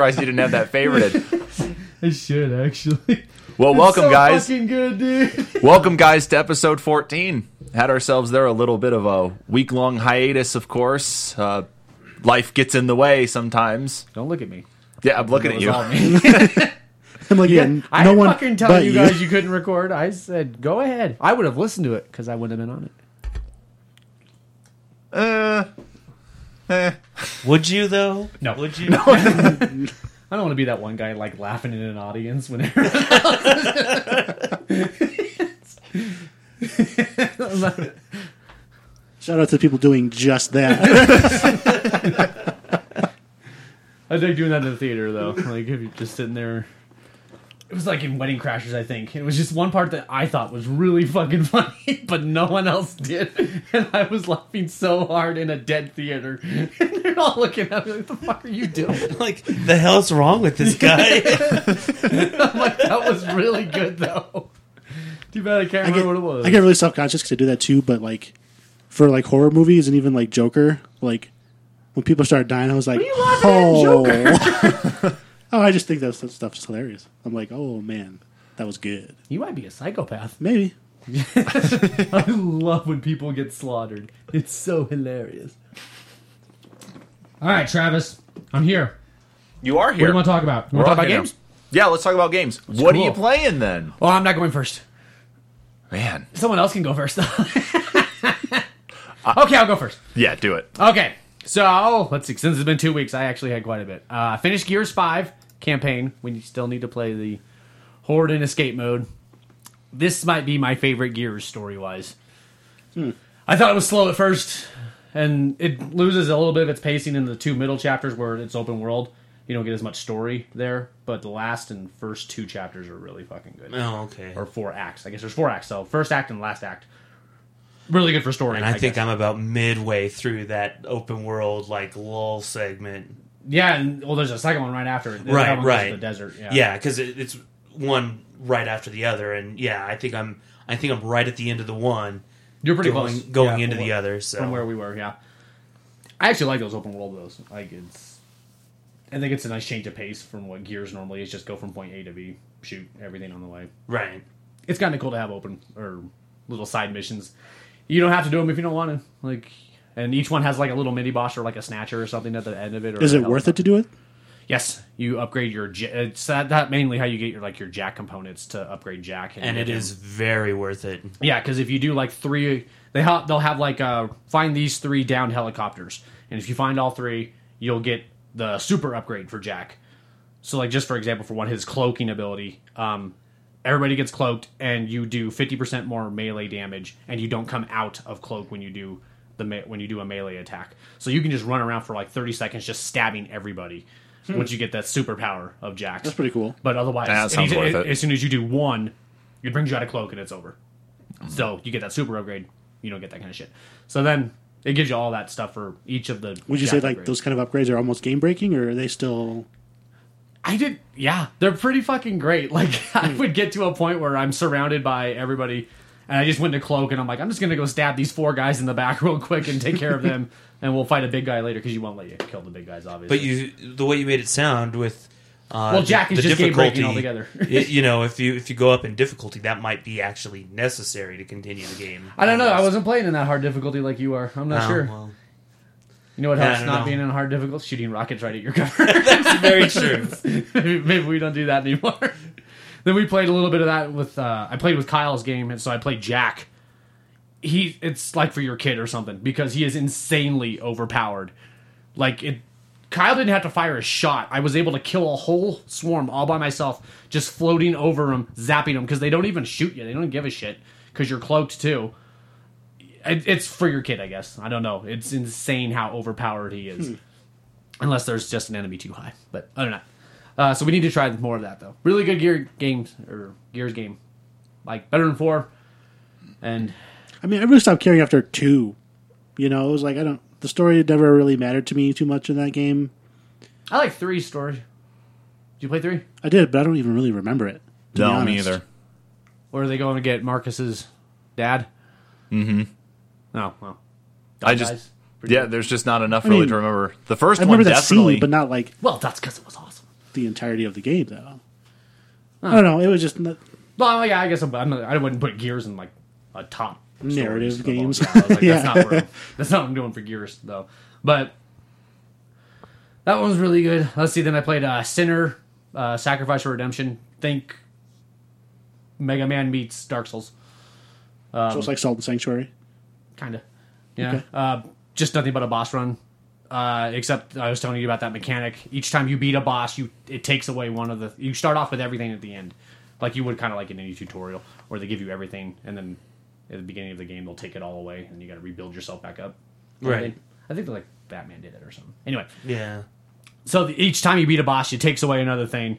ever. I'm surprised you didn't have that favorited. I should actually. Well, welcome, so guys. Fucking good, dude. Welcome, guys, to episode 14. Had ourselves there a little bit of a week long hiatus, of course. Uh, life gets in the way sometimes. Don't look at me. Yeah, I'm looking at you. all me. I'm like, yeah, I no didn't one fucking tell you guys you couldn't record. I said go ahead. I would have listened to it because I wouldn't have been on it. Uh, eh. Would you though? No. Would you? I don't want to be that one guy like laughing in an audience whenever. Shout out to the people doing just that. I like doing that in the theater though. Like if you're just sitting there. It was like in Wedding Crashers, I think. It was just one part that I thought was really fucking funny, but no one else did. And I was laughing so hard in a dead theater. And they're all looking at me like, what the fuck are you doing? like the hell's wrong with this guy? I'm like, that was really good though. Too bad I can't I remember get, what it was. I get really self conscious because I do that too. But like for like horror movies and even like Joker, like when people start dying, I was like, are you oh, oh, I just think that that stuff's hilarious. I'm like, oh man, that was good. you might be a psychopath. Maybe I love when people get slaughtered. It's so hilarious. All right, Travis, I'm here. You are here. What do here. you want to talk about? You We're want to talk about here games? Yeah, let's talk about games. what are you playing then? Oh, I'm not going first. Man. Someone else can go first. okay, I'll go first. Yeah, do it. Okay, so let's see. Since it's been two weeks, I actually had quite a bit. Uh, finished Gears Five campaign. When you still need to play the Horde and Escape mode. This might be my favorite Gears story wise. Hmm. I thought it was slow at first, and it loses a little bit of its pacing in the two middle chapters where it's open world. You don't get as much story there, but the last and first two chapters are really fucking good oh, okay. or four acts. I guess there's four acts. So first act and last act, really good for story. And I, think guess. I'm about midway through that open world like lull segment. Yeah. And well, there's a second one right after. it. The Right, one right. The desert. Yeah. Yeah, because it, it's one right after the other, and yeah, I think I'm I think I'm right at the end of the one, you're pretty going close going yeah, into the other. So from where we were. Yeah. I actually like those open world those. Like it's. I think it's a nice change of pace from what Gears normally is. Just go from point A to B, shoot everything on the way. right. It's kind of cool to have open or little side missions. You don't have to do them if you don't want to. Like, and each one has like a little mini boss or like a snatcher or something at the end of it. Or is it worth it to do it? Yes, you upgrade your. ja- It's that, that mainly how you get your like your jack components to upgrade jack, And get it him- is very worth it. yeah, because if you do like three, they ha- they'll have like uh find these three downed helicopters, and if you find all three, you'll get the super upgrade for Jack. So like just for example, for one his cloaking ability, um, everybody gets cloaked, and you do fifty percent more melee damage, and you don't come out of cloak when you do the me- when you do a melee attack. So you can just run around for like thirty seconds, just stabbing everybody. Hmm. Once you get that superpower of Jack's, That's pretty cool. but otherwise, That sounds worth it. as soon as you do one, it brings you out of cloak and it's over. Mm-hmm. So you get that super upgrade. You don't get that kind of shit. So then it gives you all that stuff for each of the. Would you jack say like upgrades. those kind of upgrades are almost game breaking, or are they still? I did. Yeah, they're pretty fucking great. Like I hmm. would get to a point where I'm surrounded by everybody, and I just went to cloak, and I'm like, I'm just gonna go stab these four guys in the back real quick and take care of them, and we'll fight a big guy later because you won't let you kill the big guys, obviously. But you, the way you made it sound with, uh, Well, Jack is just game breaking altogether. y- you know, if you if you go up in difficulty, that might be actually necessary to continue the game. I don't know. I wasn't playing in that hard difficulty like you are. I'm not Oh, sure. well, You know what Yeah, helps don't know. being in a hard difficulty? Shooting rockets right at your cover. that's very true. maybe, maybe we don't do that anymore. Then we played a little bit of that with. Uh, I played with Kyle's game, and so I played Jack. He, it's like for your kid or something because he is insanely overpowered. Like it, Kyle didn't have to fire a shot. I was able to kill a whole swarm all by myself, just floating over them, zapping them because they don't even shoot you. They don't give a shit because you're cloaked too. It, it's for your kid, I guess. I don't know. It's insane how overpowered he is unless there's just an enemy too high. But other than that, uh, so we need to try more of that though. Really good gear games or Gears game, like better than four. And I mean, I really stopped caring after two. You know, it was like I don't. The story never really mattered to me too much in that game. I like three story. Did you play three? I did, but I don't even really remember it. No, me either. Or are they going to get Marcus's dad? Mm-hmm. No, well, I just guys. Yeah, there's just not enough really mean, to remember. The first I one remember that definitely. scene, but not like Well, that's because it was awesome. The entirety of the game, though. I don't know. It was just not, Well, yeah, I guess I'm, I'm not, I wouldn't put Gears in like a top Narrative stories of all- games. Like, Yeah. that's, not I'm, that's not what I'm doing for Gears though. But that one was really good. Let's see. Then I played uh, Sinner, uh, Sacrifice for Redemption. Think Mega Man meets Dark Souls, so it's like Salt and Sanctuary. kind of. Yeah. Okay. Uh, just nothing but a boss run. Uh, except I was telling you about that mechanic. Each time you beat a boss, you it takes away one of the. You start off with everything at the end, like you would kind of like in any tutorial, where they give you everything, and then at the beginning of the game they'll take it all away, and you got to rebuild yourself back up. Right. I think like Batman did it or something. Anyway, Yeah. so the, each time you beat a boss, it takes away another thing.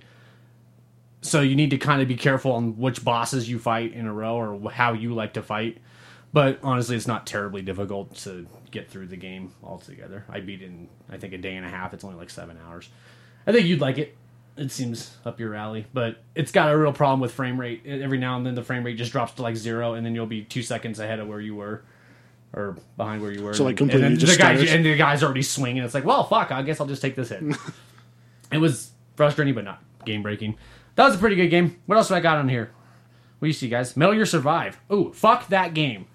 So you need to kind of be careful on which bosses you fight in a row or how you like to fight. But honestly, it's not terribly difficult to get through the game altogether. I beat it in I think a day and a half. It's only like seven hours. I think you'd like it. It seems up your alley, but it's got a real problem with frame rate. Every now and then, the frame rate just drops to like zero, and then you'll be two seconds ahead of where you were, or behind where you were. So, like, completely and just the guy and the guy's already swinging. It's like, well, fuck. I guess I'll just take this hit. it was frustrating, but not game breaking. That was a pretty good game. What else have I got on here? What do you see, guys? Metal Gear Survive. Ooh, fuck that game.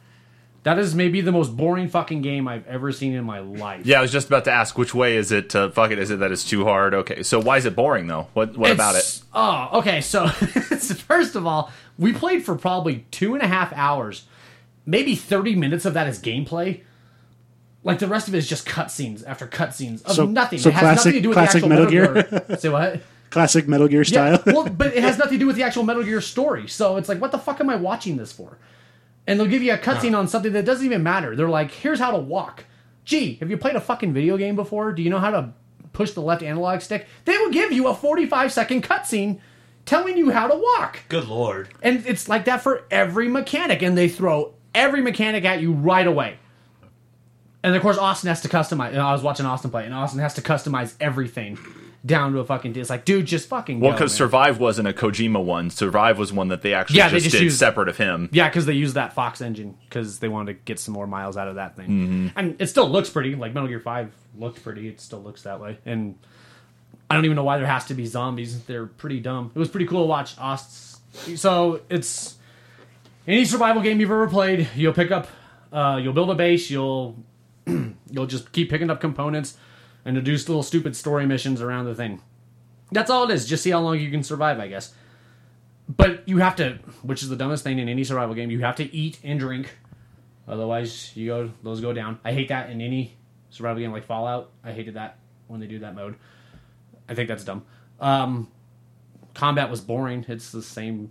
That is maybe the most boring fucking game I've ever seen in my life. yeah, I was just about to ask which way is it? Uh, fuck it, is it that it's too hard? Okay, so why is it boring though? What what about it? Oh, okay. So, first of all, we played for probably two and a half hours. Maybe 30 minutes of that is gameplay. Like the rest of it is just cutscenes after cutscenes of So- nothing. so it has nothing classic- to do with classic the actual Metal Metal Gear. Say what? Classic Metal Gear Yeah, style. well, but it has nothing to do with the actual Metal Gear story. So it's like, what the fuck am I watching this for? And they'll give you a cutscene on something that doesn't even matter. They're like, here's how to walk. Gee, have you played a fucking video game before? Do you know how to push the left analog stick? They will give you a 45 second cutscene telling you how to walk. Good lord. And it's like that for every mechanic, and they throw every mechanic at you right away. And of course, Austin has to customize. And I was watching Austin play, and Austin has to customize everything down to a fucking. It's like, dude, just fucking. Well, because. Survive wasn't a Kojima one. Survive was one that they actually Yeah, they just, just did used- separate of him. Yeah, because they used that Fox engine because they wanted to get some more miles out of that thing. And it still looks pretty. Like Metal Gear Five looked pretty. It still looks that way. And I don't even know why there has to be zombies. They're pretty dumb. It was pretty cool to watch. Osts. So it's any survival game you've ever played. You'll pick up. Uh, you'll build a base. You'll you'll just keep picking up components and to do little stupid story missions around the thing. That's all it is. Just see how long you can survive, I guess. But you have to, which is the dumbest thing in any survival game. You have to eat and drink, otherwise you go those go down. I hate that in any survival game like Fallout. I hated that when they do that mode. I think that's dumb. Um, combat was boring. It's the same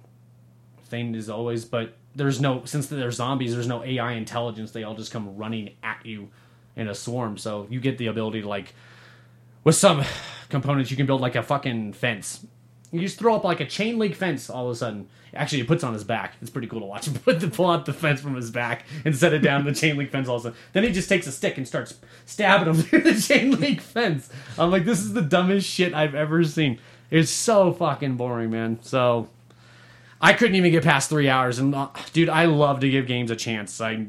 thing as always, but there's no since they're zombies. There's no AI intelligence. They all just come running at you in a swarm. So you get the ability to like with some components you can build like a fucking fence. You just throw up like a chain link fence all of a sudden. Actually, it puts on his back. It's pretty cool to watch him put the pull out the fence from his back and set it down the chain link fence all of a sudden. Then he just takes a stick and starts stabbing him through the chain link fence. I'm like, this is the dumbest shit I've ever seen. It's so fucking boring, man. So I couldn't even get past three hours. And uh, dude, I love to give games a chance. I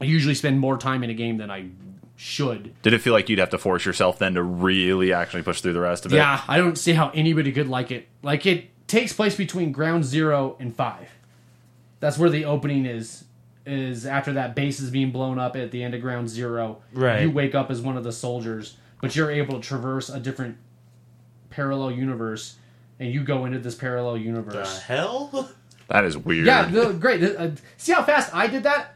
usually spend more time in a game than I should. Did it feel like you'd have to force yourself then to really actually push through the rest of it? Yeah, I don't see how anybody could like it. Like it takes place between ground zero and five. That's where the opening is. Is after that base is being blown up at the end of ground zero. Right. You wake up as one of the soldiers, but you're able to traverse a different parallel universe, and you go into this parallel universe. The universe. hell? That is weird. Yeah, the, great. Uh, see how fast I did that?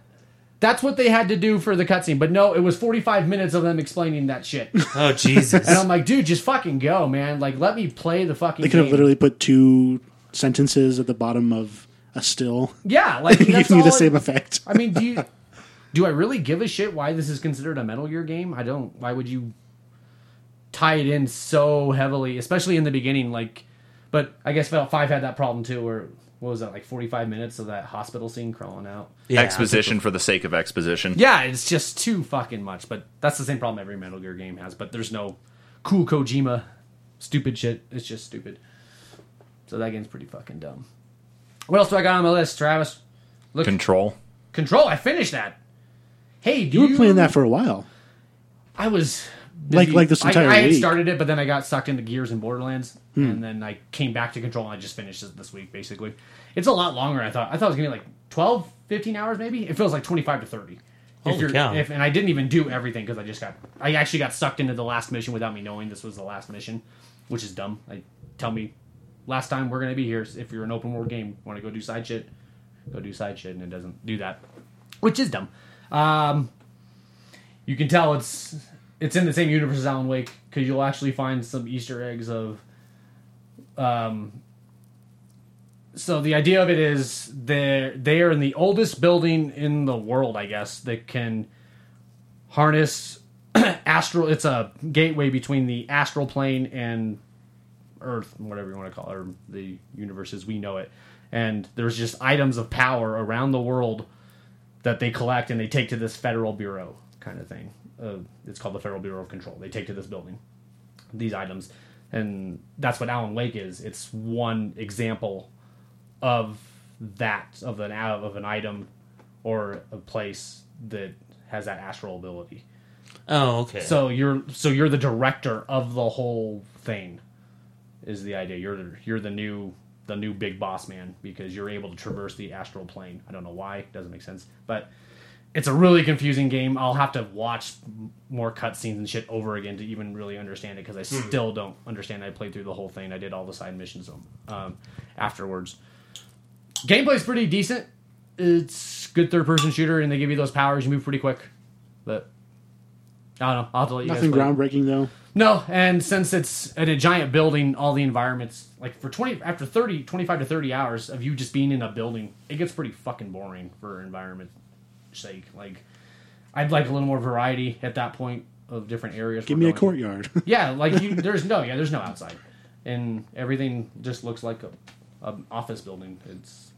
That's what they had to do for the cutscene. But no, it was 45 minutes of them explaining that shit. Oh Jesus! And I'm like, dude, just fucking go, man. Like, let me play the fucking They could have game. literally put two sentences at the bottom of a still, Yeah, like giving that's you all the it- same effect. I mean, do you do I really give a shit why this is considered a Metal Gear game? I don't. Why would you tie it in so heavily, especially in the beginning? Like, but I guess Fallout Five had that problem too, where what was that like forty five minutes of that hospital scene crawling out? Yeah, exposition for the sake of exposition. Yeah, it's just too fucking much. But that's the same problem every Metal Gear game has. But there's no cool Kojima stupid shit. It's just stupid. So that game's pretty fucking dumb. What else do I got on my list, Travis? Look, Control. Control. I finished that. Hey, do You were playing that for a while. I was Like- busy. like this I- entire I, had week. started it, but then I got sucked into Gears and Borderlands, Hmm. and then I came back to Control, and I just finished it this week. Basically, it's a lot longer. I thought. I thought it was gonna be like 12, 15 hours, maybe. It feels like twenty five to thirty. Holy if you're, cow. If, and I didn't even do everything because I just got. I actually got sucked into the last mission without me knowing this was the last mission, which is dumb. I tell me, last time we're gonna be here. If you're an open world game, want to go do side shit, go do side shit, and it doesn't do that, which is dumb. Um, you can tell it's it's in the same universe as Alan Wake because you'll actually find some Easter eggs of. Um, so the idea of it is they they are in the oldest building in the world, I guess, that can harness astral. It's a gateway between the astral plane and Earth, whatever you want to call it, or the universe as we know it. And there's just items of power around the world that they collect and they take to this federal bureau kind of thing. Uh, it's called the Federal Bureau of Control. They take to this building these items, and that's what Alan Wake is. It's one example of that of an of an item or a place that has that astral ability. Oh, okay. So you're so you're the director of the whole thing. Is the idea you're the, you're the new the new big boss man because you're able to traverse the astral plane. I don't know why, it doesn't make sense, but it's a really confusing game. I'll have to watch more cutscenes and shit over again to even really understand it because I still don't understand. I played through the whole thing. I did all the side missions um, afterwards. Gameplay's pretty decent. It's good third person shooter, and they give you those powers. You move pretty quick, but I don't know. I'll have to let you Nothing guys groundbreaking though. No, and since it's at a giant building, all the environments like for 20 after 30 25 to 30 hours of you just being in a building, it gets pretty fucking boring for environment sake. Like I'd like a little more variety at that point of different areas. Give me a courtyard. Yeah, like you, there's no yeah, there's no outside. And everything just looks like a, a office building. It's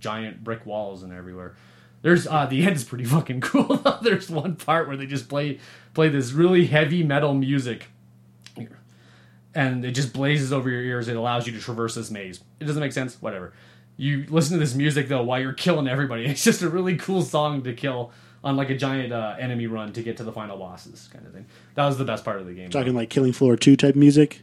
giant brick walls and everywhere. There's uh the end's pretty fucking cool. There's one part where they just play play this really heavy metal music. And it just blazes over your ears. It allows you to traverse this maze. It doesn't make sense. Whatever. You listen to this music though while you're killing everybody. It's just a really cool song to kill on like a giant uh, enemy run to get to the final bosses, kind of thing. That was the best part of the game. Talking like Killing Floor two type music.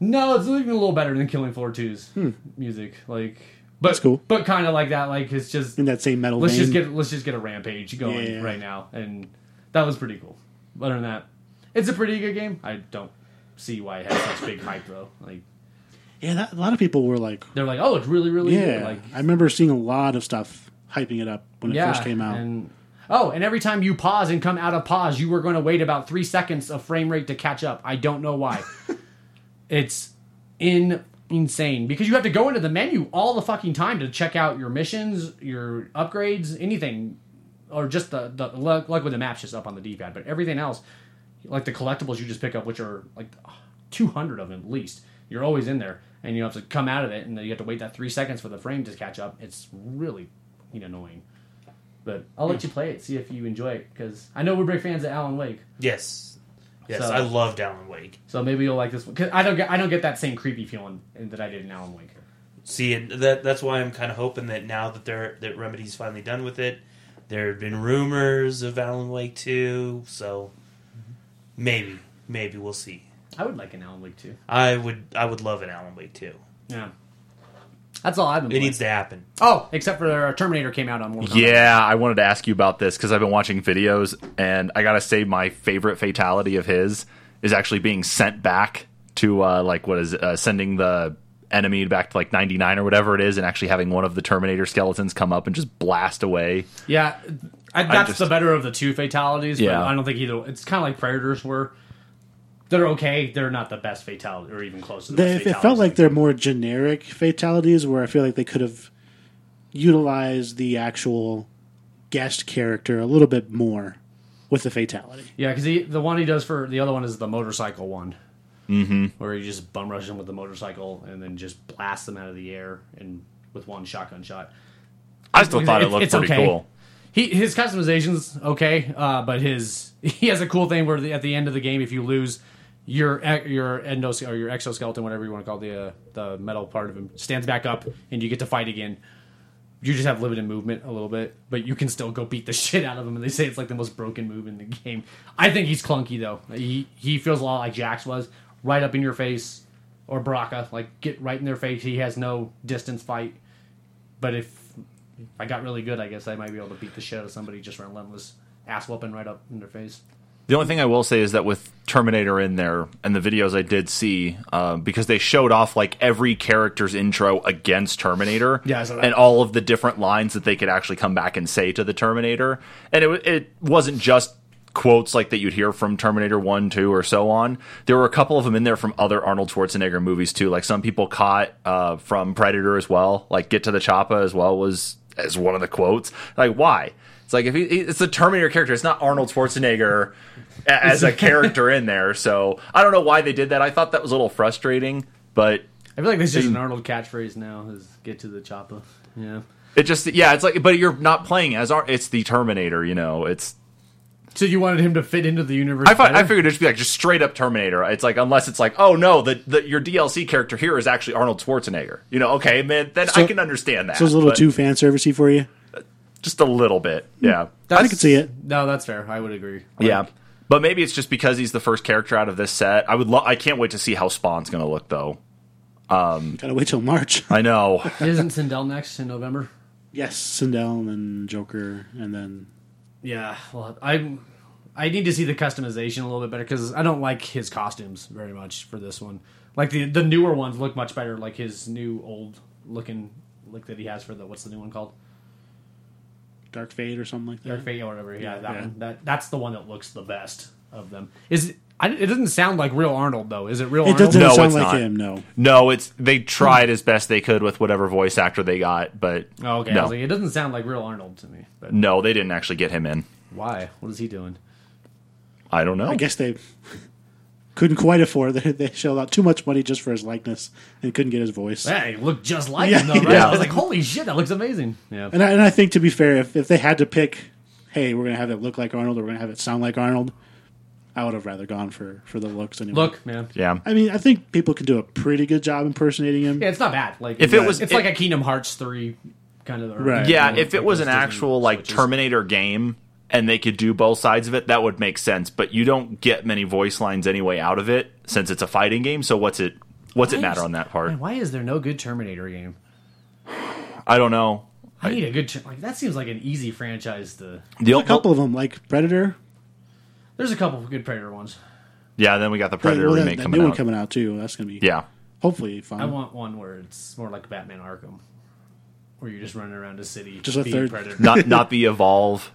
No, it's even a little better than Killing Floor 2's music. Like, but Hmm. That's cool. But kind of like that. Like it's just In that same metal let's vein. just get let's just get a rampage going Yeah. right now, and that was pretty cool. Other than that, it's a pretty good game. I don't see why it has such big hype though. Like yeah, that, a lot of people were like, they're like, oh, it's really really yeah. good. Like I remember seeing a lot of stuff hyping it up when it yeah, first came out. And oh, and every time you pause and come out of pause, you were going to wait about three seconds of frame rate to catch up. I don't know why. it's in insane because you have to go into the menu all the fucking time to check out your missions, your upgrades, anything, or just the the like, like with the maps just up on the D-pad, but everything else, like the collectibles you just pick up, which are like two hundred of them at least. You're always in there, and you have to come out of it, and then you have to wait that three seconds for the frame to catch up. It's really you know, annoying. But I'll let hmm. you play it, see if you enjoy it, because I know we're big fans of Alan Wake. yes, yes, So- I loved Alan Wake. So maybe you'll like this one. Cause I don't get I don't get that same creepy feeling that I did in Alan Wake. See, that that's why I'm kind of hoping that now that they're that Remedy's finally done with it, there have been rumors of Alan Wake two, so mm-hmm. maybe maybe we'll see. I would like an Alan Wake too. I would I would love an Alan Wake too. Yeah, that's all I've been. It playing. needs to happen. Oh, except for uh, Terminator came out on Mortal Kombat. Yeah, I wanted to ask you about this because I've been watching videos, and I gotta say, my favorite fatality of his is actually being sent back to uh, like what is it, uh, sending the enemy back to like 99 or whatever it is, and actually having one of the Terminator skeletons come up and just blast away. Yeah, I, that's just- the better of the two fatalities. Yeah. but I don't think either. It's kind of like Predators were. They're okay. They're not the best fatality, or even close to the They, best it felt like they're more generic fatalities where I feel like they could have utilized the actual guest character a little bit more with the fatality. Yeah, because the one he does for the other one is the motorcycle one, mm-hmm. where he just bum rushes them with the motorcycle and then just blasts them out of the air and with one shotgun shot. I still thought it It's- looked it's pretty okay. cool. He his customization's okay, uh, but his he has a cool thing where the, at the end of the game, if you lose your your endos or your exoskeleton, whatever you want to call the uh, the metal part of him, stands back up and you get to fight again. you just have limited movement a little bit, but you can still go beat the shit out of him. And they say it's like the most broken move in the game. I think he's clunky though. He he feels a lot like Jax was, right up in your face, or Baraka, like get right in their face. He has no distance fight. But if, if I got really good, I guess I might be able to beat the shit out of somebody just relentless ass whooping right up in their face. The only thing I will say is that with Terminator in there and the videos I did see, uh, because they showed off like every character's intro against Terminator, Yeah, I saw that. and all of the different lines that they could actually come back and say to the Terminator, and it it wasn't just quotes like that you'd hear from Terminator One, Two, or so on. There were a couple of them in there from other Arnold Schwarzenegger movies too. Like some people caught uh, from Predator as well. Like "Get to the Choppa" as well was as one of the quotes. Like why? It's like if he, it's a Terminator character, it's not Arnold Schwarzenegger as a character in there. So I don't know why they did that. I thought that was a little frustrating, but I feel like this is just an Arnold catchphrase now. Is get to the chopper. Yeah. it just yeah, it's like but you're not playing as Ar- it's the Terminator. You know, it's So you wanted him to fit into the universe? I, fi- I figured it'd just be like just straight up Terminator. It's like unless it's like, oh no, the, the your DLC character here is actually Arnold Schwarzenegger. You know, okay, man, then I can understand that. So it's a little but too fan servicey for you. just a little bit, yeah, I can see it. No, that's fair. I would agree. yeah. But maybe it's just because he's the first character out of this set. I would, lo- I can't wait to see how Spawn's going to look, though. Um, Gotta wait till March. I know. Isn't Sindel next in November? yes, Sindel and then Joker and then Yeah. Well, I I need to see the customization a little bit better because I don't like his costumes very much for this one. Like the the newer ones look much better. Like his new old looking look that he has for the what's the new one called Dark Fate or something like that. Dark Fate or whatever. Yeah, that Yeah. one. That that's the one that looks the best of them. Is it? I, it doesn't sound like real Arnold though. Is it real It Arnold? doesn't No, sound it's like not. him. No, No, it's they tried as best they could with whatever voice actor they got, but Oh, okay. I no, was like, it doesn't sound like real Arnold to me. But no, they didn't actually get him in. why? What is he doing? I don't know. I guess they couldn't quite afford. They, they shelled out too much money just for his likeness and couldn't get his voice. Hey, he looked just like Yeah, him though, right? yeah. I was like, holy shit, that looks amazing. Yeah. And I, and I think to be fair, if, if they had to pick, hey, we're gonna have it look like Arnold or we're gonna have it sound like Arnold, I would have rather gone for for the looks. Anyway. Look, man. yeah, I mean, I think people can do a pretty good job impersonating him. Yeah, it's not bad. Like If it was- it's it- like a Kingdom Hearts three kind of. Right. yeah. like If it was an actual like switches. Terminator game and they could do both sides of it, that would make sense. But you don't get many voice lines anyway out of it since it's a fighting game. So what's it? What's it matter is- on that part? Man, why is there no good Terminator game? I don't know. I need a good Ter- like that seems like an easy franchise to. The A couple of them, like Predator. There's a couple of good Predator ones. yeah. Then we got the Predator Well, that, remake that coming new out. one coming out too. That's gonna be yeah, hopefully fun. I want one where it's more like Batman Arkham, where you're just running around a city, Just a third- Predator. not not the Evolve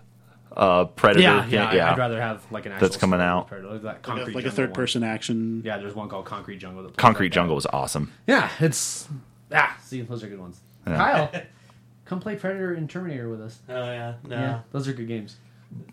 uh, Predator. yeah, game. yeah, I'd rather have like an actual That's coming out. Predator, like, that like a, like a Jungle third one. person action. Yeah, there's one called Concrete Jungle. That Concrete like that. Jungle was awesome. Yeah, it's ah. See, those are good ones. Yeah. Kyle, come play Predator and Terminator with us. Oh yeah, no. Yeah, those are good games.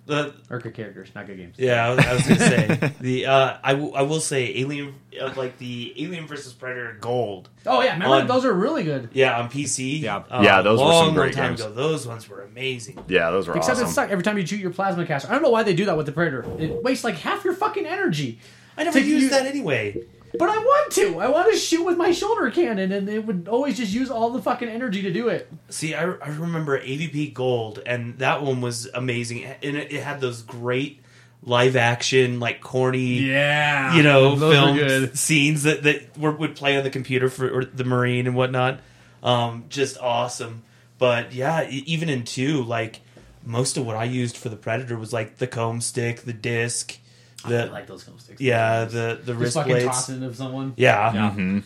The- Or good characters, not good games. yeah, I was, I was gonna say the. Uh, I, w- I will say Alien, uh, like the Alien versus Predator Gold. Oh yeah, remember On- those are really good. Yeah, on PC. Yeah. uh, Yeah, those were some great long time games. ago. Those ones were amazing. Yeah, those were Except it awesome. sucks every time you shoot your plasma caster. I don't know why they do that with the Predator. It wastes like half your fucking energy. I never To used use- that anyway. But I want to. I want to shoot with my shoulder cannon, and it would always just use all the fucking energy to do it. See, I, I remember AVP Gold, and that one was amazing, and it, it had those great live action, like corny, Yeah, you know, film scenes that that were, would play on the computer for or the Marine and whatnot. Um, just awesome. But yeah, even in two, like most of what I used for the Predator was like the combistick, the disc, I like those kind of sticks. yeah, the the just wrist fucking blades. tossing of someone. Yeah. Yeah. Mm-hmm.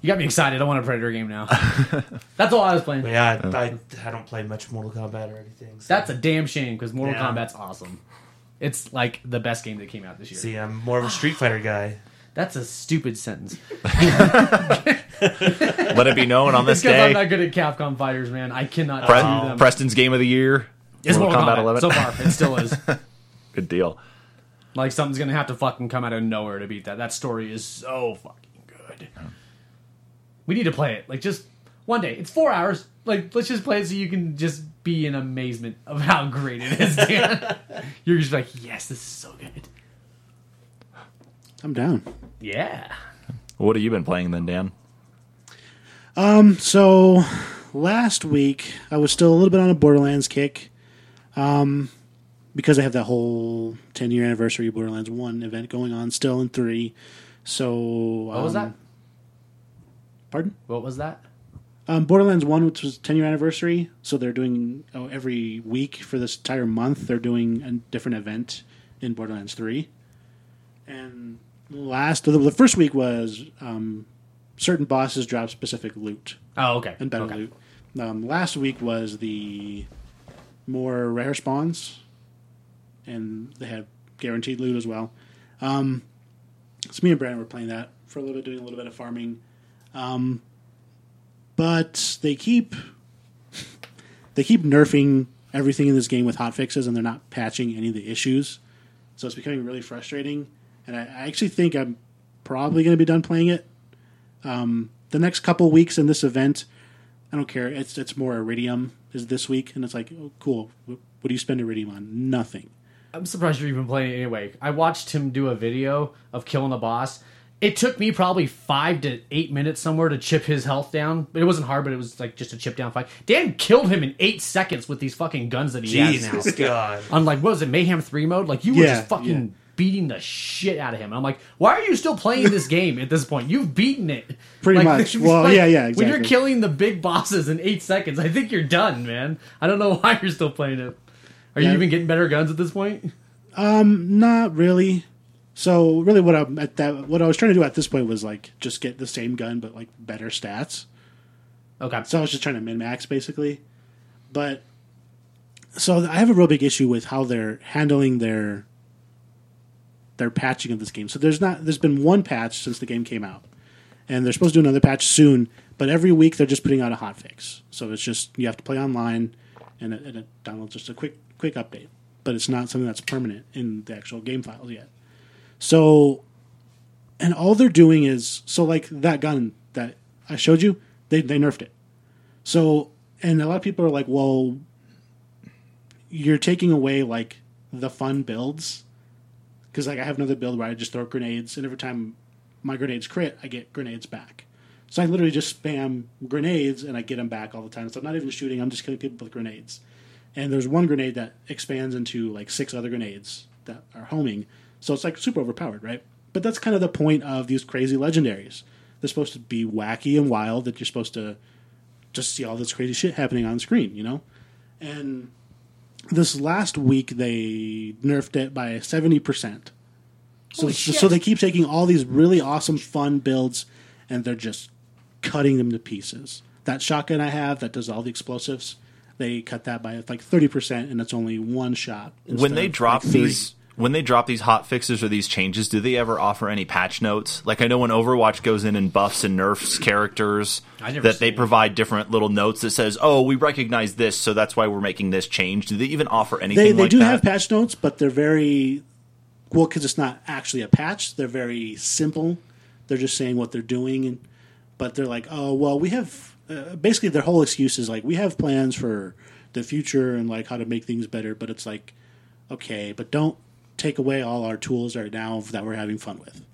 You got me excited. I want a Predator game now. That's all I was playing. But yeah, I, I, I don't play much Mortal Kombat or anything. so- That's a damn shame because Mortal Yeah. Kombat's awesome. It's like the best game that came out this year. See, I'm more of a Street Fighter guy. That's a stupid sentence. Let it be known on this It's because I'm not good at Capcom fighters, man. I cannot Pre- do them. Preston's game of the year. it's Mortal Kombat, 11. so far. It still is. Good deal. Like something's gonna have to fucking come out of nowhere to beat that. That story is so fucking good. We need to play it. Like just one day. It's four hours. Like let's just play it so you can just be in amazement of how great it is, Dan. You're just like, yes, this is so good. I'm down. Yeah. What have you been playing then, Dan? Um, so last week I was still a little bit on a Borderlands kick, um, because they have that whole 10 year anniversary Borderlands One event going on still in three. So What was that? Pardon? What was that? Um, Borderlands One, which was 10 year anniversary, so they're doing oh, every week for this entire month. They're doing a different event in Borderlands Three, and last the, the first week was um, certain bosses drop specific loot Oh, okay. and better okay. loot. Um, last week was the more rare spawns, and they had guaranteed loot as well. Um, so me and Brandon were playing that for a little bit, doing a little bit of farming. Um, but they keep they keep nerfing everything in this game with hot fixes, and they're not patching any of the issues. So it's becoming really frustrating. And I, I actually think I'm probably going to be done playing it. Um, the next couple weeks in this event, I don't care. It's it's more Iridium is this week, and it's like, oh, cool. What, what do you spend Iridium on? Nothing. I'm surprised you're even playing it anyway. I watched him do a video of killing a boss. It took me probably five to eight minutes somewhere to chip his health down. But it wasn't hard, but it was like just a chip down fight. Dan killed him in eight seconds with these fucking guns that he has now. Jesus God. On like what was it, Mayhem Three mode? Like you were Yeah, just fucking yeah. beating the shit out of him. I'm like, why are you still playing this game at this point? You've beaten it. Pretty Like, much. Well, yeah, yeah, When you're exactly. killing the big bosses in eight seconds, I think you're done, man. I don't know why you're still playing it. Are you even getting better guns at this point? Um, not really. So really, what I'm at that what I was trying to do at this point was like just get the same gun but like better stats. Okay. So I was just trying to min max basically. But so I have a real big issue with how they're handling their their patching of this game. So there's not there's been one patch since the game came out. And they're supposed to do another patch soon, but every week they're just putting out a hot fix. So it's just you have to play online and it, and it downloads just a quick quick update. But it's not something that's permanent in the actual game files yet. So and all they're doing is so like that gun that I showed you, they they nerfed it. So and a lot of people are like, well, you're taking away like the fun builds because like I have another build where I just throw grenades, and every time my grenades crit, I get grenades back. So I literally just spam grenades and I get them back all the time. So I'm not even shooting; I'm just killing people with grenades. And there's one grenade that expands into like six other grenades that are homing. So it's like super overpowered, right? But that's kind of the point of these crazy legendaries. They're supposed to be wacky and wild. That you're supposed to just see all this crazy shit happening on screen, you know? And this last week they nerfed it by 70%. So, Holy so, shit. so they keep taking all these really awesome, fun builds and they're just cutting them to pieces. That shotgun I have that does all the explosives, they cut that by like 30% and it's only one shot. when they drop like, these when they drop these hot fixes or these changes do they ever offer any patch notes like i know when overwatch goes in and buffs and nerfs characters that they it. provide different little notes that says oh we recognize this so that's why we're making this change do they even offer anything They, they like do that have patch notes, but they're very well because it's not actually a patch. They're very simple. They're just saying what they're doing, and but they're like, oh well, we have uh, basically their whole excuse is like we have plans for the future and like how to make things better. But it's like, okay, but don't take away all our tools right now that we're having fun with.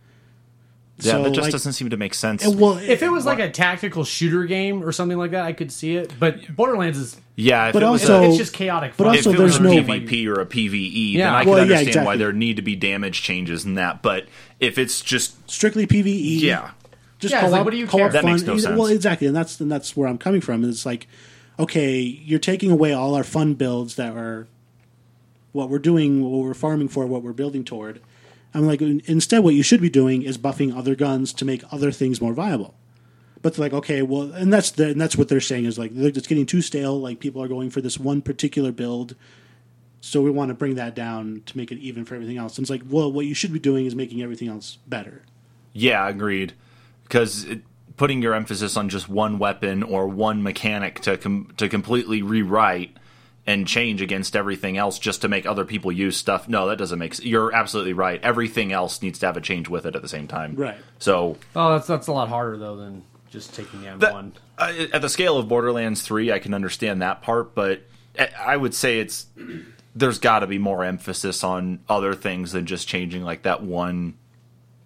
yeah So, that just like, doesn't seem to make sense and, well, If it was like a tactical shooter game or something like that, I could see it. But Borderlands is yeah But it also- a, it's just chaotic. but fun. if also it was a there's no- PvP or a PVE, Yeah. then I can Well, yeah, understand why there need to be damage changes and that. But if it's just strictly PVE, yeah, just Yeah, it's co-op, like, what do you co-op care? That fun. makes no sense. Well, exactly, and that's and that's where I'm coming from. It's like, okay, you're taking away all our fun builds that are what we're doing, what we're farming for, what we're building toward. I'm like, instead, what you should be doing is buffing other guns to make other things more viable. But they're like, okay, well, and that's the, and that's what they're saying is like it's getting too stale. Like people are going for this one particular build, so we want to bring that down to make it even for everything else. And it's like, well, what you should be doing is making everything else better. Yeah, agreed. Because putting your emphasis on just one weapon or one mechanic to com- to completely rewrite and change against everything else just to make other people use stuff. No, that doesn't make. sense. You're absolutely right. Everything else needs to have a change with it at the same time. Right. So oh, that's that's a lot harder though than just taking down that- one. uh, at the scale of Borderlands Three, I can understand that part, but I- I would say it's there's got to be more emphasis on other things than just changing like that one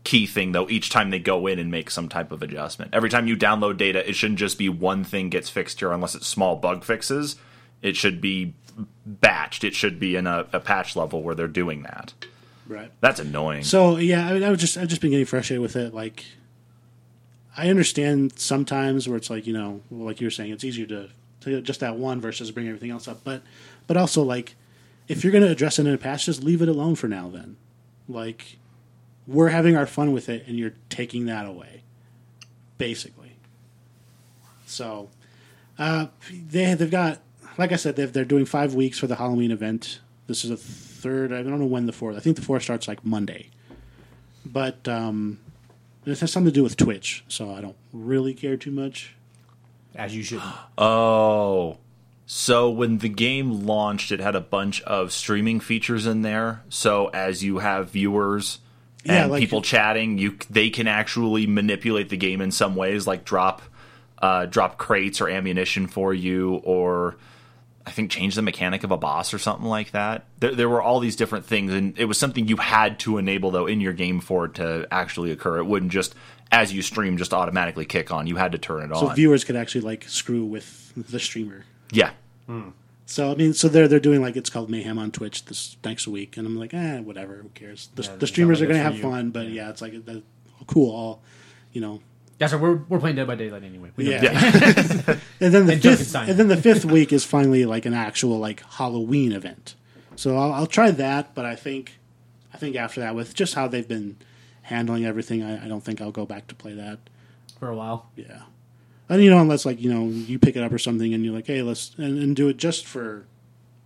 key thing though each time they go in and make some type of adjustment. Every time you download data, it shouldn't just be one thing gets fixed here unless it's small bug fixes. It should be batched. It should be in a, a patch level where they're doing that. Right. That's annoying. So yeah, I mean, I was just I've just been getting frustrated with it. Like, I understand sometimes where it's like you know, like you were saying, it's easier to, to just that one versus bring everything else up. But but also like, if you're going to address it in a patch, just leave it alone for now. Then, like, we're having our fun with it, and you're taking that away, basically. So, uh, they they've got like I said, they've, they're doing five weeks for the Halloween event. This is a third. I don't know when the fourth. I think the fourth starts like Monday, but um, it has something to do with Twitch, so I don't really care too much. As you should. Oh. So when the game launched, it had a bunch of streaming features in there. So as you have viewers and Yeah, like- people chatting, you they can actually manipulate the game in some ways, like drop uh, drop crates or ammunition for you, or I think change the mechanic of a boss or something like that. There, there were all these different things, and it was something you had to enable though in your game for it to actually occur. It wouldn't just as you stream just automatically kick on. You had to turn it So on. So viewers could actually like screw with the streamer. yeah. So I mean, so they're they're doing like it's called Mayhem on Twitch this next week, and I'm like, eh, whatever, who cares? The, Yeah, the streamers not are going to have you. fun, but yeah, it's like that, cool. All you know, Yeah, so We're, we're playing Dead by Daylight anyway. We know Yeah. and then the And fifth, and then the fifth week is finally like an actual like Halloween event. So I'll, I'll try that, but I think, I think after that, with just how they've been handling everything, I, I don't think I'll go back to play that. for a while. Yeah, and you know, unless like you know you pick it up or something, and you're like, hey, let's and, and do it just for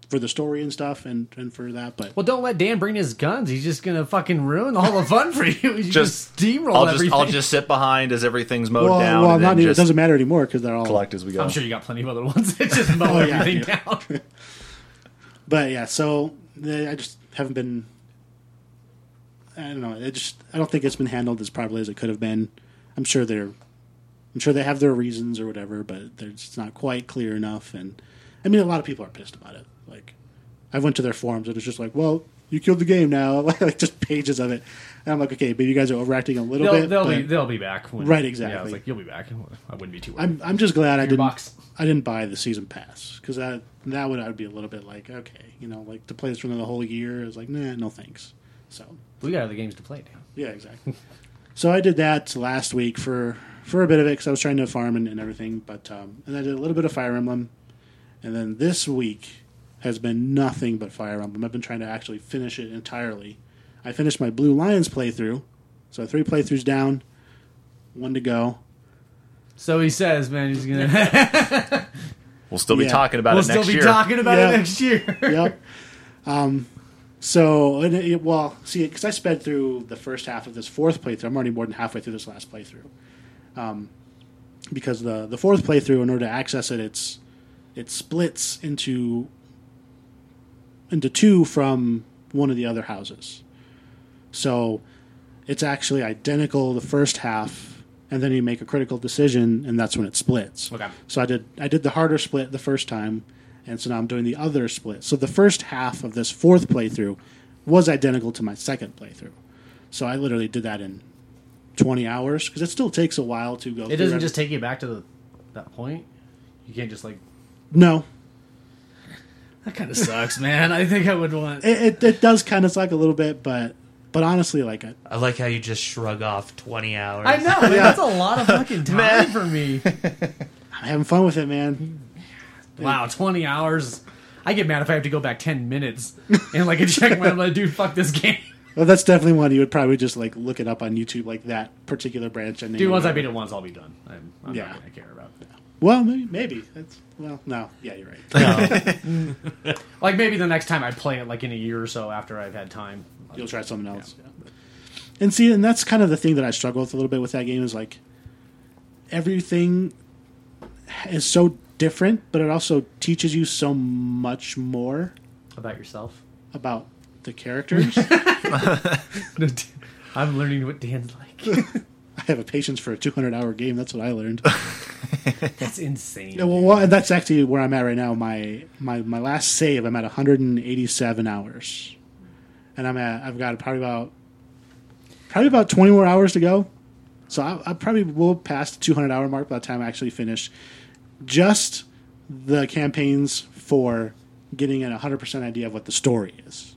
for the story and stuff, and and for that. But Well, don't let Dan bring his guns. He's just gonna fucking ruin all the fun for you. You Just- just, steamroll I'll just everything. I'll just sit behind as everything's mowed well, down. Well, not even, it doesn't matter anymore because they're all collect as we go. I'm sure you got plenty of other ones that just mow Oh, yeah, everything yeah. down. But yeah, so eh, I just haven't been. I don't know. It just I don't think it's been handled as properly as it could have been. I'm sure they're, I'm sure they have their reasons or whatever, but they're not quite clear enough. And I mean, a lot of people are pissed about it. Like, I went to their forums and it's just like, well, you killed the game now, like just pages of it. And I'm like, okay, but you guys are overacting a little They'll, bit. they'll be they'll be back. When, Right, Yeah, I exactly. was like, you'll be back. I wouldn't be too worried. I'm I'm just glad I didn't box. I didn't buy the season pass because that that would I'd be a little bit like okay, you know, like to play this for the whole year is like nah, no thanks. So we got other games to play. Dan. yeah, exactly. so I did that last week for for a bit of it because I was trying to farm and, and everything, but um, and I did a little bit of Fire Emblem, and then this week has been nothing but Fire Emblem. I've been trying to actually finish it entirely. I finished my Blue Lions playthrough, so three playthroughs down, one to go. So he says, man, he's gonna. We'll still be Yeah. talking about we'll it We'll still next be year. talking about Yeah. it next year. yep. Um, so, and it, well, see, because I sped through the first half of this fourth playthrough, I'm already more than halfway through this last playthrough. Um, because the the fourth playthrough, in order to access it, it's it splits into into two from one of the other houses. So, it's actually identical the first half, and then you make a critical decision, and that's when it splits. Okay. So I did I did the harder split the first time, and so now I'm doing the other split. So the first half of this fourth playthrough was identical to my second playthrough. So I literally did that in 20 hours because it still takes a while to go. It doesn't just take you back to the, that point. You can't just like. no. That kind of sucks, man. I think I would want. It, it, it does kind of suck a little bit, but but honestly, like I, I like how you just shrug off 20 hours. I know. man, That's a lot of fucking time for me. I'm having fun with it, man. Wow, twenty hours. I get mad if I have to go back ten minutes and like a check my I'm like, dude, fuck this game. Well, that's definitely one you would probably just like look it up on YouTube, like that particular branch. And Dude, once I beat it once, I'll be done. I'm, I'm Yeah. not gonna care about it. Well, maybe, maybe that's well, no, yeah, you're right. Like maybe the next time I play it, like in a year or so after I've had time. You'll try something else. And see, and that's kind of the thing that I struggle with a little bit with that game is like everything is so different, but it also teaches you so much more About yourself. about the characters. I'm learning what Dan's like. I have a patience for a 200 hour game. That's what I learned. That's insane. Yeah, well, well, that's actually where I'm at right now. My my my last save, I'm at 187 hours, and I'm at I've got probably about probably about 20 more hours to go. So I, I probably will pass the 200 hour mark by the time I actually finish just the campaigns for getting an 100% idea of what the story is.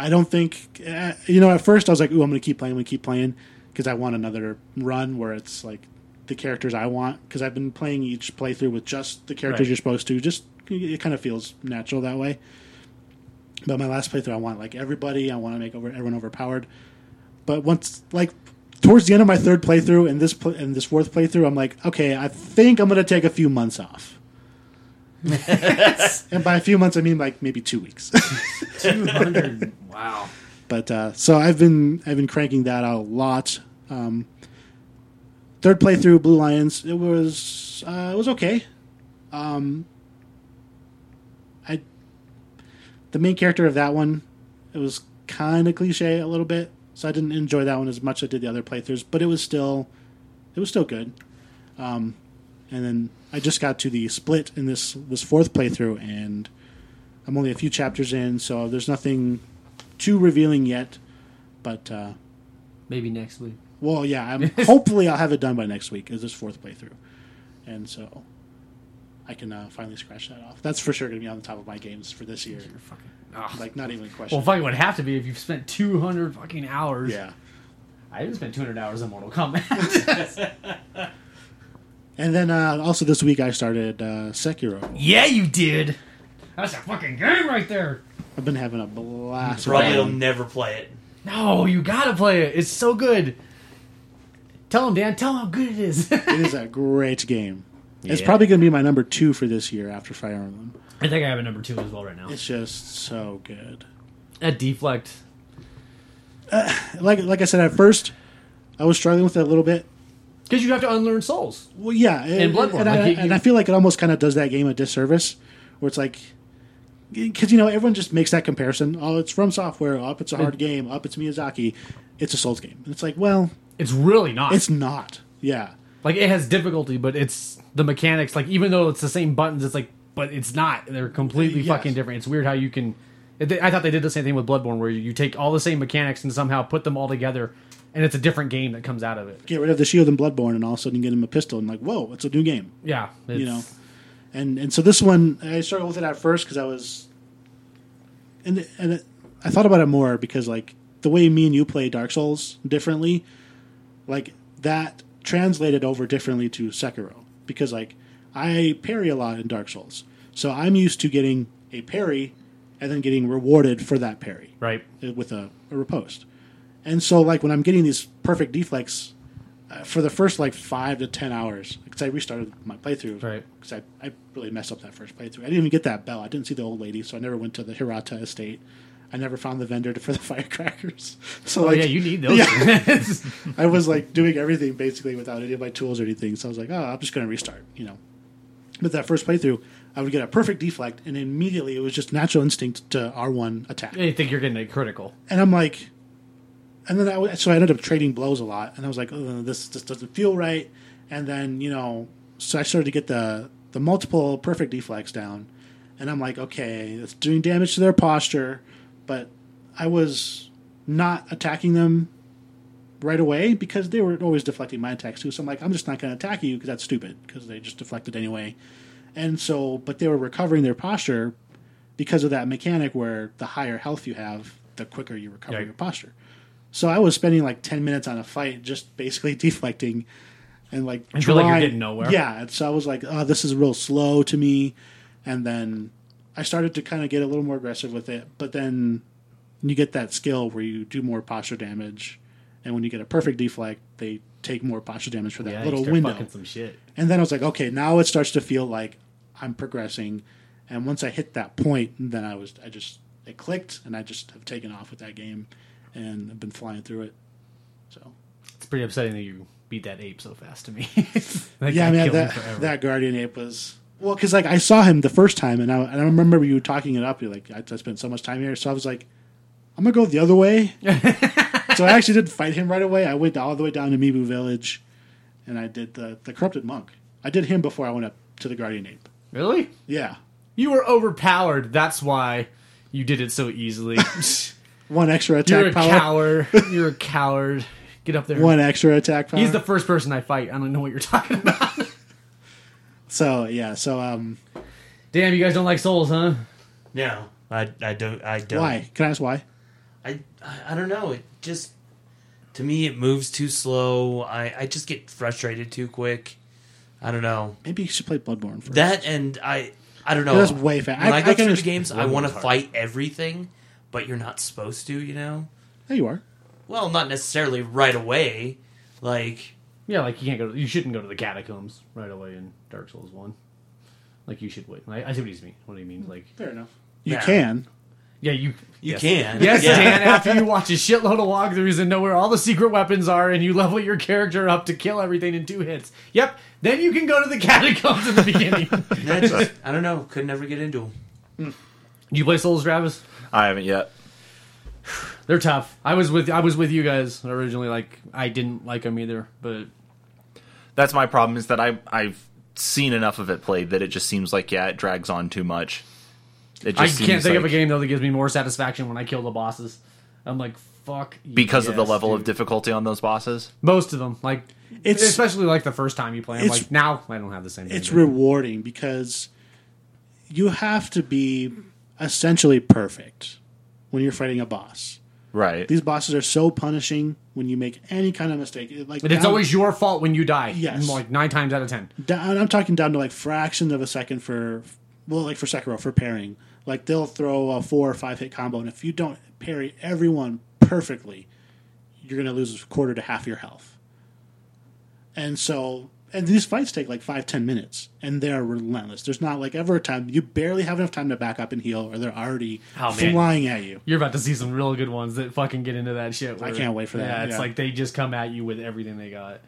I don't think, uh, you know, at first I was like, ooh, I'm going to keep playing, I'm going to keep playing because I want another run where it's like the characters I want because I've been playing each playthrough with just the characters Right. you're supposed to. Just it kind of feels natural that way. But my last playthrough, I want like everybody. I want to make over everyone overpowered. But once, like towards the end of my third playthrough and this pl- and this fourth playthrough, I'm like, okay, I think I'm going to take a few months off. and by a few months, I mean like maybe two weeks. 200. wow. but uh, so I've been I've been cranking that out a lot. Um, third playthrough, Blue Lions, it was uh, it was okay. Um, I the main character of that one, it was kind of cliche a little bit, so I didn't enjoy that one as much as I did the other playthroughs. But it was still it was still good. Um, and then I just got to the split in this this fourth playthrough, and I'm only a few chapters in, so there's nothing too revealing yet. But uh, Maybe next week. well, yeah, I'm hopefully I'll have it done by next week. Is this fourth playthrough, and so I can uh, finally scratch that off. That's for sure going to be on the top of my games for this year. Fucking. Like not even a question. well, fucking would have to be if you've spent 200 fucking hours. yeah. I didn't spend 200 hours in Mortal Kombat. And then uh, also this week I started uh, Sekiro. yeah, you did. That's a fucking game right there. I've been having a blast. with Probably that will one. never play it. No, you gotta play it. It's so good. Tell him, Dan. Tell him how good it is. It is a great game. It's Yeah. probably going to be my number two for this year after Fire Emblem. I think I have a number two as well right now. It's just so good. At Deflect. Like like I said at first, I was struggling with it a little bit. Because you have to unlearn souls. Well, yeah, and, Bloodborne, and, like I, you- and I feel like it almost kind of does that game a disservice, where it's like, because you know everyone just makes that comparison. Oh, it's from software. Up, it's a hard game. Up, it's Miyazaki. It's a Souls game. And it's like, well, It's really not. it's not. Yeah, like it has difficulty, but it's the mechanics. Like even though it's the same buttons, it's like, but it's not. They're completely Yes. fucking different. It's weird how you can. I thought they did the same thing with Bloodborne, where you take all the same mechanics and somehow put them all together, and it's a different game that comes out of it. get rid of the shield and Bloodborne, and all of a sudden you get him a pistol, and like, whoa, it's a new game. Yeah, you know and and so this one i struggled with it at first because i was and and it, i thought about it more because like the way me and you play dark souls differently like that translated over differently to sekiro because like i parry a lot in dark souls so i'm used to getting a parry and then getting rewarded for that parry right. uh, with a, a riposte. And so, like when I'm getting these perfect deflects uh, for the first like five to ten hours, because I restarted my playthrough, Right. Because I, I really messed up that first playthrough. I didn't even get that bell. I didn't see the old lady, so I never went to the Hirata estate. I never found the vendor for the firecrackers. So Oh like, yeah, you need those. Yeah. I was like doing everything basically without any of my tools or anything. So I was like, oh, I'm just going to restart, you know. But that first playthrough, I would get a perfect deflect, and immediately it was just natural instinct to R1 attack you think you're getting a critical? and I'm like, and then I so I ended up trading blows a lot, and I was like, oh, this just doesn't feel right. And then you know, so I started to get the the multiple perfect deflects down, and I'm like, okay, it's doing damage to their posture, but I was not attacking them right away because they were always deflecting my attacks too. So I'm like, I'm just not going to attack you because that's stupid because they just deflected anyway. And so, but they were recovering their posture because of that mechanic where the higher health you have, the quicker you recover Right. your posture. So I was spending like 10 minutes on a fight just basically deflecting and like I feel like you're getting nowhere. Yeah, so I was like, oh, this is real slow to me. And then I started to kind of get a little more aggressive with it, but then you get that skill where you do more posture damage, and when you get a perfect deflect, they take more posture damage for that Yeah, little window. some shit. And then I was like, okay, now it starts to feel like I'm progressing. And once I hit that point, then I was, I just, it clicked, and I just have taken off with that game, and I've been flying through it. So It's pretty upsetting that you beat that ape so fast to me. Yeah, guy man, killed me that that guardian ape was well, because like I saw him the first time, and I, and I remember you talking it up. You're like, I, I spent so much time here, so I was like, I'm gonna go the other way. so I actually didn't fight him right away. I went all the way down to Mibu Village, and I did the the corrupted monk. I did him before I went up to the guardian ape. really? Yeah, You were overpowered. That's why you did it so easily. One extra attack You're a power. coward. You're a coward. Get up there. One extra attack power. He's the first person I fight. I don't know what you're talking about. so yeah. So um, Damn, you guys don't like souls, huh? No, I, I don't. I don't. why? Can I ask why? I, I I don't know. It just to me it moves too slow. I I just get frustrated too quick. I don't know Maybe you should play Bloodborne first. that, and I I don't know. That's way fast. When I- I, I go can through the understand- games, I want to fight everything, but you're not supposed to. You know. there you are. Well, not necessarily right away. Like Yeah, like you can't go. To, you shouldn't go to the catacombs right away in Dark Souls One. Like you should wait. I, I see what he's mean. What do you mean? Like Fair enough. You Yeah. can. yeah, you you yes. can. Yes, Yeah. Dan. After you watch a shitload of walkthroughs and know where all the secret weapons are, and you level your character up to kill everything in two hits. Yep. Then you can go to the catacombs in the beginning. That just- I don't know. Could never get into them. Do you play Souls, Travis? I haven't yet. They're tough. I was with I was with you guys originally. Like I didn't like them either, but That's my problem is that I I've seen enough of it played that it just seems like yeah it drags on too much. It I just can't seems think of a game though that gives me more satisfaction when I kill the bosses. I'm like fuck because of the yes, level of difficulty on those bosses. most of them like It's- especially like the first time you play. 'em. It's- like now I don't have the same. It's but- rewarding because you have to be essentially perfect when you're fighting a boss. Right. These bosses are so punishing when you make any kind of mistake. Like But it's down- always your fault when you die. Yes. like nine times out of ten. down, I'm talking down to like fractions of a second for well, like for Sekiro for parrying. Like they'll throw a four or five hit combo, and if you don't parry everyone perfectly, you're going to lose a quarter to half your health. And so, and these fights take like five ten minutes, and they're relentless. There's not like ever a time you barely have enough time to back up and heal, or they're already Oh, flying at you. You're about to see some real good ones that fucking get into that shit. I can't wait for that, Yeah, it's yeah. like they just come at you with everything they got.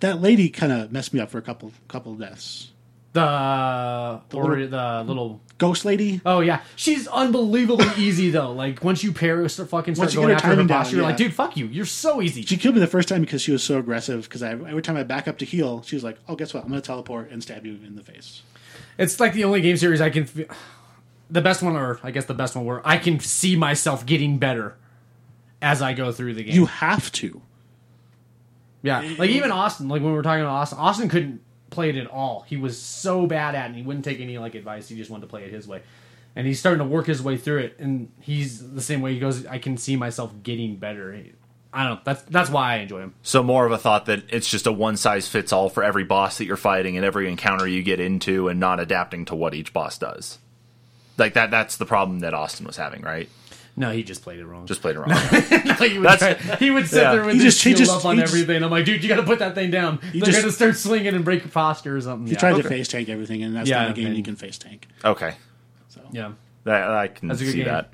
That lady kind of messed me up for a couple couple of deaths. The or little- the little Ghost lady, Oh yeah, she's unbelievably easy though. Like once you pair, start fucking start Once going after her posture, down, you're like, dude, fuck you. You're so easy. She killed me the first time because she was so aggressive. Because I, every time I back up to heal, she was like, "Oh, guess what? I'm going to teleport and stab you in the face." It's like the only game series I can. The best one, or I guess the best one, where I can see myself getting better as I go through the game. You have to. yeah, like even Austin. Like when we were talking to Austin, Austin couldn't play it at all. He was so bad at it, and he wouldn't take any like advice. He just wanted to play it his way. And he's starting to work his way through it, and he's the same way. He goes, I can see myself getting better. I don't know. That's that's why I enjoy him. So more of a thought that it's just a one size fits all for every boss that you're fighting and every encounter you get into, and not adapting to what each boss does. Like that. That's the problem that Austin was having, right? No, he just played it wrong. Just played it wrong. he, would That's- try- he would sit yeah. there with He just- he just- up on he just- everything. I'm like, dude, you got to put that thing down. They're just- gonna start swinging and break your posture or something. You yeah. try Okay. to face tank everything, and that's Yeah, not a game and- you can face tank. okay, So, yeah. that, I can That's a good see game. that.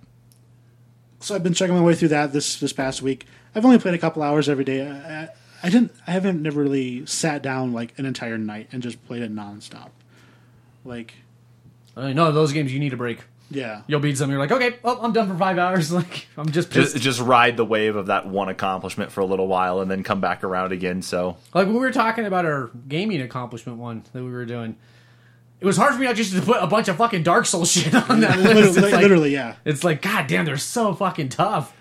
so I've been checking my way through that this this past week. I've only played a couple hours every day. I, I, I didn't. I haven't never really sat down like an entire night and just played it nonstop. Like, Uh, no, those games you need a break. Yeah, You'll beat some. You're like, okay, well, I'm done for five hours. Like, I'm just pissed. Just, just ride the wave of that one accomplishment for a little while and then come back around again. So like when we were talking about our gaming accomplishment one that we were doing. It was hard for me not just to put a bunch of fucking Dark Souls shit on that list. literally, It's like, literally, yeah. it's like, god damn, they're so fucking tough.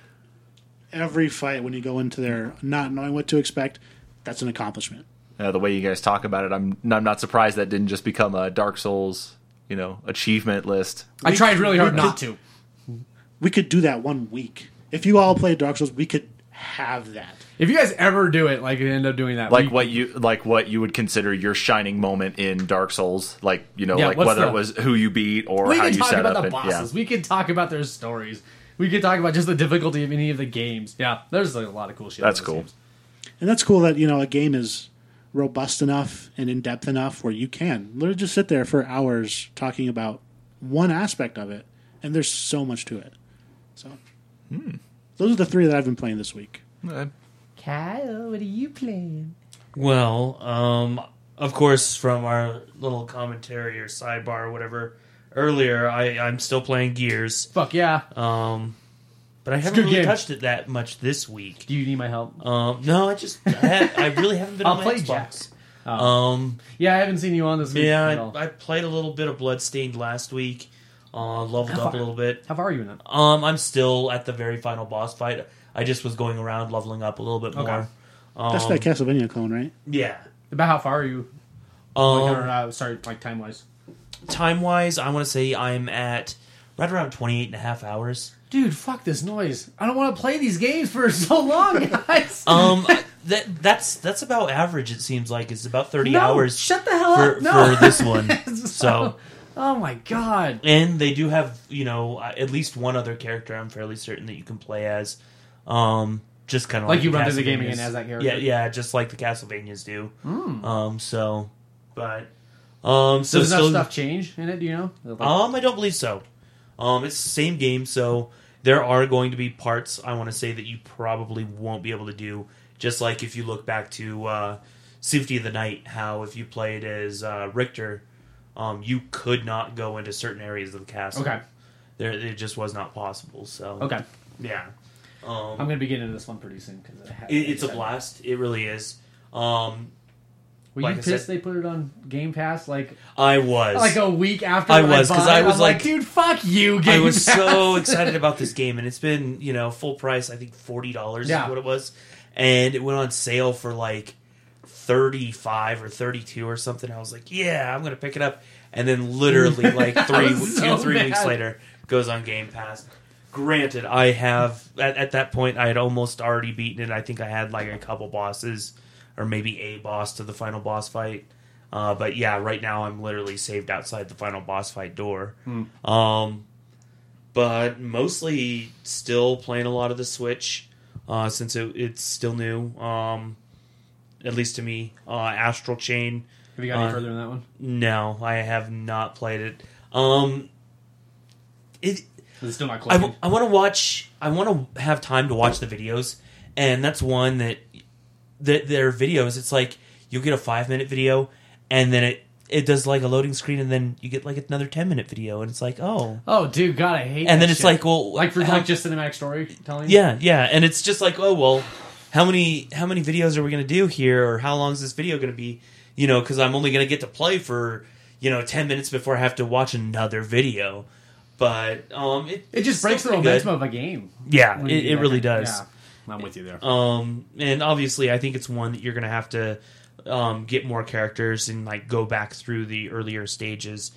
Every fight when you go into there not knowing what to expect, that's an accomplishment. uh, the way you guys talk about it, I'm I'm not surprised that didn't just become a Dark Souls, you know, achievement list. I We- tried really hard not could- to. We could do that one week if you all played Dark Souls. We could have that. If you guys ever do it, like end up doing that, Like we- what you like what you would consider your shining moment in Dark Souls, like you know, Yeah, like whether the- it was who you beat or we how can you talk about up. the and- bosses. yeah. We can talk about their stories. We can talk about just the difficulty of any of the games. Yeah, there's like a lot of cool shit. That's cool. games. And that's cool that you know a game is robust enough and in depth enough where you can literally just sit there for hours talking about one aspect of it, and there's so much to it. So, those are the three that I've been playing this week. Uh, Kyle, what are you playing? Well, um, of course, from our little commentary or sidebar or whatever earlier, I, I'm still playing Gears. Fuck yeah! Um, but I haven't good really game. touched it that much this week. Do you need my help? Um, no, I just I, had, I really haven't been I'll on my play Xbox. Jack. Um, Yeah, I haven't seen you on this. Week at yeah, all. I, I played a little bit of Bloodstained last week. Uh, leveled How up a far- little bit. How far are you in that? Um, I'm still at the very final boss fight. I just was going around leveling up a little bit Okay. more. Um, That's that Castlevania clone, right? yeah. About how far are you? Um, Like, or, uh, sorry, like time wise. time wise, I want to say I'm at right around 28 and a half hours. Dude, fuck this noise. I don't want to play these games for so long, guys. Um, that that's that's about average. It seems like it's about 30 no, hours Shut the hell for, up. No. for this one. so, oh my god. and they do have you know uh, at least one other character. I'm fairly certain that you can play as. Um, just kind of Like like, you run through the game again as that character? Yeah, yeah, just like the Castlevanias do. Mm. Um, so, but um, so Does that still, stuff change in it? Do you know? Like- Um, I don't believe so. Um, it's the same game, so there are going to be parts I want to say that you probably won't be able to do. Just like if you look back to uh, Symphony of the Night, how if you played as uh, Richter, um, you could not go into certain areas of the castle. okay. there it just was not possible. So Okay. yeah, um, I'm gonna be getting into this one pretty soon because it, it's a blast. It really is. Um, Were like you pissed said- they put it on Game Pass like I was like a week after I was because I was I'm like- dude, fuck you, Game I was Pass. so excited about this game, and it's been you know full price. I think forty dollars Yeah. is what it was, and it went on sale for like thirty five or thirty two or something. I was like, yeah, I'm gonna pick it up, and then literally like three, two, so three weeks later, goes on Game Pass. Granted, I have at, at that point I had almost already beaten it. I think I had like a couple bosses, or maybe a boss to the final boss fight. Uh, but yeah, right now I'm literally saved outside the final boss fight door. Um, but mostly still playing a lot of the Switch uh, since it, it's still new. Um, at least to me, uh, Astral Chain. Have you got any Uh, further in that one? No, I have not played it. Um, it Is still not I, clicking? want to watch. I want to have time to watch the videos, and that's one that that their videos. It's like you get a five minute video, and then it it does like a loading screen, and then you get like another ten minute video, and it's like oh, oh, dude, God, I hate. and then it's shit. like well, like for how- like just cinematic storytelling. yeah, yeah, and it's just like, oh well, how many how many videos are we gonna do here, or how long is this video gonna be? You know, because I'm only gonna get to play for you know ten minutes before I have to watch another video. But um, it it just breaks the momentum good. of a game. Yeah, it, it really does. Yeah, I'm with you there. Um, and obviously, I think it's one that you're gonna have to um, get more characters and like go back through the earlier stages.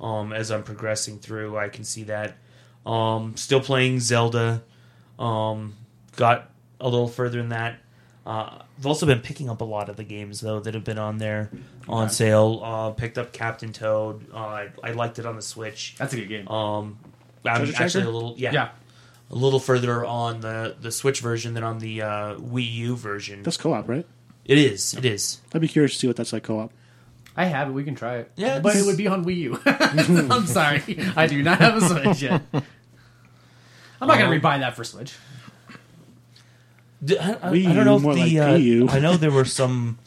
Um, as I'm progressing through, I can see that. Um, still playing Zelda. Um, got a little further in that. Uh, I've also been picking up a lot of the games though that have been on there on sale. Uh, picked up Captain Toad. Uh, I, I liked it on the Switch. That's a good game. Um, I'm Treasure actually Tracker? a little yeah, yeah. A little further on the the Switch version than on the uh, Wii U version. That's co-op, right? It is. It is. I'd be curious to see what that's like co-op. I have it. We can try it. Yeah, but it would be on Wii U. I'm sorry, I do not have a Switch yet. I'm not Um, gonna rebuy that for Switch. D- I, I- Wii I don't know if more the. like uh, PU. I know there were some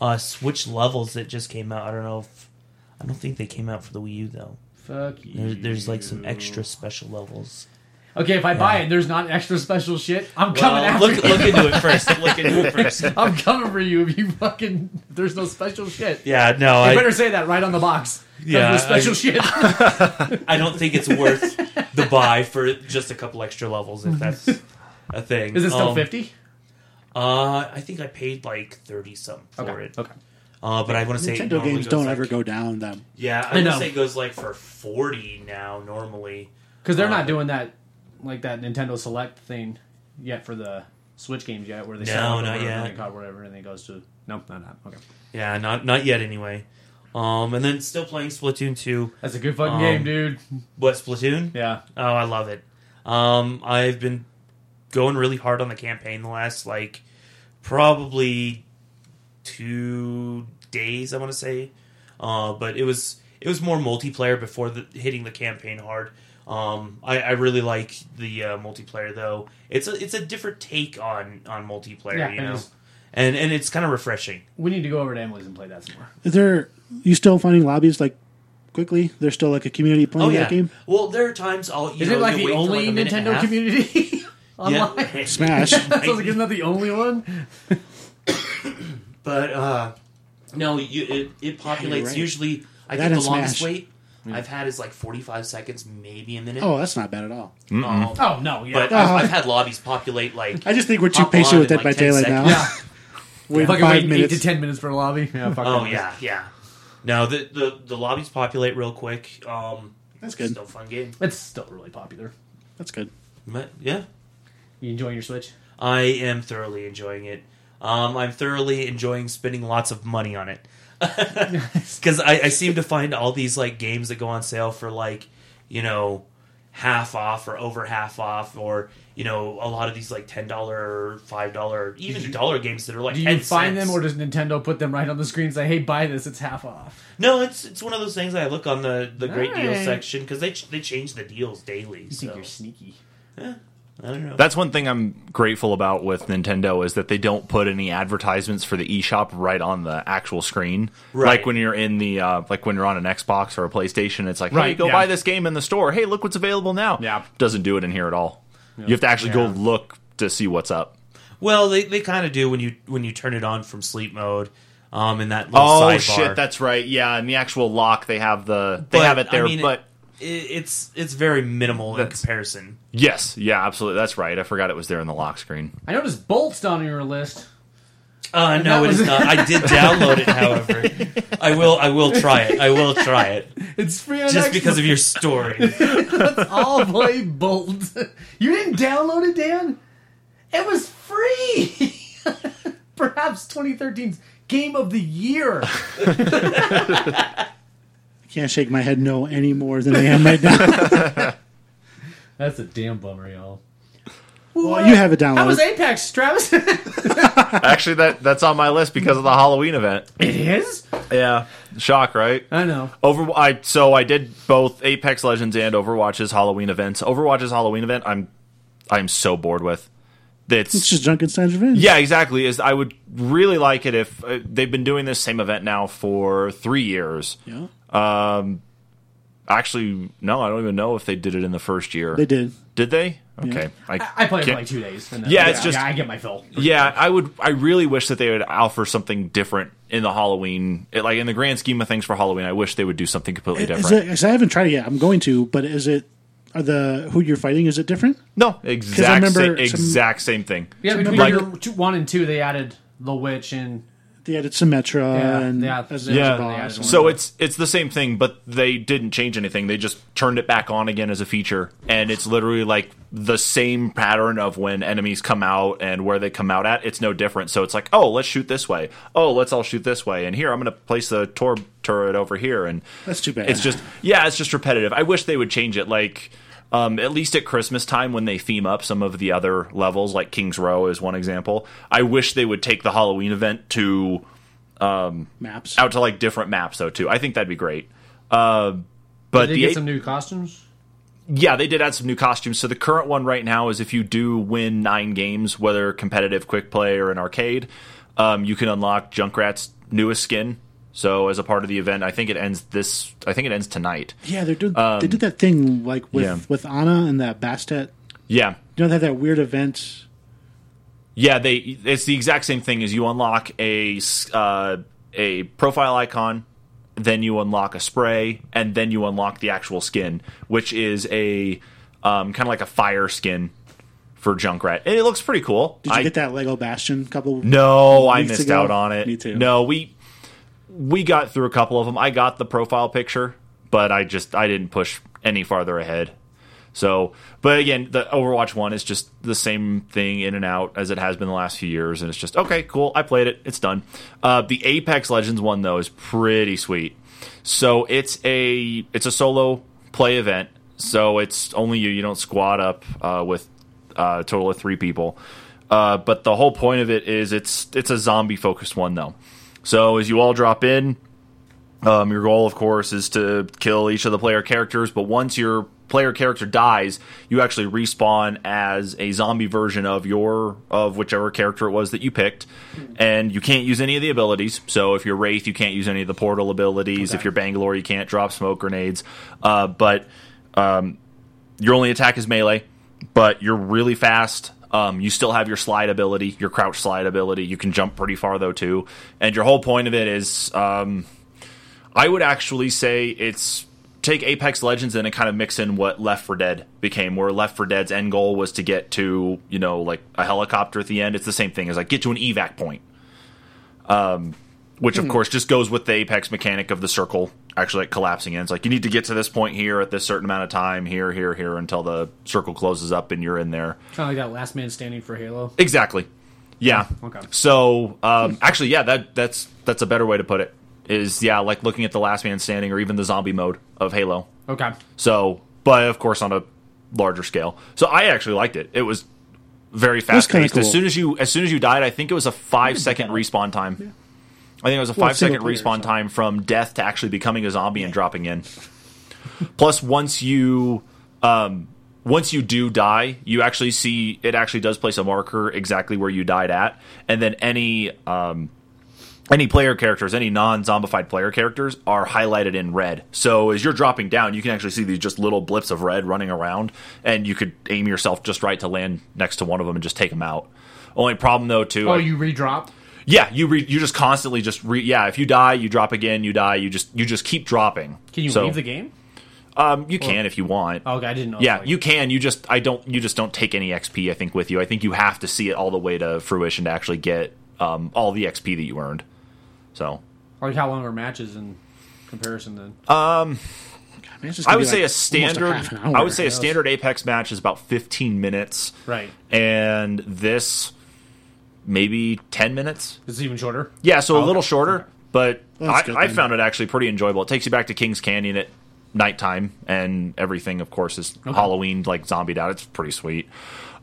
uh, Switch levels that just came out. I don't know if. I don't think they came out for the Wii U though. Fuck you. There, there's like some extra special levels. Okay, if I buy it, there's not extra special shit. I'm coming Well, after look you. look into it first. Look into it first. I'm coming for you if you fucking. There's no special shit. Yeah, no, You I, better say that right on the box. There's Yeah, no special I- shit. I don't think it's worth the buy for just a couple extra levels if that's a thing. Is it still Um, fifty? Uh, I think I paid like thirty some for Okay. it. Okay. Uh, but I want to say it Nintendo normally games don't like- ever go down. Them. Yeah, I I, know. would say it goes like for forty now normally. Because they're Uh, not doing that, like that Nintendo Select thing yet for the Switch games yet, where they No, not yet. card, whatever, and then it goes to no, not that. Okay, Yeah, not not yet anyway. Um, and then still playing Splatoon two. that's a good fucking Um, game, dude. What Splatoon? Yeah, Oh, I love it. Um, I've been going really hard on the campaign the last like probably two days. I want to say, uh, but it was it was more multiplayer before the, hitting the campaign hard. Um, I, I really like the uh, multiplayer though. It's a it's a different take on on multiplayer, Yeah, you know, is. and and it's kind of refreshing. we need to go over to Emily's and play that some more. Is there you still finding lobbies like quickly? There's still like a community playing Oh yeah. that game. Well, there are times I'll. You Is know, it like the wait only like, a minute and a Nintendo community online? Yeah. Smash. Sounds like isn't that the only one? But uh no, you, it it populates right. usually. I That think the longest Smash. wait I've had is like 45 seconds, maybe a minute. Oh, that's not bad at all. Um, Oh no, yeah. But Uh, I've, I've had lobbies populate like I just think we're too Hop patient on with in, Dead like, by 10 Daylight now. yeah. Wait Fucking five wait eight to ten minutes for a lobby. Yeah. Fuck Oh it. yeah, yeah. No, the, the the lobbies populate real quick. Um, That's good. Still a fun game. It's still really popular. That's good. But yeah, You enjoying your Switch? I am thoroughly enjoying it. Um, I'm thoroughly enjoying spending lots of money on it because I, I seem to find all these like games that go on sale for like you know half off or over half off or you know a lot of these like ten dollar five dollar even dollar games that are like Do you find cents. them, or does Nintendo put them right on the screen and say, "Hey, buy this; it's half off"? no it's it's one of those things I look on the the great deals Alright. section because they ch- they change the deals daily You so think you're sneaky? I don't know That's one thing I'm grateful about with Nintendo is that they don't put any advertisements for the eShop right on the actual screen. Right. Like when you're in the uh, like when you're on an Xbox or a PlayStation, it's like, hey, Right, go yeah. buy this game in the store. Hey, look what's available now. Yeah. Doesn't do it in here at all. You have to actually Yeah. go look to see what's up. Well, they, they kind of do when you when you turn it on from sleep mode, um, in that little Oh sidebar. shit, that's right. Yeah, in the actual lock they have the they But, have it there, I mean, but it's it's very minimal in comparison. yes, yeah, absolutely. That's right. I forgot it was there in the lock screen. I noticed Bolt's down on your list. Uh, that no, it is not. I did download it, however. I will I will try it. I will try it It's free on just Xbox. because of your story. I'll play Bolt. You didn't download it, Dan? It was free. Perhaps 2013's game of the year. I can't shake my head no any more than I am right now. That's a damn bummer, y'all. well, you have it down. How was. Apex, Travis? Actually, that that's on my list because of the Halloween event. it is. Yeah, shock, right? I know. Over, I so I did both Apex Legends and Overwatch's Halloween events. Overwatch's Halloween event, I'm I'm so bored with. It's It's just Junkenstein's Revenge. yeah, exactly. Is I would really like it if uh, they've been doing this same event now for three years. Yeah. Um, actually, no, I don't even know if they did it in the first year. They did. Did they? Okay, I, I played it for like two days. and then- Yeah, it's just- I get my fill. Yeah, I would. I really wish that they would offer something different in the Halloween. It, like in the grand scheme of things for Halloween, I wish they would do something completely Is different. it, 'cause I haven't tried it yet. I'm going to, but is it? Are the who you're fighting? Is it different? no, exact remember same, some- exact same thing. Yeah, between Like- your two, one and two, they added the witch and They added Symmetra Yeah, and yeah, as yeah, boss. they added one. So it's it's the same thing, but they didn't change anything. They just turned it back on again as a feature, and it's literally like the same pattern of when enemies come out and where they come out at. It's no different. So it's like, oh, let's shoot this way. Oh, let's all shoot this way. And here I'm going to place the tor- turret over here. And That's too bad. It's just yeah, it's just repetitive. I wish they would change it. Like um, at least at Christmas time when they theme up some of the other levels, like Kings Row is one example. I wish they would take the Halloween event to maps. out to like different maps though too. I think that'd be great. Uh, but did they the get eight- some new costumes? yeah, they did add some new costumes. So the current one right now is if you do win nine games, whether competitive, quick play, or an arcade, um, you can unlock Junkrat's newest skin. So as a part of the event, I think it ends this. I think it ends tonight. yeah, they're doing. they did that thing like with yeah. with Ana and that Bastet. Yeah, You know, they had that weird event. Yeah, they it's the exact same thing as you unlock a uh, a profile icon, then you unlock a spray, and then you unlock the actual skin, which is a um, kind of like a fire skin for Junkrat, and it looks pretty cool. Did you I, get that Lego Bastion couple? No, I missed ago? out on it. Me too. No, we we got through a couple of them. I got the profile picture, but I just I didn't push any farther ahead. So, but again, the Overwatch one is just the same thing in and out as it has been the last few years, and it's just okay, cool. I played it, it's done. Uh, the Apex Legends one though is pretty sweet. So it's a it's a solo play event. So it's only you. You don't squad up uh, with uh, a total of three people. Uh, but the whole point of it is it's it's a zombie focused one though. So as you all drop in, um, your goal, of course, is to kill each of the player characters. But once your player character dies, you actually respawn as a zombie version of your of whichever character it was that you picked, and you can't use any of the abilities. So if you're Wraith, you can't use any of the portal abilities. If you're Bangalore, you can't drop smoke grenades. Uh, but um, your only attack is melee, but you're really fast. Um, you still have your slide ability, your crouch slide ability. You can jump pretty far though too. And your whole point of it is, um, I would actually say it's take Apex Legends and kind of mix in what Left 4 Dead became, where Left 4 Dead's end goal was to get to, you know, like a helicopter at the end. It's the same thing as like get to an evac point. Um, which of course just goes with the Apex mechanic of the circle actually like collapsing in. It's like you need to get to this point here at this certain amount of time, here, here, here, until the circle closes up and you're in there. Kind of like that last man standing for Halo. Exactly. Yeah. Okay. So um, actually, yeah, that that's that's a better way to put it. Is yeah, like looking at the last man standing or even the zombie mode of Halo. Okay. So, but of course on a larger scale. So I actually liked it. It was very fast kinda paced. As soon as you as soon as you died, I think it was a five second respawn time. I think it was a Well, five second respawn time from death to actually becoming a zombie and dropping in. Plus, once you um, once you do die, you actually see it actually does place a marker exactly where you died at, and then any um, any player characters, any non-zombified player characters, are highlighted in red. So as you're dropping down, you can actually see these just little blips of red running around, and you could aim yourself just right to land next to one of them and just take them out. Only problem though, too. Oh, like- you redrop? Yeah, you re- you just constantly just re- yeah. If you die, you drop again. You die, you just you just keep dropping. Can you So, leave the game? Um, you can if you want. Oh, okay, I didn't know. Yeah, Like- you can. You just I don't. You just don't take any XP. I think with you. I think you have to see it all the way to fruition to actually get um, all the XP that you earned. So Like how long are matches in comparison then? Man, it's just I would be say like a standard. half an hour. I would say a standard Apex match is about fifteen minutes, right. and this maybe ten minutes. It's even shorter. Yeah, so a Oh, little okay. shorter, Okay. but that's I, I found it actually pretty enjoyable. It takes you back to Kings Canyon at nighttime, and everything, of course, is Halloween like zombied out. It's pretty sweet.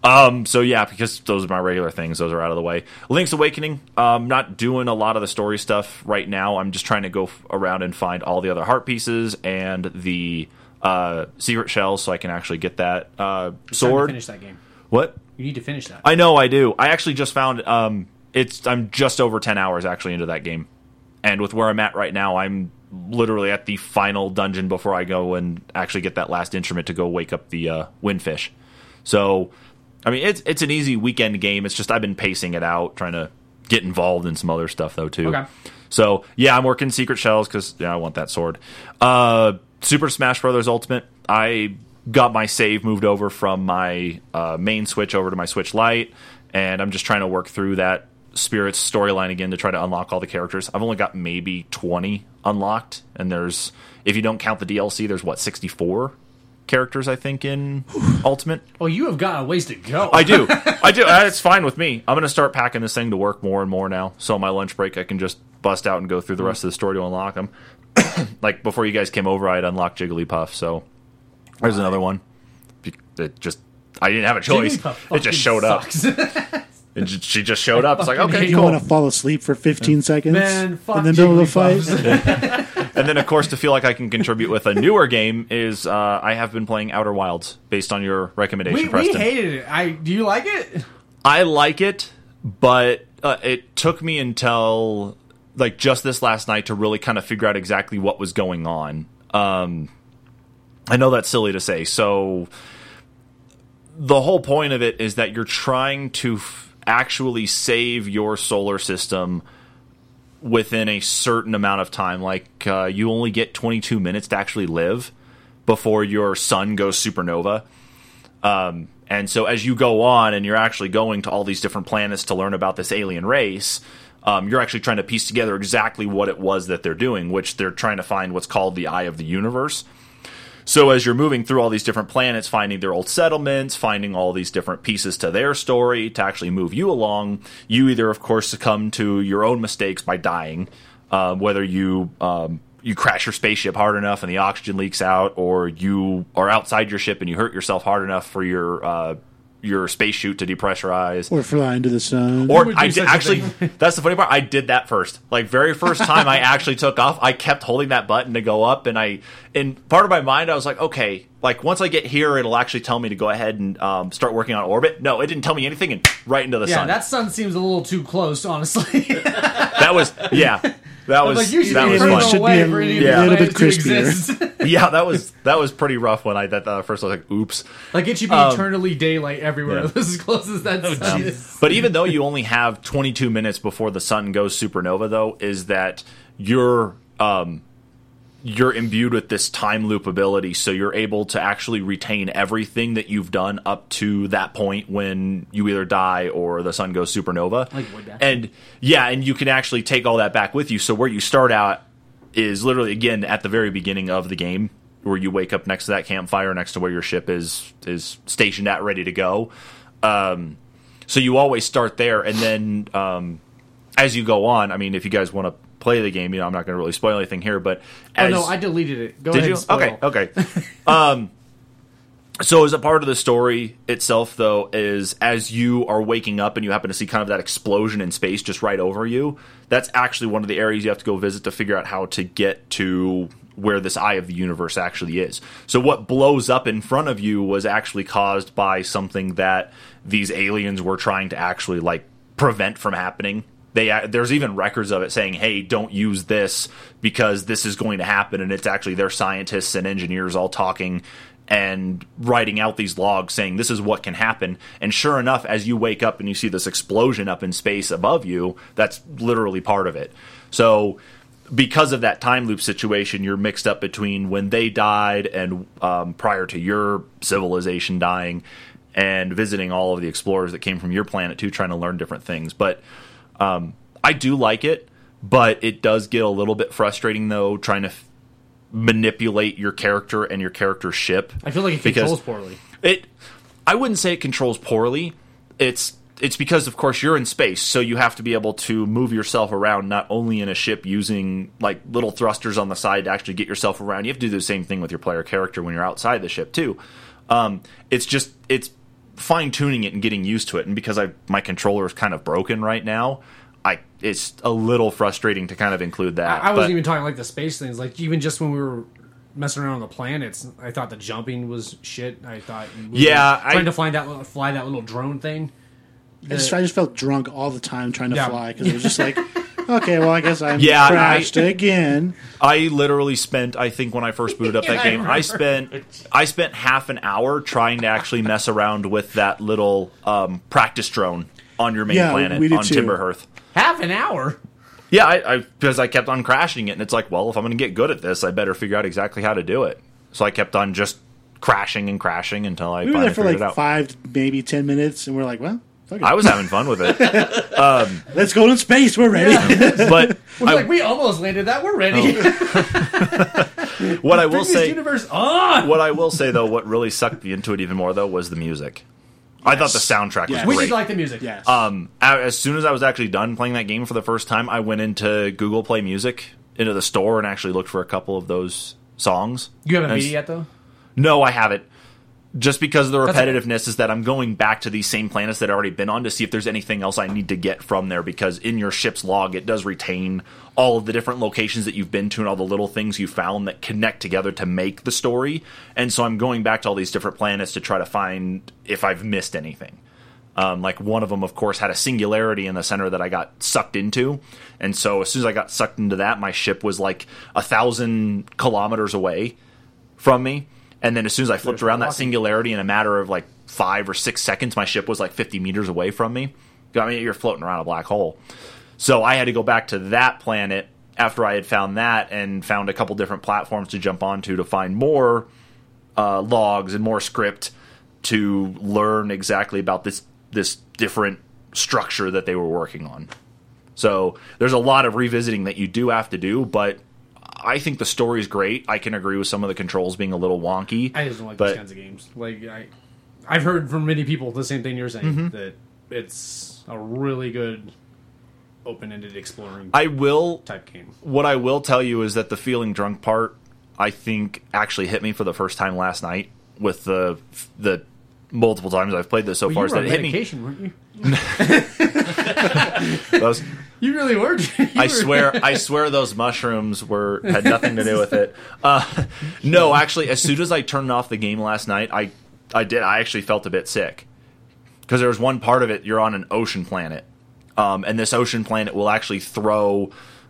Um, so yeah, because those are my regular things, those are out of the way. Link's Awakening, um, not doing a lot of the story stuff right now. I'm just trying to go f- around and find all the other heart pieces and the uh, secret shells, so I can actually get that uh, Time to sword. finish that game. What? You need to finish that. I know I do. I actually just found um it's I'm just over 10 hours actually into that game. And with where I'm at right now, I'm literally at the final dungeon before I go and actually get that last instrument to go wake up the uh, windfish. So, I mean, it's it's an easy weekend game. It's just I've been pacing it out, trying to get involved in some other stuff though too. Okay. So yeah, I'm working secret shells because yeah, I want that sword. Uh, Super Smash Brothers Ultimate. I got my save moved over from my uh, main Switch over to my Switch Lite, and I'm just trying to work through that Spirits storyline again to try to unlock all the characters. I've only got maybe 20 unlocked, and there's if you don't count the DLC, there's what 64 characters I think in Ultimate. well, you have got a ways to go. I do. I do. Uh, It's fine with me. I'm going to start packing this thing to work more and more now. So on my lunch break, I can just bust out and go through the rest of the story to unlock them. like before you guys came over, I had unlocked Jigglypuff. So there's another one. It just I didn't have a choice. It just showed up. sucks. It ju- she just showed up. It's like okay, You cool. want to fall asleep for 15 seconds Man, fuck in the middle of the fight. And then of course to feel like I can contribute with a newer game is uh, I have been playing Outer Wilds based on your recommendation, we, we Preston. hated it. I do you like it? I like it, but uh, it took me until like just this last night to really kind of figure out exactly what was going on. Um, I know that's silly to say. So the whole point of it is that you're trying to f- actually save your solar system within a certain amount of time. Like uh, you only get 22 minutes to actually live before your sun goes supernova. Um, and so as you go on and you're actually going to all these different planets to learn about this alien race, um, you're actually trying to piece together exactly what it was that they're doing, which they're trying to find what's called the eye of the universe. So as you're moving through all these different planets, finding their old settlements, finding all these different pieces to their story to actually move you along, you either, of course, succumb to your own mistakes by dying, uh, whether you um, you crash your spaceship hard enough and the oxygen leaks out, or you are outside your ship and you hurt yourself hard enough for your uh, your space chute to depressurize. Or fly into the sun. Or I did actually, that's the funny part. I did that first. Like very first time I actually took off, I kept holding that button to go up, and I, in part of my mind, I was like, okay, like once I get here, it'll actually tell me to go ahead and um, start working on orbit. No, it didn't tell me anything, and right into the sun. Yeah, sun. that sun seems a little too close, honestly. that was yeah. That was like you should that be was fun. should be a for any of little bit crispier. yeah, that was that was pretty rough when I that uh, first I was like, oops. like it should be Um, eternally daylight everywhere. yeah. This is as close as that sun is. But even though you only have 22 minutes before the sun goes supernova, though, is that your um, you're imbued with this time loop ability, so you're able to actually retain everything that you've done up to that point when you either die or the sun goes supernova. Like and yeah, and you can actually take all that back with you. So where you start out is literally again at the very beginning of the game, where you wake up next to that campfire, next to where your ship is is stationed at, ready to go. Um, so you always start there, and then um, as you go on, I mean, if you guys want to play the game, you know, I'm not going to really spoil anything here, but Oh no, I deleted it. Go did ahead. you? Okay, okay. um, so as a part of the story itself, though, is as you are waking up and you happen to see kind of that explosion in space just right over you. That's actually one of the areas you have to go visit to figure out how to get to where this eye of the universe actually is. So what blows up in front of you was actually caused by something that these aliens were trying to actually like prevent from happening. They uh, there's even records of it saying, "Hey, don't use this because this is going to happen." And it's actually their scientists and engineers all talking and writing out these logs saying this is what can happen. And sure enough, as you wake up and you see this explosion up in space above you, that's literally part of it. So because of that time loop situation, you're mixed up between when they died and um, prior to your civilization dying, and visiting all of the explorers that came from your planet too, trying to learn different things. But um, I do like it, but it does get a little bit frustrating though, trying to f- manipulate your character and your character's ship. I feel like it controls poorly. It, I wouldn't say it controls poorly. It's it's because of course you're in space, so you have to be able to move yourself around not only in a ship using like little thrusters on the side to actually get yourself around. You have to do the same thing with your player character when you're outside the ship too. Um, it's just it's fine tuning it and getting used to it. And because I my controller is kind of broken right now, I it's a little frustrating to kind of include that. I, I wasn't But- even talking like the space things. Like even just when we were messing around on the planets, I thought the jumping was shit. I thought Yeah, I- trying to find that fly that little drone thing. I just, I just felt drunk all the time trying to Yeah. fly because it was just like, okay, well, I guess I'm Yeah, crashed I- again. I literally spent I think when I first booted up that I game, I remember. spent I spent half an hour trying to actually mess around with that little um, practice drone on your main Yeah, planet we did on too. Timberhearth. Half an hour. Yeah, I, I because I kept on crashing it, and it's like, well, if I'm going to get good at this, I better figure out exactly how to do it. So I kept on just crashing and crashing until I We were finally there for figured like it out. five, maybe ten minutes, and we're like, well, fuck it. I was having fun with it, let's go in space. We're ready. but We're I- like, we almost landed that. We're ready. what I will Bring this say, universe on. what I will say though, what really sucked me into it even more though was the music. I thought the soundtrack Yes. was we great. did like the music. yes. um, a- as soon as I was actually done playing that game for the first time, I went into Google Play Music into the store and actually looked for a couple of those songs. You haven't And beat it yet, though. No, I haven't. Just because of the repetitiveness is that I'm going back to these same planets that I've already been on to see if there's anything else I need to get from there. Because in your ship's log, it does retain all of the different locations that you've been to and all the little things you found that connect together to make the story. And so I'm going back to all these different planets to try to find if I've missed anything. Um, like one of them, of course, had a singularity in the center that I got sucked into, and so as soon as I got sucked into that, my ship was like a thousand kilometers away from me. And then as soon as I flipped There's around that singularity in a matter of like five or six seconds, my ship was like 50 meters away from me. I mean, you're floating around a black hole. So I had to go back to that planet after I had found that and found a couple different platforms to jump onto to find more uh, logs and more script to learn exactly about this this different structure that they were working on. So there's a lot of revisiting that you do have to do, but I think the story's great. I can agree with some of the controls being a little wonky. I just don't like but these kinds of games. Like I, I've heard from many people the same thing you're saying Mm-hmm. that it's a really good open-ended exploring I will type game. what I will tell you is that the feeling drunk part I think actually hit me for the first time last night with the the multiple times I've played this so Well, far. you is were that on it hit me. medication, weren't you? Those- You really were. You I were- swear, I swear, those mushrooms were had nothing to do with it. Uh, no, actually, as soon as I turned off the game last night, I I did. I actually felt a bit sick because there was one part of it. You're on an ocean planet, um, and this ocean planet will actually throw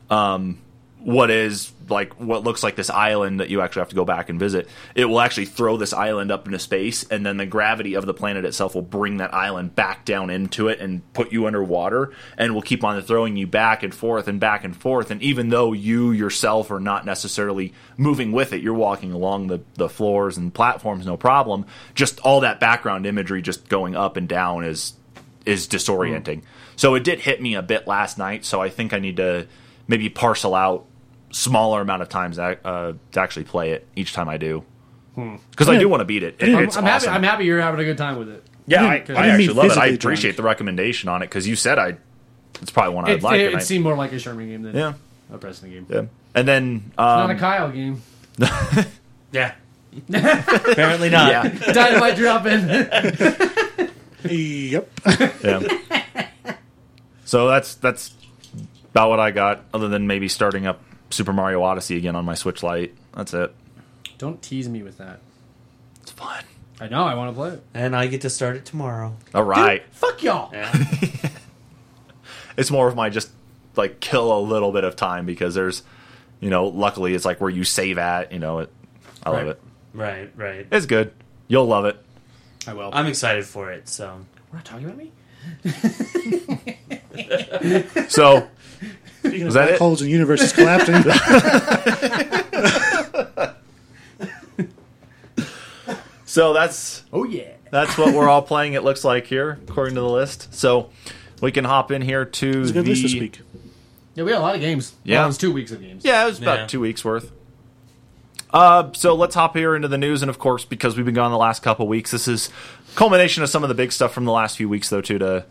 um, what is like what looks like this island that you actually have to go back and visit. It will actually throw this island up into space, and then the gravity of the planet itself will bring that island back down into it and put you underwater, and will keep on throwing you back and forth and back and forth. And even though you yourself are not necessarily moving with it, you're walking along the the floors and platforms, no problem. Just all that background imagery, just going up and down, is is disorienting. Hmm. So it did hit me a bit last night. So I think I need to maybe parcel out smaller amount of times uh, to actually play it each time I do. Because I do want to beat it. It- I'm, it's I'm happy. I'm happy you're having a good time with it. yeah, I, I I, actually love it. I appreciate drunk. the recommendation on it because you said I. It's probably one I'd It, like. it, and I- it seemed more like a Sherman game than yeah, a Preston game. yeah. And then Not a um, Kyle game. Yeah. Apparently not. yeah, Dynamite drop in. Yep. yeah. So that's that's about what I got. Other than maybe starting up Super Mario Odyssey again on my Switch Lite. That's it. Don't tease me with that. It's fun. I know. I want to play it. And I get to start it tomorrow. All right. Fuck y'all. Yeah. it's more of my just like kill a little bit of time because there's you know luckily it's like where you save at you know it i love Right. it right, right. it's good you'll love it I will. I'm excited for it, so. We're not talking about me. so Speaking Was of that black it? holes and universes collapsing, so that's Oh yeah. that's what we're all playing it looks like here according to the list so we can hop in here to it's a good the list this week. Yeah, we had a lot of games. Yeah. Well, it was two weeks of games. yeah it was about Yeah. two weeks worth uh, so let's hop here into the news, and of course, because we've been gone the last couple weeks, this is culmination of some of the big stuff from the last few weeks, though, too, to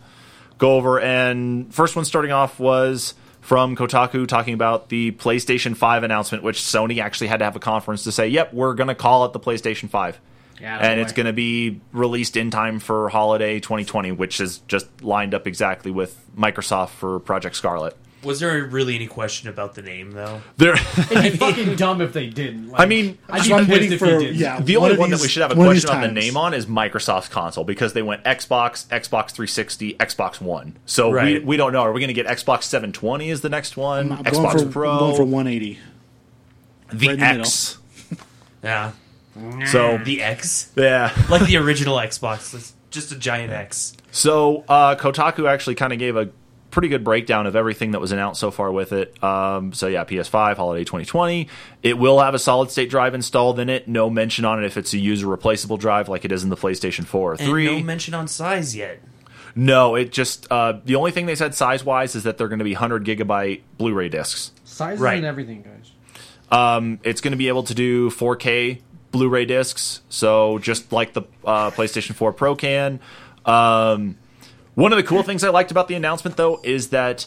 go over. And first one starting off was from Kotaku talking about the PlayStation 5 announcement, which Sony actually had to have a conference to say, yep, we're going to call it the PlayStation 5. Yeah, and it's going to be released in time for holiday 2020, which is just lined up exactly with Microsoft for Project Scarlett. Was there really any question about the name, though? There, It'd be fucking dumb if they didn't. Like, I mean, I'd be I'm pissed waiting if for you didn't. yeah. the only of one that these- we should have a one of these question on the times. name on is Microsoft's console because they went Xbox, Xbox 360, Xbox One. So we, Right. we don't know. Are we going to get Xbox 720 as the next one? I'm Xbox going for, Pro, I'm going for 180. the right in the X. Yeah. So The X? yeah. Like the original Xbox. It's just a giant X. So uh, Kotaku actually kind of gave a pretty good breakdown of everything that was announced so far with it. Um, so yeah, PS5 holiday 2020. It will have a solid state drive installed in it. No mention on it if it's a user replaceable drive like it is in the PlayStation 4 or And 3. no mention on size yet. No, it just uh, the only thing they said size wise is that they're going to be 100 gigabyte Blu-ray discs. Sizes Right. and everything, guys. Um, it's going to be able to do 4K Blu-ray discs, so just like the uh, PlayStation 4 Pro can. Um, one of the cool things I liked about the announcement, though, is that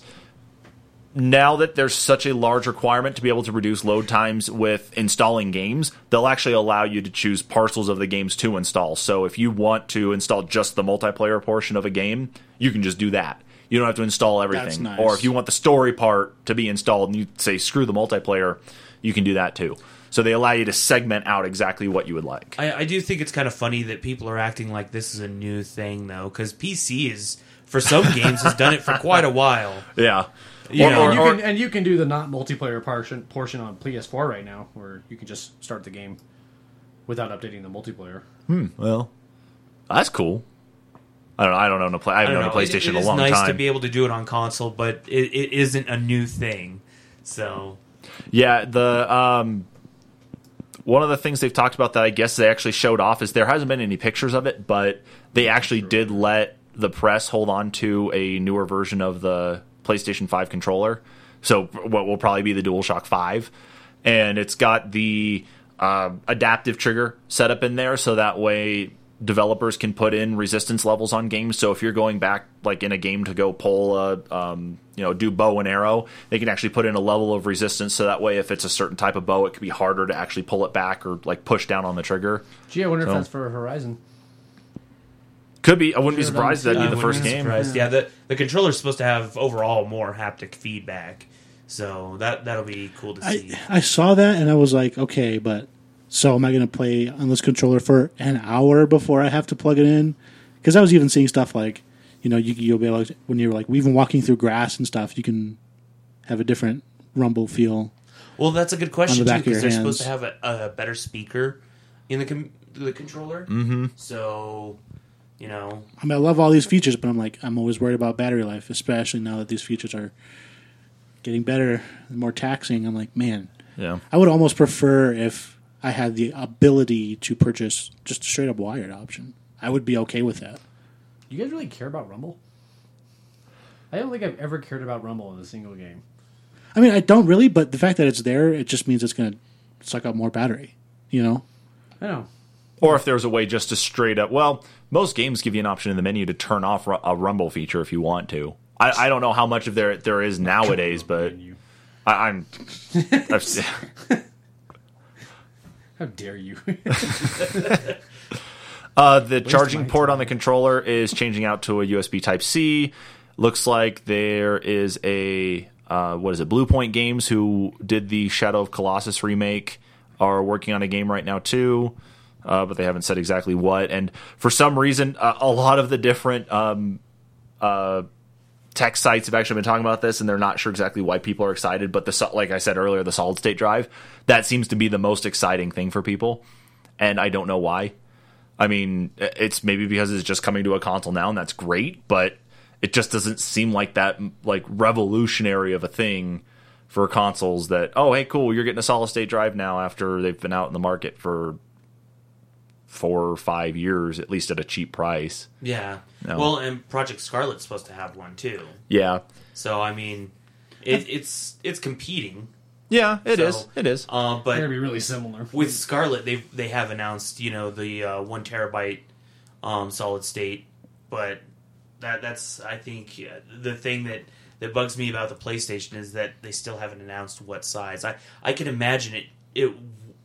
now that there's such a large requirement to be able to reduce load times with installing games, they'll actually allow you to choose parcels of the games to install. So if you want to install just the multiplayer portion of a game, you can just do that. You don't have to install everything. nice. Or if you want the story part to be installed and you say screw the multiplayer, you can do that too. So they allow you to segment out exactly what you would like. I, I do think it's kind of funny that people are acting like this is a new thing, though, because PC is, for some games, has done it for quite a while. Yeah. You Or- know, or- and, you or- can, and you can do the not multiplayer portion portion on PS4 right now, where you can just start the game without updating the multiplayer. Hmm. Well, that's cool. I don't know. I don't know. Play, I I haven't don't known a PlayStation it in a is long nice time. to be able to do it on console, but it, it isn't a new thing. So Yeah, the um, one of the things they've talked about that I guess they actually showed off is there hasn't been any pictures of it, but they actually did let the press hold on to a newer version of the PlayStation 5 controller. So what will probably be the DualShock 5, and it's got the uh, adaptive trigger set up in there, so that way developers can put in resistance levels on games. So if you're going back like in a game to go pull a um, you know do bow and arrow, they can actually put in a level of resistance. So that way, if it's a certain type of bow, it could be harder to actually pull it back or like push down on the trigger. Gee, I wonder So- if that's for Horizon. Could be. I wouldn't be Sure, surprised that'd be the first game. surprised. Yeah, the the controller's supposed to have overall more haptic feedback, so that that'll be cool to see. I, I saw that and I was like, okay, but so am I going to play on this controller for an hour before I have to plug it in? Because I was even seeing stuff like, you know, you, you'll be able to, when you're like even walking through grass and stuff, you can have a different rumble feel. Well, that's a good question the too back of your because they're supposed to have a, a better speaker in the com- the controller. Mm-hmm. So, you know, I mean, I love all these features, but I'm like, I'm always worried about battery life, especially now that these features are getting better and more taxing. I'm like, man, Yeah. I would almost prefer if I had the ability to purchase just a straight up wired option. I would be okay with that. You guys really care about Rumble? I don't think I've ever cared about Rumble in a single game. I mean, I don't really, but the fact that it's there, it just means it's going to suck up more battery. You know? I know. Or if there's a way just to straight up, well, most games give you an option in the menu to turn off a rumble feature if you want to. I, I don't know how much of there there is nowadays, but You- I, I'm. How dare you? Uh, the charging my port on the controller is changing out to a USB Type C. Looks like there is a uh, what is it? Bluepoint Games, who did the Shadow of Colossus remake, are working on a game right now too, uh, but they haven't said exactly what. And for some reason, uh, a lot of the different um, uh, tech sites have actually been talking about this, and they're not sure exactly why people are excited. But the like I said earlier, the solid state drive that seems to be the most exciting thing for people, and I don't know why. I mean, it's maybe because it's just coming to a console now, and that's great, but it just doesn't seem like that like revolutionary of a thing for consoles. That oh, hey, cool, you're getting a solid state drive now after they've been out in the market for four or five years, at least at a cheap price. yeah. No. Well, and Project Scarlett's supposed to have one too. Yeah, So I mean, it, it's it's competing. yeah, it So, is. It is. Uh, They're but gonna be really similar. with Scarlet, they they have announced you know the uh, one terabyte um, solid state, but that that's I think yeah, the thing that that bugs me about the PlayStation is that they still haven't announced what size. I I can imagine it it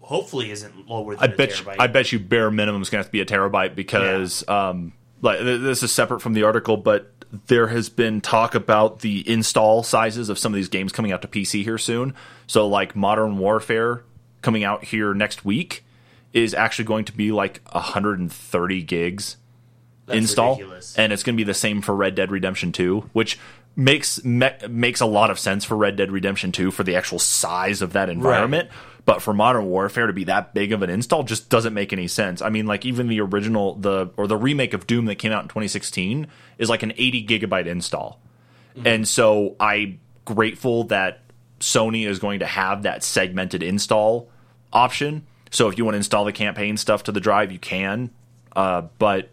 hopefully isn't lower I than a bet you. I bet you bare minimum is going to have to be a terabyte because um, like this is separate from the article, but there has been talk about the install sizes of some of these games coming out to PC here soon. So like Modern Warfare coming out here next week is actually going to be like 130 gigs That's install, ridiculous. and it's going to be the same for Red Dead Redemption 2, which makes me, makes a lot of sense for Red Dead Redemption 2 for the actual size of that environment. But for Modern Warfare to be that big of an install just doesn't make any sense. I mean, like even the original the or the remake of Doom that came out in 2016 is like an 80 gigabyte install, and so I'm grateful that Sony is going to have that segmented install option. So if you want to install the campaign stuff to the drive, you can. Uh, but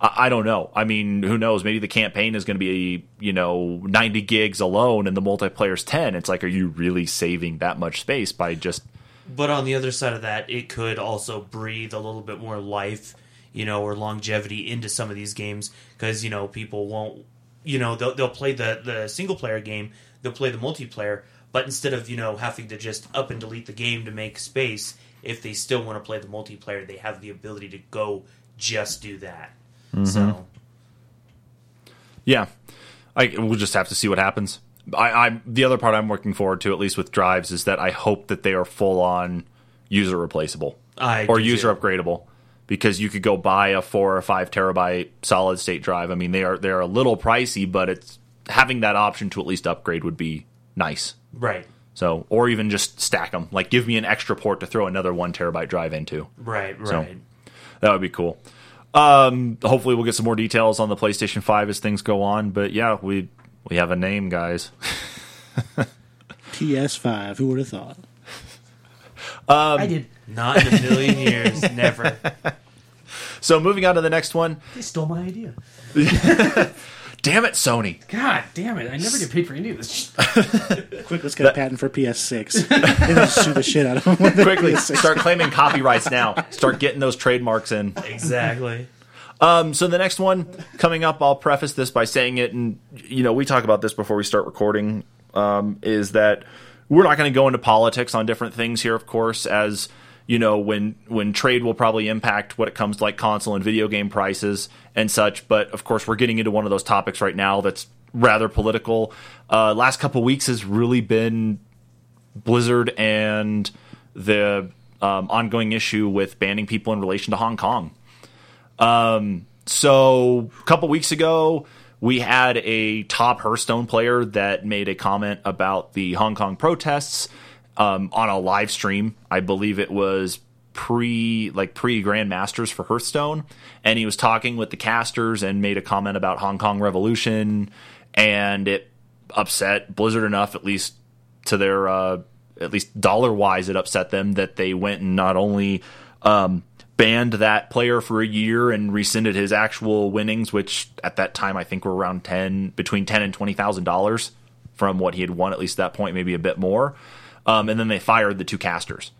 I, I don't know. I mean, who knows? Maybe the campaign is going to be, you know, 90 gigs alone and the multiplayer's 10. It's like, are you really saving that much space by just. But on the other side of that, it could also breathe a little bit more life, you know, or longevity into some of these games because you know people won't, you know, they'll they'll play the the single player game, they'll play the multiplayer, but instead of you know having to just up and delete the game to make space, if they still want to play the multiplayer, they have the ability to go just do that. Mm-hmm. So Yeah. I, we'll just have to see what happens. I, I'm the other part I'm working forward to, at least with drives, is that I hope that they are full on user replaceable I or user too. upgradable because you could go buy a four or five terabyte solid state drive. I mean, they are they're a little pricey, but it's having that option to at least upgrade would be nice. right, So, or even just stack them. Like, give me an extra port to throw another one terabyte drive into. right, So- right. That would be cool. Um, hopefully, we'll get some more details on the PlayStation Five as things go on. But yeah, we we have a name, guys. PS5. Who would have thought? Um, I did. Not in a million years, never. So, moving on to the next one. They stole my idea. Damn it, Sony! God damn it! I never get paid for any of this. Quick, let's get a patent for PS6. and just sue the shit out of them. when they- Quickly, start claiming copyrights now. Start getting those trademarks in. Exactly. Um, so the next one coming up, I'll preface this by saying it, and you know we talk about this before we start recording. Um, is that we're not going to go into politics on different things here, of course, as you know when when trade will probably impact what it comes to like console and video game prices and such. But of course, we're getting into one of those topics right now that's rather political. Uh, last couple weeks has really been Blizzard and the um, ongoing issue with banning people in relation to Hong Kong. Um, so a couple weeks ago, we had a top Hearthstone player that made a comment about the Hong Kong protests. um, on a live stream. I believe it was pre like pre Grandmasters for Hearthstone, and he was talking with the casters and made a comment about Hong Kong Revolution, and it upset Blizzard enough, at least to their uh, at least dollar wise, it upset them that they went and not only um, banned that player for a year and rescinded his actual winnings, which at that time I think were around ten between ten and twenty thousand dollars from what he had won at least at that point, maybe a bit more. Um, and then they fired the two casters.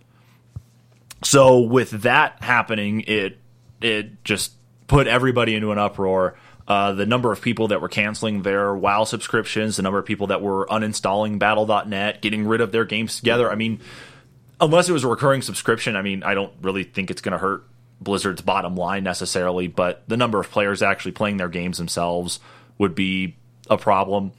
So with that happening, it it just put everybody into an uproar. Uh, the number of people that were canceling their WoW subscriptions, the number of people that were uninstalling Battle.net, getting rid of their games together. I mean, unless it was a recurring subscription, I mean, I don't really think it's going to hurt Blizzard's bottom line necessarily, but the number of players actually playing their games themselves would be a problem.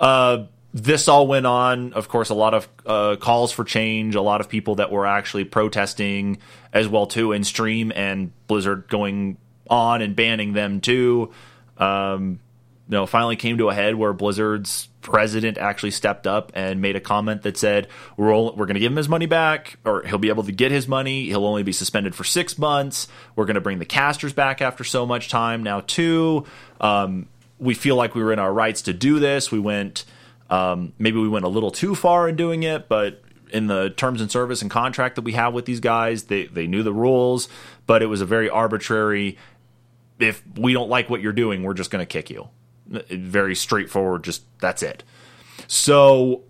Uh, this all went on. Of course, a lot of uh, calls for change, a lot of people that were actually protesting as well too in stream, and Blizzard going on and banning them too. Um, you know, finally came to a head where Blizzard's president actually stepped up and made a comment that said, "We're all, we're going to give him his money back, or he'll be able to get his money. He'll only be suspended for six months. We're going to bring the casters back after so much time now too. Um, we feel like we were in our rights to do this. We went." Um, maybe we went a little too far in doing it, but in the terms and service and contract that we have with these guys, they they knew the rules, but it was a very arbitrary. If we don't like what you're doing, we're just going to kick you. Very straightforward. Just that's it. So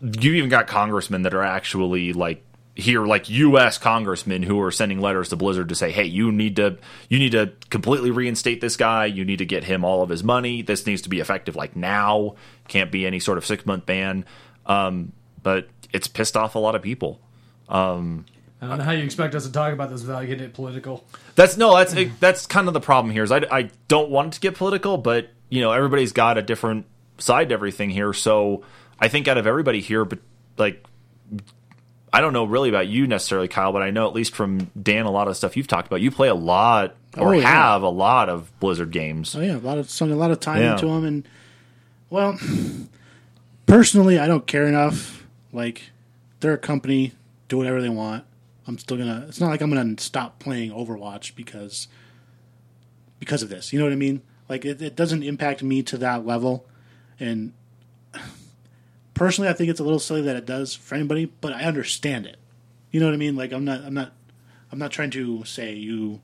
you even got congressmen that are actually like here like US congressmen who are sending letters to Blizzard to say, "Hey, you need to you need to completely reinstate this guy. You need to get him all of his money. This needs to be effective like now. Can't be any sort of 6-month ban." Um, but it's pissed off a lot of people. Um, I don't know how you expect us to talk about this without getting it political. that's no, that's that's kind of the problem here. Is I, I don't want it to get political, but you know everybody's got a different side to everything here. So I think out of everybody here, but like I don't know really about you necessarily, Kyle, but I know at least from Dan, a lot of stuff you've talked about. You play a lot oh, or Oh, yeah. have a lot of Blizzard games. Oh yeah, a lot of sunk a lot of time Yeah. into them, and well, personally, I don't care enough. Like, they're a company, do whatever they want. I'm still gonna. It's not like I'm gonna stop playing Overwatch because because of this. You know what I mean? Like, it, it doesn't impact me to that level, and personally, I think it's a little silly that it does for anybody. But I understand it. You know what I mean? Like, I'm not. I'm not. I'm not trying to say you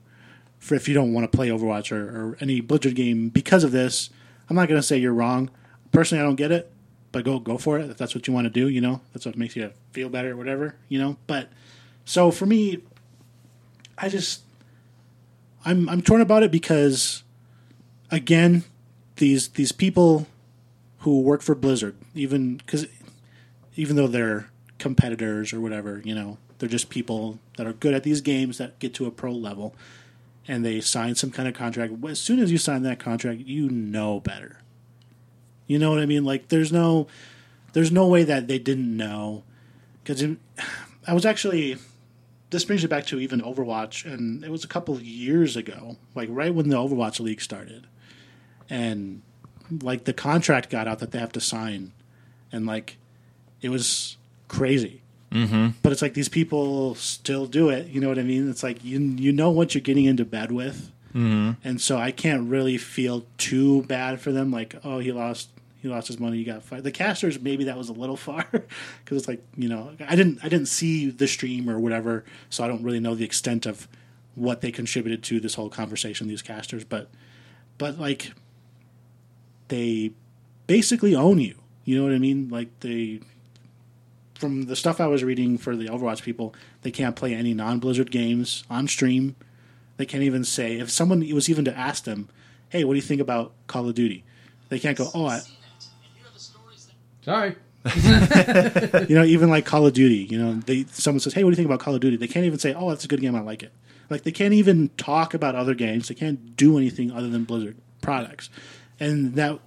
for if you don't want to play Overwatch or, or any Blizzard game because of this. I'm not going to say you're wrong. Personally, I don't get it, but go go for it if that's what you want to do. You know, that's what makes you feel better or whatever. You know, but so for me, I just I'm I'm torn about it because again, these these people who work for Blizzard, even because even though they're competitors or whatever, you know, they're just people that are good at these games that get to a pro level and they sign some kind of contract. As soon as you sign that contract, you know better. You know what I mean? Like there's no there's no way that they didn't know because I was actually this brings it back to even Overwatch and it was a couple years ago, like right when the Overwatch League started. And like the contract got out that they have to sign and like it was crazy. Mm-hmm. But it's like these people still do it. You know what I mean? It's like you you know what you're getting into bed with, mm-hmm. and so I can't really feel too bad for them. Like, oh, he lost he lost his money. He got fired. The casters maybe that was a little far because it's like you know I didn't I didn't see the stream or whatever, so I don't really know the extent of what they contributed to this whole conversation. These casters, but but like they basically own you. You know what I mean? Like they from the stuff I was reading for the Overwatch people, they can't play any non Blizzard games on stream. They can't even say if someone was even to ask them, "Hey, what do you think about Call of Duty?" They can't go, "Oh, I, Sorry. you know, even like Call of Duty, you know, they someone says, "Hey, what do you think about Call of Duty?" They can't even say, "Oh, that's a good game. I like it." Like they can't even talk about other games. They can't do anything other than Blizzard products, and that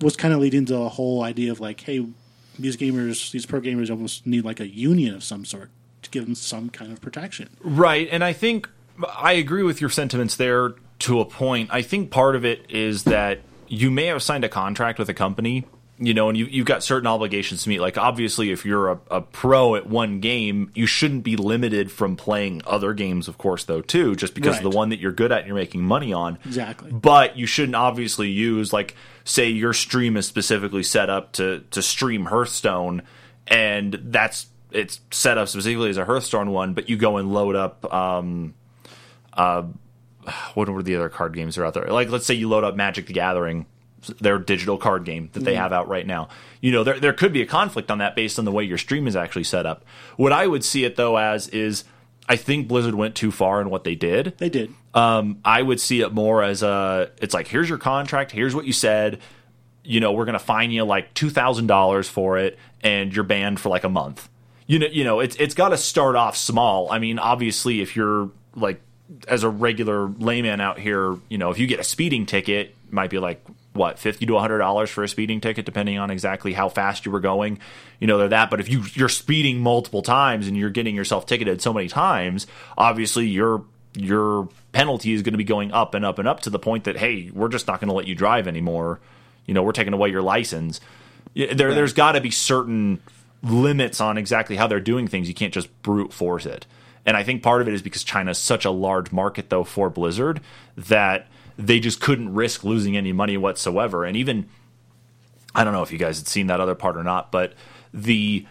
was kind of leading to a whole idea of like, hey, these gamers, these pro gamers, almost need like a union of some sort to give them some kind of protection. Right, and I think I agree with your sentiments there to a point. I think part of it is that you may have signed a contract with a company you know, and you, you've got certain obligations to meet. Like, obviously, if you're a, a pro at one game, you shouldn't be limited from playing other games, of course, though, too, just because of Right. the one that you're good at and you're making money on. Exactly. But you shouldn't obviously use, like, say your stream is specifically set up to, to stream Hearthstone, and that's it's set up specifically as a Hearthstone one, but you go and load up. Um, uh, what were the other card games that are out there? Like, let's say you load up Magic the Gathering, their digital card game that they have out right now. You know, there there could be a conflict on that based on the way your stream is actually set up. What I would see it though as is, I think Blizzard went too far in what they did. They did. Um, I would see it more as a, it's like here's your contract, here's what you said. You know, we're gonna fine you like two thousand dollars for it, and you're banned for like a month. You know, you know, it's it's got to start off small. I mean, obviously, if you're like as a regular layman out here, you know, if you get a speeding ticket, might be like what fifty to hundred dollars for a speeding ticket, depending on exactly how fast you were going. You know, they're that. But if you you're speeding multiple times and you're getting yourself ticketed so many times, obviously your your penalty is going to be going up and up and up to the point that hey, we're just not going to let you drive anymore. You know, we're taking away your license. Yeah, There, there's got to be certain limits on exactly how they're doing things. You can't just brute force it. And I think part of it is because China's such a large market, though, for Blizzard that they just couldn't risk losing any money whatsoever. And even, I don't know if you guys had seen that other part or not, but the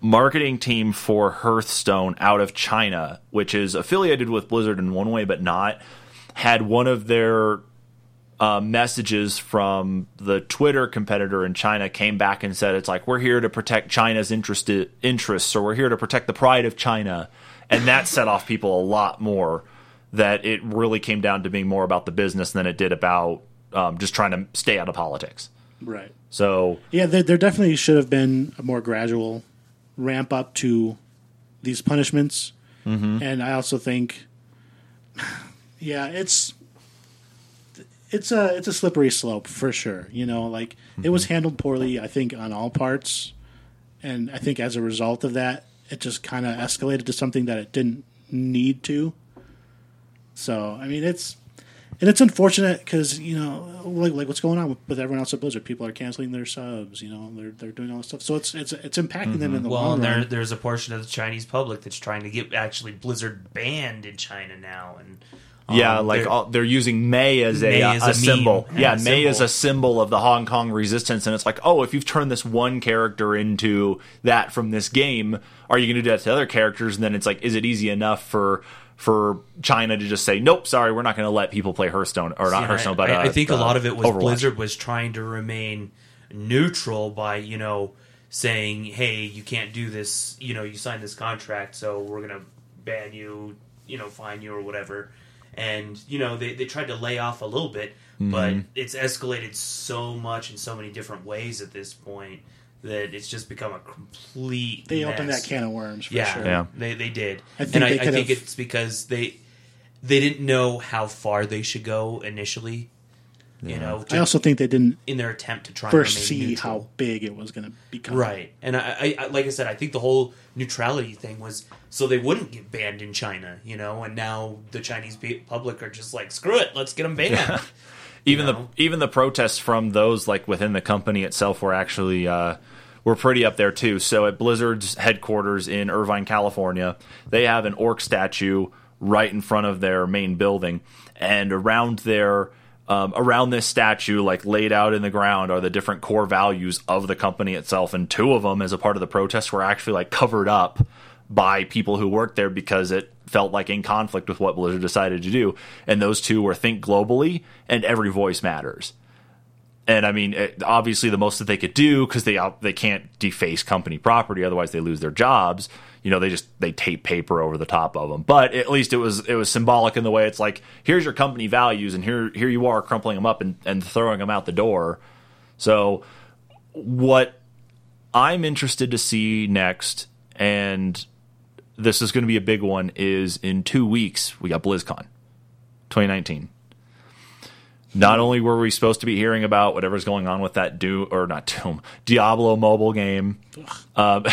marketing team for Hearthstone out of China, which is affiliated with Blizzard in one way but not, had one of their uh, messages from the Twitter competitor in China came back and said it's like we're here to protect China's interest, interests or we're here to protect the pride of China, and that set off people a lot more. That it really came down to being more about the business than it did about um, just trying to stay out of politics. Right. So Yeah, there, there definitely should have been a more gradual ramp up to these punishments, Mm-hmm. and I also think, yeah, it's it's a it's a slippery slope for sure. You know, like it was Mm-hmm. handled poorly, I think, on all parts, and I think as a result of that, it just kind of escalated to something that it didn't need to. So, I mean, it's and it's unfortunate because you know, like, like what's going on with, with everyone else at Blizzard, people are canceling their subs. You know, they're they're doing all this stuff, so it's it's it's impacting them in the Well, long and there, run. there's a portion of the Chinese public that's trying to get actually Blizzard banned in China now, and um, yeah, like they're- all, they're using Mei as a, Mei uh, as a, a symbol. Yeah, a Mei is a symbol of the Hong Kong resistance, and it's like, oh, if you've turned this one character into that from this game, are you going to do that to other characters? And then it's like, is it easy enough for for China to just say, nope, sorry, we're not going to let people play Hearthstone or not Yeah, Hearthstone, but I, uh, I think a lot of it was Overwatch. Blizzard was trying to remain neutral by you know saying, "Hey, you can't do this. You know, you signed this contract, so we're gonna ban you. You know, fine you or whatever." And you know, they they tried to lay off a little bit, but Mm-hmm. it's escalated so much in so many different ways at this point that it's just become a complete. They opened that can of worms for Yeah, sure. Yeah. they they did, I think and I, they I could think have- it's because they they didn't know how far they should go initially. You know, I also think they didn't in their attempt to try and remain foresee neutral. how big it was going to become. right. And I, I, I, like I said, I think the whole neutrality thing was so they wouldn't get banned in China. You know, and now the Chinese public are just like, screw it, let's get them banned. even know? the even the protests from those like within the company itself were actually uh, were pretty up there too. So at Blizzard's headquarters in Irvine, California, they have an orc statue right in front of their main building, and around their um, around this statue, like laid out in the ground, are the different core values of the company itself. And two of them, as a part of the protests, were actually like covered up by people who worked there because it felt like in conflict with what Blizzard decided to do. And those two were think globally and every voice matters. And I mean, obviously, the most that they could do because they they can't deface company property, otherwise they lose their jobs. You know, they just they tape paper over the top of them. But at least it was it was symbolic in the way it's like, here's your company values, and here here you are crumpling them up and, and throwing them out the door. So, what I'm interested to see next, and this is going to be a big one, is in two weeks we got BlizzCon 2019. Not only were we supposed to be hearing about whatever's going on with that Doom or not Doom Diablo mobile game, um,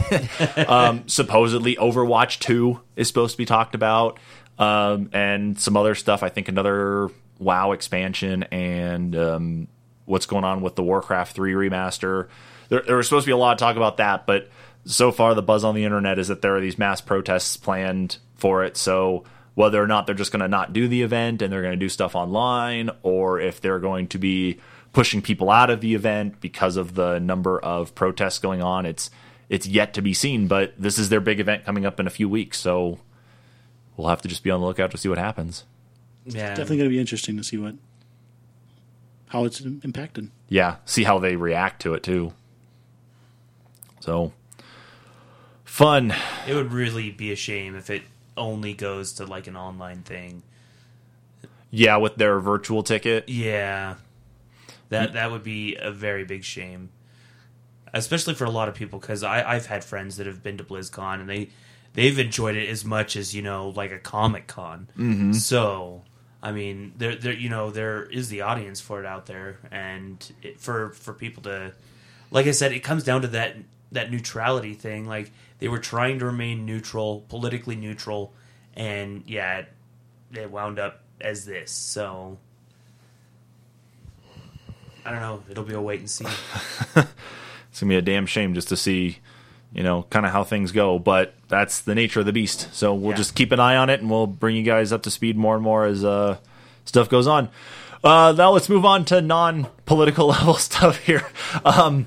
um, supposedly Overwatch Two is supposed to be talked about, um, and some other stuff. I think another WoW expansion and um, what's going on with the Warcraft 3 remaster. There, there was supposed to be a lot of talk about that, but so far the buzz on the internet is that there are these mass protests planned for it. So whether or not they're just going to not do the event and they're going to do stuff online, or if they're going to be pushing people out of the event because of the number of protests going on, it's it's yet to be seen. But this is their big event coming up in a few weeks, so we'll have to just be on the lookout to see what happens. Yeah, Definitely going to be interesting to see what how it's impacted. yeah, see how they react to it too. So fun. It would really be a shame if it only goes to like an online thing. Yeah, with their virtual ticket. Yeah, that that would be a very big shame, especially for a lot of people. Because I I've had friends that have been to BlizzCon and they they've enjoyed it as much as you know, like a Comic Con. Mm-hmm. So, I mean, there there you know there is the audience for it out there, and it, for for people to, like I said, it comes down to that that neutrality thing. Like they were trying to remain neutral, politically neutral, and yeah, it, it wound up as this. So I don't know. It'll be a wait and see. It's gonna be a damn shame just to see, you know, kind of how things go. But that's the nature of the beast. So we'll Yeah. just keep an eye on it, and we'll bring you guys up to speed more and more as uh, stuff goes on. Uh, now let's move on to non-political level stuff here. Um,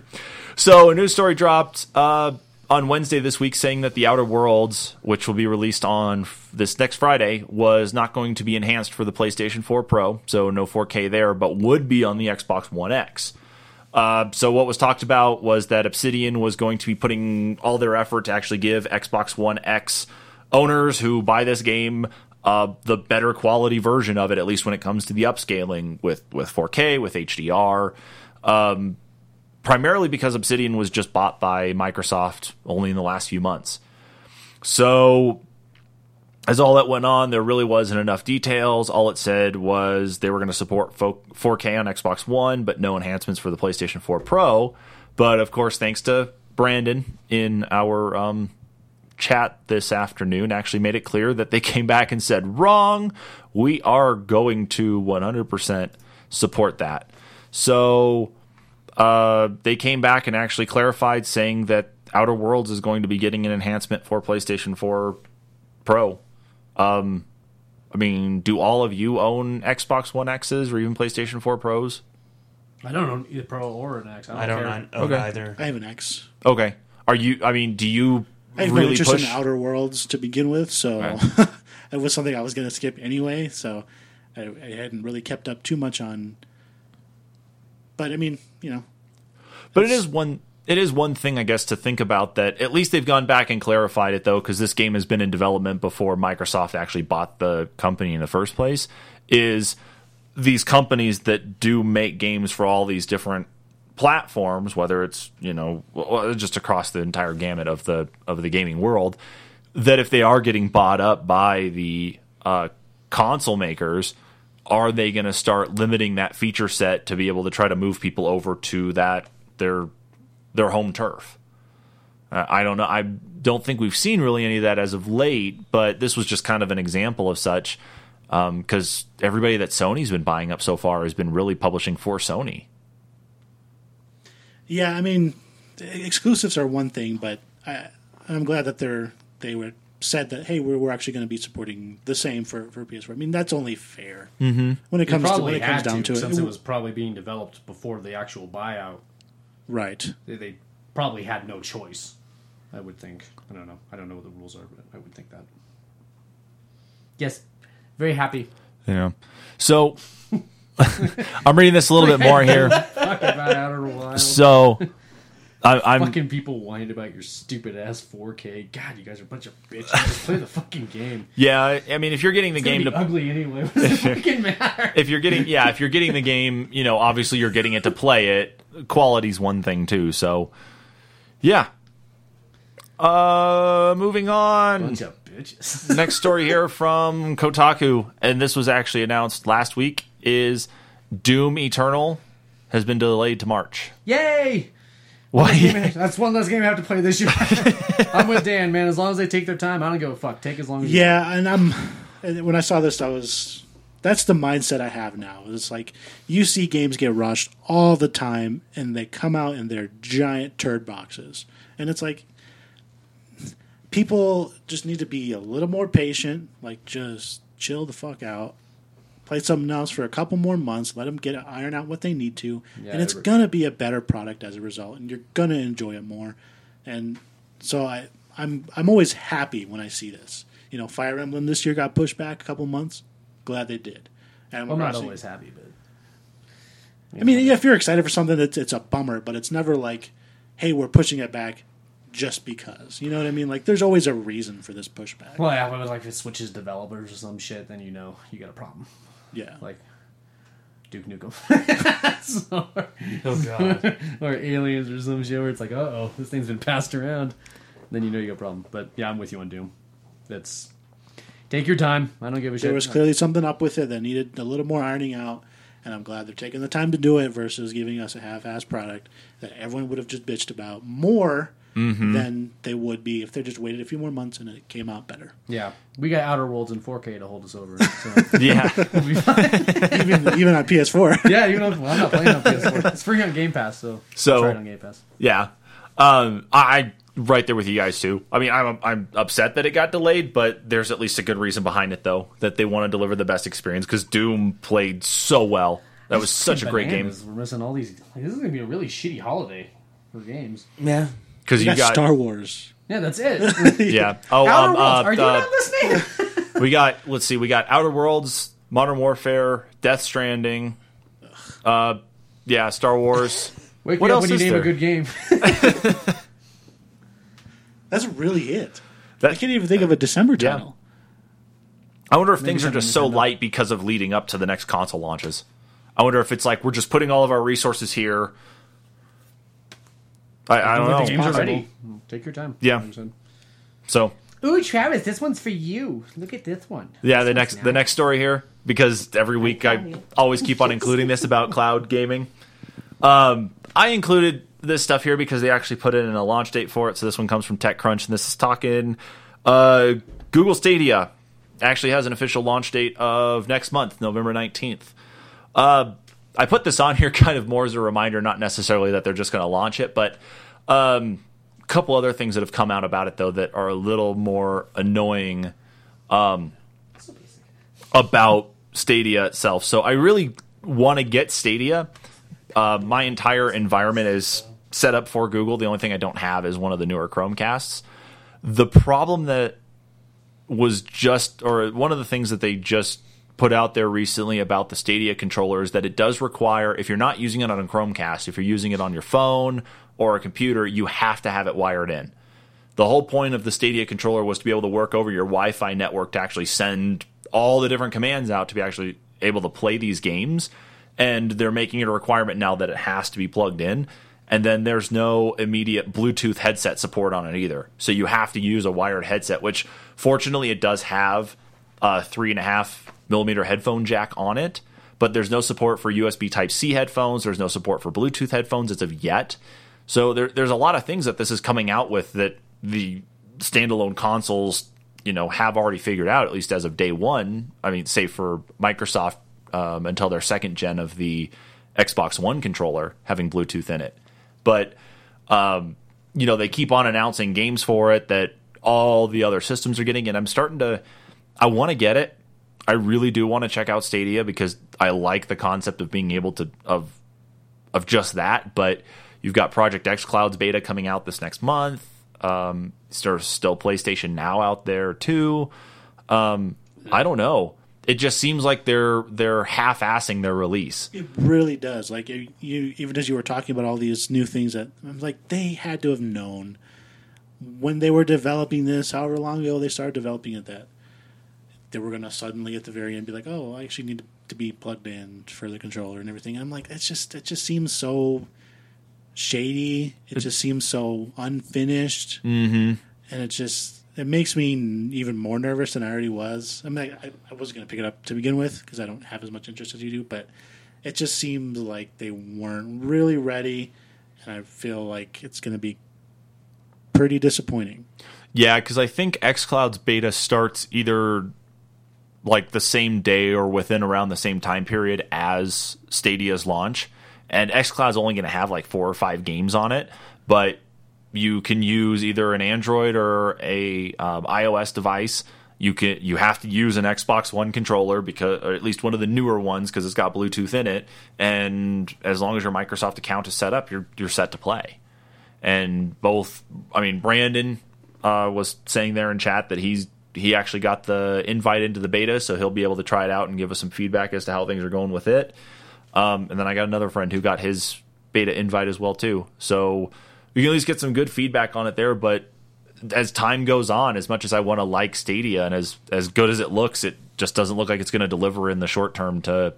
so a news story dropped uh, on Wednesday this week saying that the Outer Worlds, which will be released on f- this next Friday, was not going to be enhanced for the PlayStation 4 Pro, so no 4K there, but would be on the Xbox One X. Uh, so what was talked about was that Obsidian was going to be putting all their effort to actually give Xbox One X owners who buy this game uh, the better quality version of it, at least when it comes to the upscaling with with 4K, with HDR. Um, primarily because Obsidian was just bought by Microsoft only in the last few months. So as all that went on, there really wasn't enough details. All it said was they were going to support 4K on Xbox One, but no enhancements for the PlayStation 4 Pro. But of course, thanks to Brandon in our um, chat this afternoon, actually made it clear that they came back and said, wrong. We are going to 100% support that. So uh, they came back and actually clarified, saying that Outer Worlds is going to be getting an enhancement for PlayStation 4 Pro. Um, I mean, do all of you own Xbox One X's or even PlayStation 4 Pros? I don't know either Pro or an X. I don't, I don't own Okay. either. I have an X. Okay. Are you? I mean, do you I have really interest push? in Outer Worlds to begin with, so Right. it was something I was going to skip anyway. So I, I hadn't really kept up too much on. But I mean, you know, But it is one. It is one thing, I guess, to think about that. At least they've gone back and clarified it, though, because this game has been in development before Microsoft actually bought the company in the first place. Is these companies that do make games for all these different platforms, whether it's you know just across the entire gamut of the of the gaming world, that if they are getting bought up by the uh, console makers, are they going to start limiting that feature set to be able to try to move people over to that their their home turf? Uh, I don't know. I don't think we've seen really any of that as of late, but this was just kind of an example of such because everybody that Sony's been buying up so far has been really publishing for Sony. yeah, I mean, exclusives are one thing, but I, I'm glad that they're they were said that hey, we're, we're actually going to be supporting the same for for PS4. I mean, that's only fair mm-hmm. when it comes to when it comes down to, to, since it. it was probably being developed before the actual buyout. Right. They, they probably had no choice. I would think. I don't know. I don't know what the rules are, but I would think that. Yes, very happy. Yeah. So I'm reading this a little bit more here. Talk about Outer Wilds. So I, I'm fucking people whined about your stupid ass 4K. God, you guys are a bunch of bitches. Just play the fucking game. yeah. I- I mean, if you're getting the It's game be to ugly anyway. What does it fucking matter? if you're getting yeah if you're getting the game you know obviously you're getting it to play it quality's one thing too so yeah uh moving on bunch of bitches. next story here from kotaku and this was actually announced last week is doom eternal has been delayed to march Yay! why That's one less game I have to play this year. I'm with Dan, man. As long as they take their time, I don't give a fuck. Take as long as you Yeah, and I'm and when I saw this, I was that's the mindset I have now. It's like you see games get rushed all the time, and they come out in their giant turd boxes, and it's like people just need to be a little more patient. Like just chill the fuck out. Play something else for a couple more months. Let them get iron out what they need to, Yeah, and it's every- gonna be a better product as a result, and you're gonna enjoy it more. And so I, I'm I'm always happy when I see this. You know, Fire Emblem this year got pushed back a couple months. Glad they did. And I'm not always happy, but I mean, yeah, if you're excited for something, it's it's a bummer, but it's never like, hey, we're pushing it back just because. You know what I mean? Like, there's always a reason for this pushback. well, yeah, but like if it switches developers or some shit, then you know you got a problem. yeah, Like Duke Nukem, so, Oh god. or aliens or some shit where it's like, uh oh, this thing's been passed around. Then you know you got a problem. But yeah, I'm with you on Doom. That's take your time. I don't give a shit. there was clearly something up with it that needed a little more ironing out, and I'm glad they're taking the time to do it versus giving us a half-ass product that everyone would have just bitched about more than they would be if they just waited a few more months and it came out better. yeah, we got Outer Worlds in 4K to hold us over. So Yeah. we'll be fine. even even on PS4. yeah, even though well, I'm not playing on PS4, it's free on Game Pass, so So- try it on Game Pass. Yeah. Um, I I- right there with you guys too. I mean, I'm I'm upset that it got delayed, but there's at least a good reason behind it though that they want to deliver the best experience because Doom played so well. That was such a great game We're missing all these. Like, this is gonna be a really shitty holiday for games. yeah. because You you got got Star Wars. Yeah, that's it. yeah. Oh, Outer um, Worlds, uh, are you uh, not listening? we got let's see, we got Outer Worlds, Modern Warfare, Death Stranding, uh, yeah, Star Wars. Wake What me up else when you is name there? a good game. That's really it. That- I can't even think of a December Yeah. title. I wonder if things are just so light because of leading up to the next console launches. I wonder if it's like we're just putting all of our resources here. I, I don't the know. games are ready. Take your time. Yeah. Like I said. So Ooh, Travis, this one's for you. Look at this one. yeah, the next the next story here because every week I always keep on including this about cloud gaming. Um, I included this stuff here because they actually put in a launch date for it. So this one comes from TechCrunch, and this is talking uh, Google Stadia actually has an official launch date of next month, November nineteenth. Uh, I put this on here kind of more as a reminder, not necessarily that they're just going to launch it, but um, a couple other things that have come out about it though that are a little more annoying um, about Stadia itself. So I really want to get Stadia. Uh, my entire environment is set up for Google. The only thing I don't have is one of the newer Chromecasts. The problem that was just, or one of the things that they just put out there recently about the Stadia controller is that it does require, if you're not using it on a Chromecast, if you're using it on your phone or a computer, you have to have it wired in. The whole point of the Stadia controller was to be able to work over your Wi Fi network to actually send all the different commands out to be actually able to play these games. And they're making it a requirement now that it has to be plugged in. And then there's no immediate Bluetooth headset support on it either. So you have to use a wired headset, which fortunately it does have a three and a half millimeter headphone jack on it. But there's no support for USB Type C headphones. There's no support for Bluetooth headphones as of yet. So there, there's a lot of things that this is coming out with that the standalone consoles, you know, have already figured out at least as of day one. I mean, say for Microsoft um, until their second gen of the Xbox One controller having Bluetooth in it, but um, you know they keep on announcing games for it that all the other systems are getting, and I'm starting to. I want to get it. I really do want to check out Stadia because I like the concept of being able to of of just that. But you've got Project xCloud's beta coming out this next month. Um, there's still PlayStation Now out there too. Um, I don't know. It just seems like they're they're half-assing their release. It really does. Like you, even as you were talking about all these new things, that I'm like, they had to have known when they were developing this, however long ago they started developing it, that they were going to suddenly at the very end be like, "Oh, I actually need to be plugged in for the controller and everything." And I'm like, it's just, it just seems so shady. It just seems so unfinished, mm-hmm. and it just it makes me even more nervous than I already was. I mean, I, I wasn't going to pick it up to begin with because I don't have as much interest as you do, but it just seems like they weren't really ready, and I feel like it's going to be pretty disappointing. Yeah, because I think xCloud's beta starts either like the same day or within around the same time period as Stadia's launch. And xCloud's only going to have like four or five games on it, but you can use either an Android or a um, iOS device. You can you have to use an Xbox One controller because, or at least one of the newer ones, because it's got Bluetooth in it. And as long as your Microsoft account is set up, you're you're set to play. And both, I mean, Brandon uh, was saying there in chat that he's he actually got the invite into the beta, so he'll be able to try it out and give us some feedback as to how things are going with it. Um, and then I got another friend who got his beta invite as well too. So we can at least get some good feedback on it there. But as time goes on, as much as I want to like Stadia and as as good as it looks, it just doesn't look like it's going to deliver in the short term to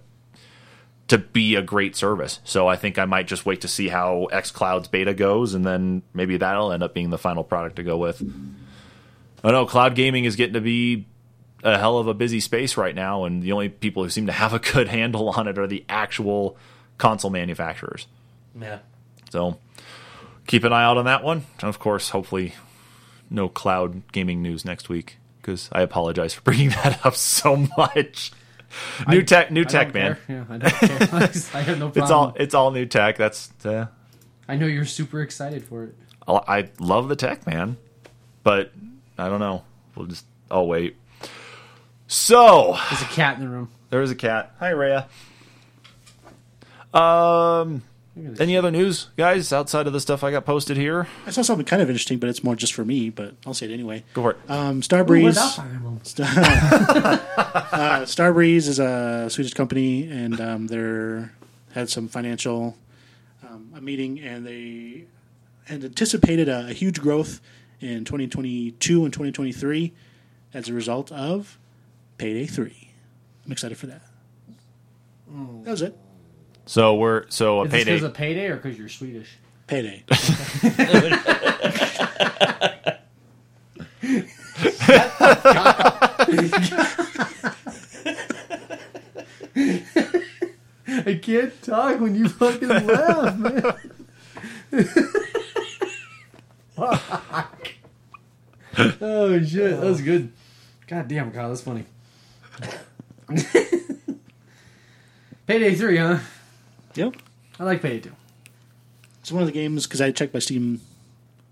to be a great service. So I think I might just wait to see how xCloud's beta goes, and then maybe that'll end up being the final product to go with. I know cloud gaming is getting to be a hell of a busy space right now, and the only people who seem to have a good handle on it are the actual console manufacturers. Yeah. So keep an eye out on that one. And of course, hopefully, no cloud gaming news next week because I apologize for bringing that up so much. New I- tech, new I tech, man. Yeah, I. I have no problem. It's all it's all new tech. That's uh, I know you're super excited for it. I I love the tech, man. But I don't know. We'll just I'll wait. So There's a cat in the room. there is a cat. Hi, Rhea. Um, Look at this any other news, guys, outside of the stuff I got posted here? I saw something kind of interesting, but it's more just for me. But I'll say it anyway. Go for it. Um, Starbreeze. without Fire uh, Starbreeze is a Swedish company, and um, they're had some financial um, a meeting, and they had anticipated a, a huge growth in 2022 and 2023 as a result of Payday 3. I'm excited for that. That was it. So we're so a Is this payday. because of payday or because you're Swedish? Payday. I can't talk when you fucking laugh, man. oh shit, that was good. God damn, Kyle, that's funny. Payday three, huh? Yep. I like Payday two. It's one of the games because I checked my Steam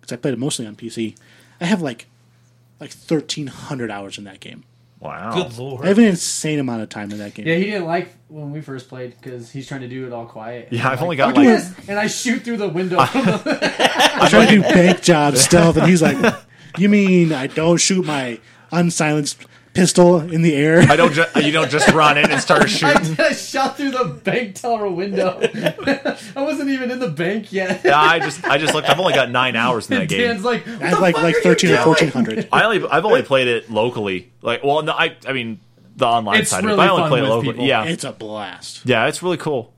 because I played it mostly on PC. I have like like 1,300 hours in that game. wow. Good lord. I have an insane amount of time in that game. Yeah, he didn't like when we first played because he's trying to do it all quiet. Yeah, I've I'm only got "Look at like this," and I shoot through the window. from the- I try to do bank job stealth, and he's like, "You mean I don't shoot my unsilenced pistol in the air?" I don't. Ju- you don't just run in and start shooting. did, I shot through the bank teller window. I wasn't even in the bank yet. Yeah, I just I just looked. I've only got nine hours in that And game. Dan's like, I have like like 13 or 1400. I only I've only played it locally. Like, well, no, I I mean the online It's side. really of it, but I only fun play it with locally. people. Yeah, It's a blast. yeah, it's really cool.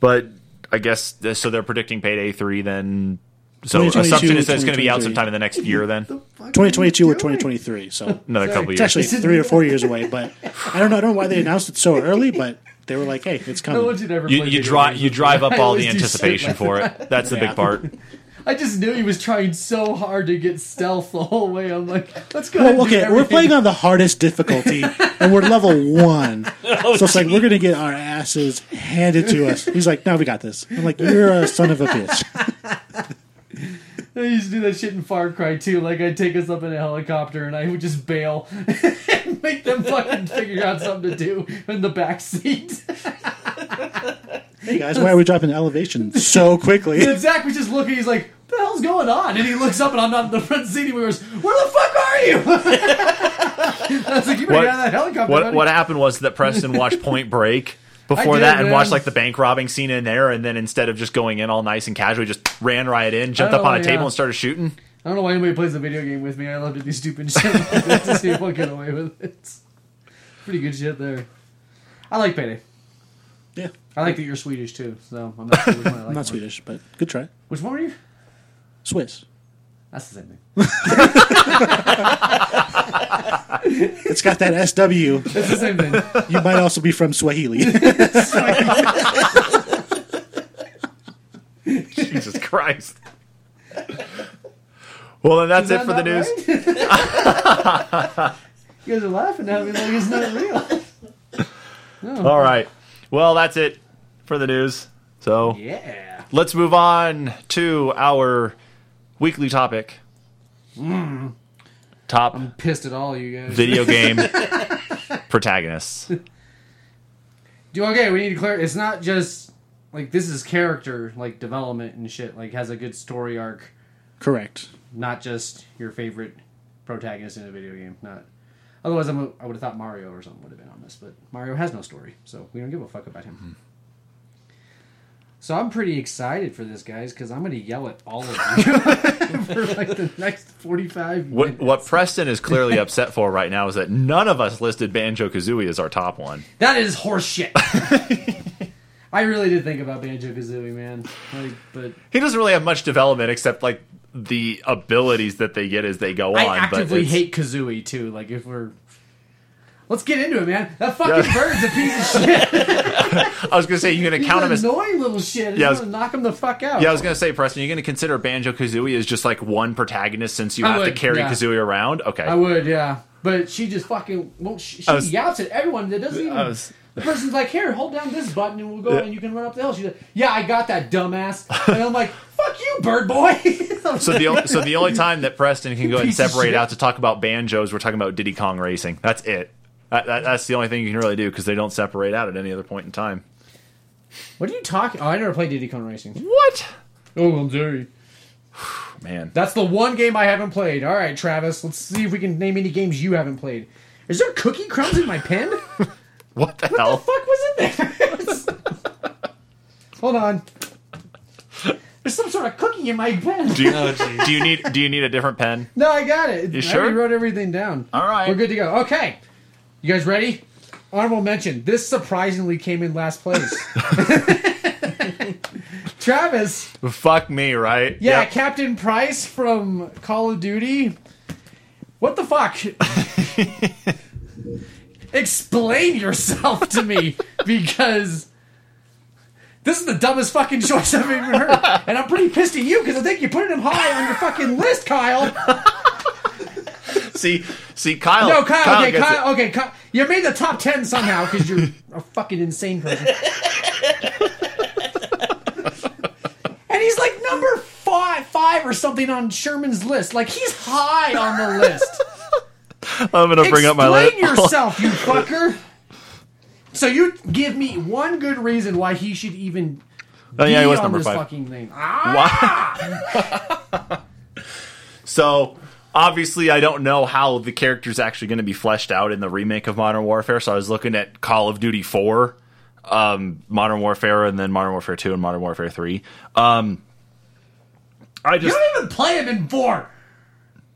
But I guess uh, so. They're predicting Payday three. Then so 2022, assumption is that it's going to be out sometime in the next year. Then 2022 or 2023. So another Sorry. couple it's years. actually three or four years away. But I don't know. I don't know why they announced it so early, but they were like, "Hey, it's I don't coming." you to ever You, play you video drive games you with drive up I all always the do shit anticipation like for that. it. That's the Yeah. big part. I just knew he was trying so hard to get stealth the whole way. I'm like, let's go. Well, okay, we're playing on the hardest difficulty, and we're level one. Oh, so it's like we're gonna get our asses handed to us. He's like, "No, we got this." I'm like, "You're a son of a bitch." I used to do that shit in Far Cry too. Like I'd take us up in a helicopter and I would just bail and make them fucking figure out something to do in the back seat. Hey guys, why are we dropping elevation so quickly? And Zach was just looking. He's like, "What the hell's going on?" And he looks up and I'm not in the front seat. And he goes, "Where the fuck are you?" I was like, "You better What- get out of that helicopter." What buddy." what happened was that Preston watched Point Break before did, that and man. watched like the bank robbing scene in there, and then instead of just going in all nice and casual, he just ran right in, jumped up know, on a table, yeah. and started shooting. I don't know why anybody plays a video game with me. I love to do stupid shit like that to see if I get away with it. Pretty good shit there. I like Payday. Yeah, I like that you're Swedish too, so I'm not sure which one I like I'm not. Swedish, but good try. Which one were you? Swiss. That's the same thing. It's got that SW. It's the same thing. You might also be from Swahili. Jesus Christ. Well, then that's Is it for the news. right? You guys are laughing at me like it's not real. All right. Well, that's it for the news. So Yeah. let's move on to our weekly topic. Mm. Top I'm Pissed at all you guys. video game protagonists. Do okay, we need to clear it's not just like this is character like development and shit, like has a good story arc, Correct. not just your favorite protagonist in a video game. Not otherwise I'm a, I would have thought Mario or something would have been on this, but Mario has no story, so we don't give a fuck about him. Mm-hmm. So I'm pretty excited for this, guys, because I'm going to yell at all of you for like the next 45 What minutes. what Preston is clearly upset for right now is that none of us listed Banjo Kazooie as our top one. That is horseshit. I really did think about Banjo Kazooie, man. Like, but He doesn't really have much development except like the abilities that they get as they go I on. but actively hate Kazooie too. Like, if we're let's get into it, man. That fucking Yeah. bird's a piece of shit. I was gonna say you're gonna He's count him as annoying little shit. Yeah, I was- gonna knock him the fuck out. Yeah, I was gonna say, Preston, you're gonna consider Banjo Kazooie as just like one protagonist since you I have to carry yeah. Kazooie around. Okay. I would, yeah. But she just fucking won't. She, she was- at everyone that doesn't even. Was- the person's like, "Here, hold down this button, and we'll go, and you can run up the hill." She's like, "Yeah, I got that, dumbass." And I'm like, "Fuck you, bird boy." so the so the only time that Preston can go ahead and separate out to talk about banjos, we're talking about Diddy Kong Racing. That's it. That, that, that's the only thing you can really do because they don't separate out at any other point in time. what are you talking? Oh, I never played Diddy Kong Racing. What? Oh, I'm sorry. Man, That's the one game I haven't played. All right, Travis, let's see if we can name any games you haven't played. Is there cookie crumbs in my pen? What what the the hell? fuck was in there? Hold on. There's some sort of cookie in my pen. Do you, Oh, do you need do you need a different pen? No, I got it. You I sure? already wrote everything down. All right. We're good to go. Okay. You guys ready? Honorable mention. This surprisingly came in last place. Travis. Fuck me, right? Yeah, Yep. Captain Price from Call of Duty. What the fuck? Explain yourself to me because this is the dumbest fucking choice I've ever heard. And I'm pretty pissed at you because I think you're putting him high on your fucking list, Kyle. See, see, Kyle. No, Kyle, okay, gets it. Kyle, okay, Kyle. You made the top 10 somehow because you're a fucking insane person. and he's like number five, five or something on Sherman's list. Like he's high on the list. I'm gonna bring up my list. Explain yourself, you fucker. So you give me one good reason why he should even oh yeah, be he was on number this five. fucking thing. Ah! So obviously, I don't know how the character's actually going to be fleshed out in the remake of Modern Warfare. So I was looking at Call of Duty Four, um, Modern Warfare, and then Modern Warfare Two and Modern Warfare Three. Um, I just You don't even play him in four.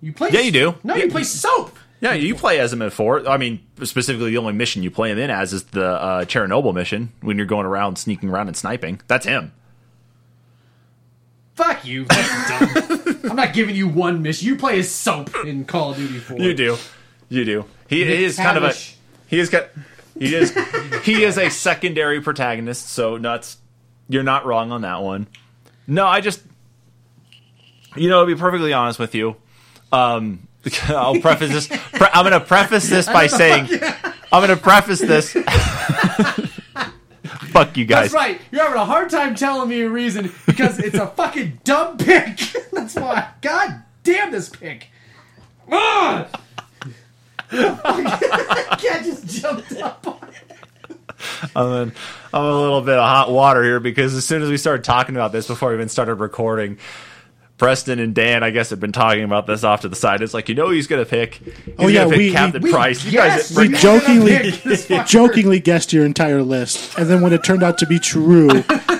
You play Yeah, you do. No, Yeah. you play soap. yeah, you play as him in four. I mean, specifically, the only mission you play him in as is the uh, Chernobyl mission when you're going around sneaking around and sniping. That's him. Fuck you. That's dumb. I'm not giving you one mission. You play as soap in Call of Duty 4. You do, you do. He, he is kind of a he is got he is he is a secondary protagonist. So nuts, you're not wrong on that one. No, I just you know to be perfectly honest with you, um, I'll preface this. Pre- I'm going to preface this by saying I'm going to preface this. Fuck you guys. That's right. You're having a hard time telling me a reason because it's a fucking dumb pick. That's why. God damn this pick. Ugh! Cat just jumped up on it. I'm in, I'm a little bit of hot water here because as soon as we started talking about this before we even started recording, Preston and Dan, I guess, have been talking about this off to the side. It's like you know who oh, he's going to pick. He's Oh, yeah, gonna pick we- Captain we- Price. You Yes, guys, we we're jokingly- gonna pick this fucker. jokingly guessed your entire list, and then when it turned out to be true,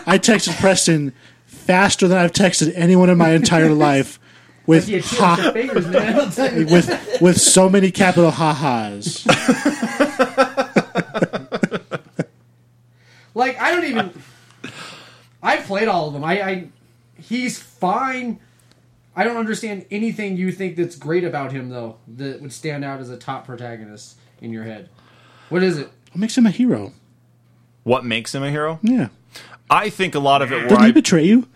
I texted Preston faster than I've texted anyone in my entire life with ha, fingers, man. I'll tell you. with with so many capital ha-has. Like I don't even. I played all of them. I, I he's fine. I don't understand anything you think that's great about him though that would stand out as a top protagonist in your head. What is it? What makes him a hero? what makes him a hero? Yeah. I think a lot of it. Where Didn't I, he betray you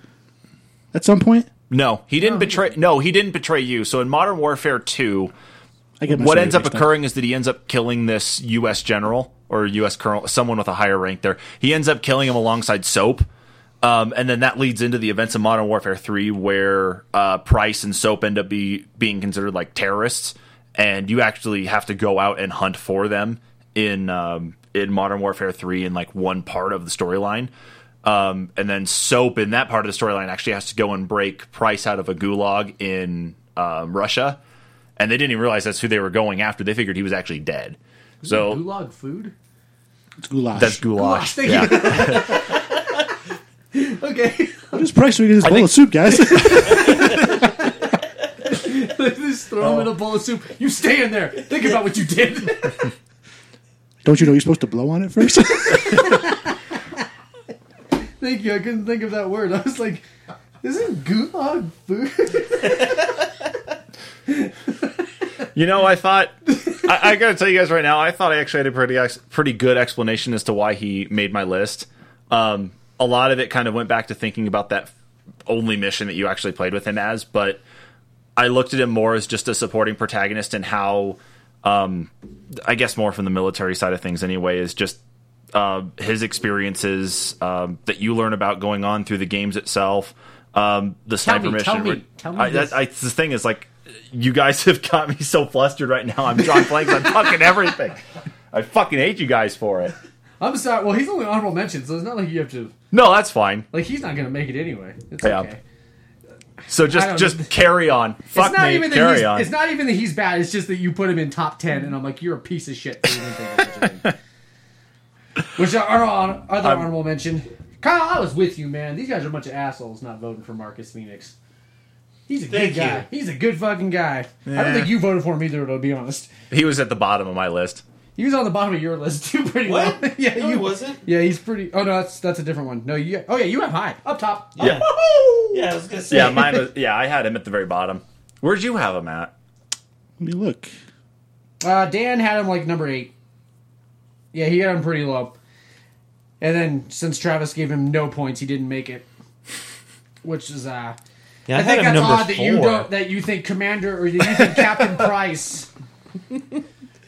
at some point? no, he didn't betray. No, he didn't betray you. So in Modern Warfare Two, I get what ends up mixed occurring is that he ends up killing this U.S. general or U.S. colonel, someone with a higher rank there. He ends up killing him alongside Soap. Um, and then that leads into the events of Modern Warfare 3, where uh, Price and Soap end up be, being considered like terrorists, and you actually have to go out and hunt for them in um, in Modern Warfare 3 in like one part of the storyline. Um, and then Soap in that part of the storyline actually has to go and break Price out of a gulag in um, Russia, and they didn't even realize that's who they were going after. They figured he was actually dead. So Gulag food. It's goulash. that's goulash. Goulash, thank yeah. Okay, What is price we get this bowl think- of soup, guys? just throw him in a bowl of soup. You stay in there. Think about what you did. Don't you know you're supposed to blow on it first? Thank you. I couldn't think of that word. I was like, isn't gulag food? You know, I thought I, I got to tell you guys right now. I thought I actually had a pretty ex, pretty good explanation as to why he made my list. Um, a lot of it kind of went back to thinking about that only mission that you actually played with him as, but I looked at him more as just a supporting protagonist and how, um, I guess more from the military side of things anyway, is just uh, his experiences um, that you learn about going on through the games itself. Um, the sniper me, mission. tell me, tell me I, this. that, I, the thing is, like, you guys have got me so flustered right now. I'm drawing blanks on fucking everything. I fucking hate you guys for it. I'm sorry. Well, he's only honorable mention, so it's not like you have to. No, that's fine. Like, he's not gonna make it anyway. It's Yeah. okay. So I just don't- just carry on. Fuck it's not me. even that carry he's, on. It's not even that he's bad. It's just that you put him in top ten, and I'm like, you're a piece of shit. for even thinking of such a thing. Which are our hon- other I'm- honorable mention. Kyle, I was with you, man. These guys are a bunch of assholes not voting for Marcus Phoenix. He's a Thank good guy. you. He's a good fucking guy. I don't think you voted for him either, to be honest. he was at the bottom of my list. He was on the bottom of your list too, pretty What? well. yeah, No, you he wasn't. Yeah, he's pretty. Oh no, that's that's a different one. No, you. Oh yeah, you have high up top. Yeah. Yeah, I was gonna say. Yeah, mine was. Yeah, I had him at the very bottom. Where'd you have him at? Let me look. Uh, Dan had him like number eight. Yeah, he had him pretty low. And then since Travis gave him no points, he didn't make it. Which is uh Yeah, I, I, think had him that's number odd that four. you don't that you think Commander or that you think Captain Price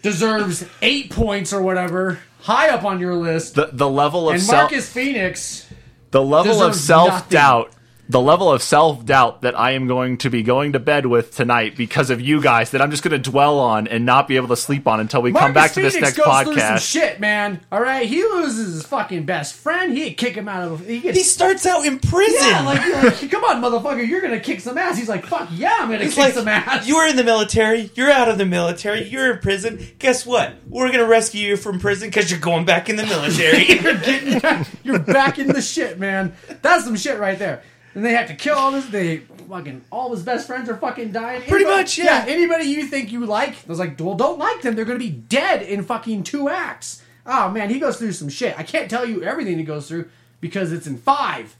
deserves eight points or whatever high up on your list. The the level of self and self Marcus Phoenix the level of self doubt the level of self doubt that I am going to be going to bed with tonight because of you guys that I'm just going to dwell on and not be able to sleep on until we come Marcus back to this Phoenix next goes through some podcast. shit, man. All right, he loses his fucking best friend. He kick him out of. He gets He starts out in prison. Yeah, like, like, come on, motherfucker, you're gonna kick some ass. He's like, fuck yeah, I'm gonna kick like some ass. you were in the military, you're out of the military, you're in prison. Guess what? We're gonna rescue you from prison because you're going back in the military. you're getting you're back in the shit, man. That's some shit right there. And they have to kill all this. They fucking all his best friends are fucking dying. Pretty Anybody- much, yeah. Anybody you think you like, I was like, well, don't like them. They're gonna be dead in fucking two acts. Oh man, he goes through some shit. I can't tell you everything he goes through because it's in five,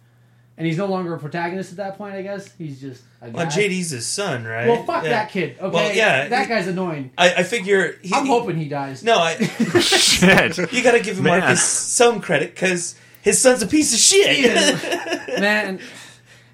and he's no longer a protagonist at that point. I guess he's just a guy. well, JD's his son, right? Well, fuck Yeah. that kid. Okay, Well, yeah, that guy's annoying. I, I figure. He, I'm hoping he dies. No, I, Shit. you got to give Man. Marcus some credit because his son's a piece of shit. man.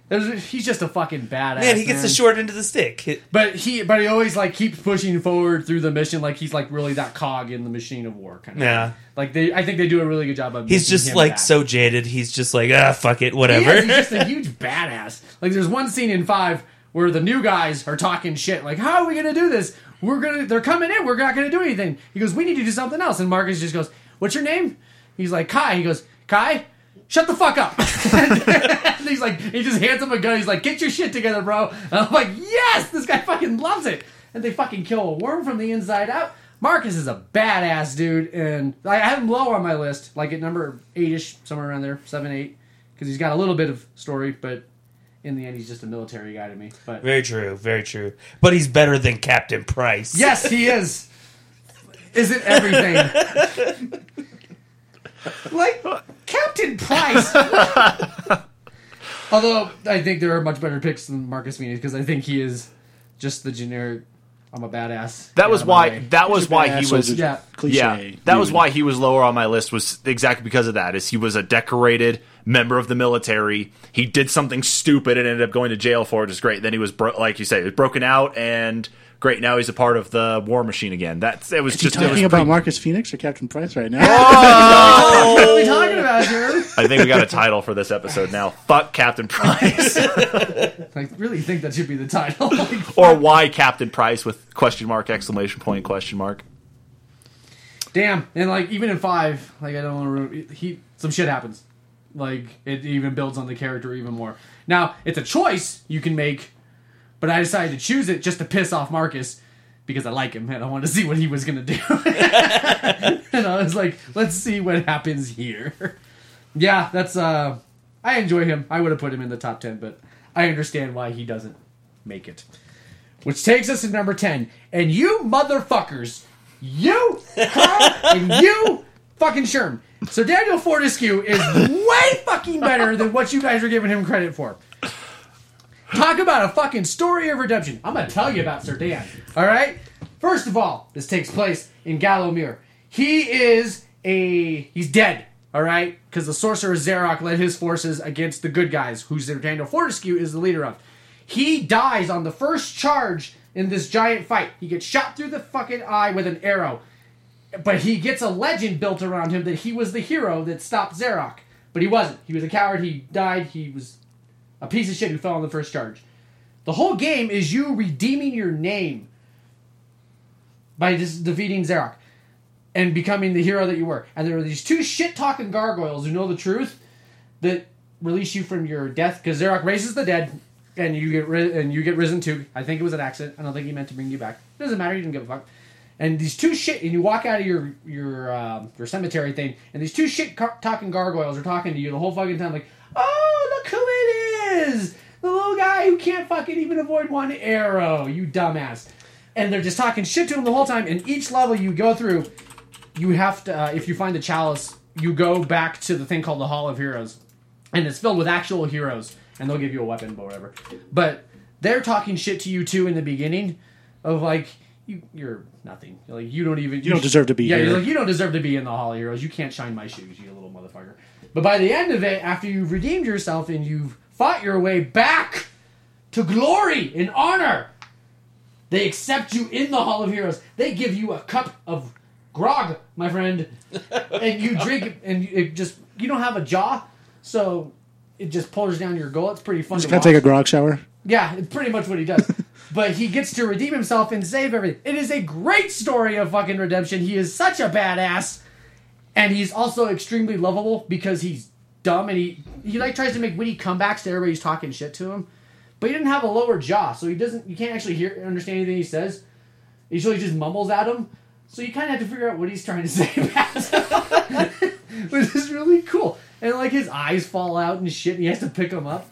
There's, he's just a fucking badass. Man, he gets the short end of the stick. But he, but he always like keeps pushing forward through the mission, like he's like really that cog in the machine of war, kind of. Yeah. Like they, I think they do a really good job of. He's just like that. so jaded. He's just like, ah, fuck it, whatever. is, he's just a huge badass. Like there's one scene in five where the new guys are talking shit. Like, how are we gonna do this? We're gonna, they're coming in. We're not gonna do anything. He goes, we need to do something else. And Marcus just goes, what's your name? He's like Kai. He goes, Kai. Shut the fuck up. and he's like, he just hands him a gun. He's like, get your shit together, bro. And I'm like, yes, this guy fucking loves it. And they fucking kill a worm from the inside out. Marcus is a badass dude, and I have him lower on my list, like at number eight-ish, somewhere around there, seven, eight, because he's got a little bit of story, but in the end, he's just a military guy to me. But very true, very true. But he's better than Captain Price. yes, he is. is it everything like Captain Price? Although I think there are much better picks than Marcus Phoenix because I think he is just the generic. I'm a badass. That was out of my why. That was why he was. Yeah. cliche. Yeah, that was why he was lower on my list. Was exactly because of that. Is he was a decorated member of the military. He did something stupid and ended up going to jail for it. Is great. Then he was bro- like you say, he was broken out and great. Now he's a part of the War Machine again. That's it was Is he just it was talking about pretty- Marcus Phoenix or Captain Price right now? what are we talking about here? I think we got a title for this episode now. Fuck Captain Price, I really think that should be the title. Like, or why Captain Price with question mark exclamation point question mark. damn, and like even in five, like I don't want to. He some shit happens. Like it even builds on the character even more. Now it's a choice you can make, but I decided to choose it just to piss off Marcus because I like him and I wanted to see what he was gonna do. and I was like, let's see what happens here. yeah, that's uh, I enjoy him. I would have put him in the top ten, but I understand why he doesn't make it. Which takes us to number 10. And you motherfuckers, you, Carl, and you, fucking Sherm. So Daniel Fortescue is way fucking better than what you guys are giving him credit for. Talk about a fucking story of redemption. I'm gonna tell you about Sir Dan. Alright? First of all, this takes place in Gallowmere. He is a he's dead. Alright? Because the sorcerer Zarok led his forces against the good guys, who Sir Daniel Fortescue is the leader of. He dies on the first charge in this giant fight. He gets shot through the fucking eye with an arrow. But he gets a legend built around him that he was the hero that stopped Zarok. But he wasn't. He was a coward. He died. He was a piece of shit who fell on the first charge. The whole game is you redeeming your name by defeating Zarok and becoming the hero that you were. And there are these two shit talking gargoyles who know the truth that release you from your death because Zarok raises the dead and you get ri- and you get risen too. I think it was an accident. I don't think he meant to bring you back. It doesn't matter. You didn't give a fuck. And these two shit, and you walk out of your your um, your cemetery thing, and these two shit car- talking gargoyles are talking to you the whole fucking time, like, "Oh, look who it is! The little guy who can't fucking even avoid one arrow, you dumbass!" And they're just talking shit to him the whole time. And each level you go through, you have to, uh, if you find the chalice, you go back to the thing called the Hall of Heroes, and it's filled with actual heroes, and they'll give you a weapon, but whatever. But they're talking shit to you too in the beginning, of like you, you're nothing. Like you don't even You don't deserve to be yeah, here. you're like you don't deserve to be in the Hall of Heroes. You can't shine my shoes, you little motherfucker. But by the end of it, after you've redeemed yourself and you've fought your way back to glory and honor, they accept you in the Hall of Heroes. They give you a cup of grog, my friend, and you drink it, and it just you don't have a jaw, so it just pours down your gullet. It's pretty fun. Just to gotta watch. take a grog shower. Yeah, it's pretty much what he does. but he gets to redeem himself and save everything. It is a great story of fucking redemption. He is such a badass, and he's also extremely lovable because he's dumb and he he like tries to make witty comebacks to everybody's talking shit to him. But he didn't have a lower jaw, so he doesn't. You can't actually hear understand anything he says. He usually just mumbles at him. So you kind of have to figure out what he's trying to say. Which is really cool. And like his eyes fall out and shit, and he has to pick them up.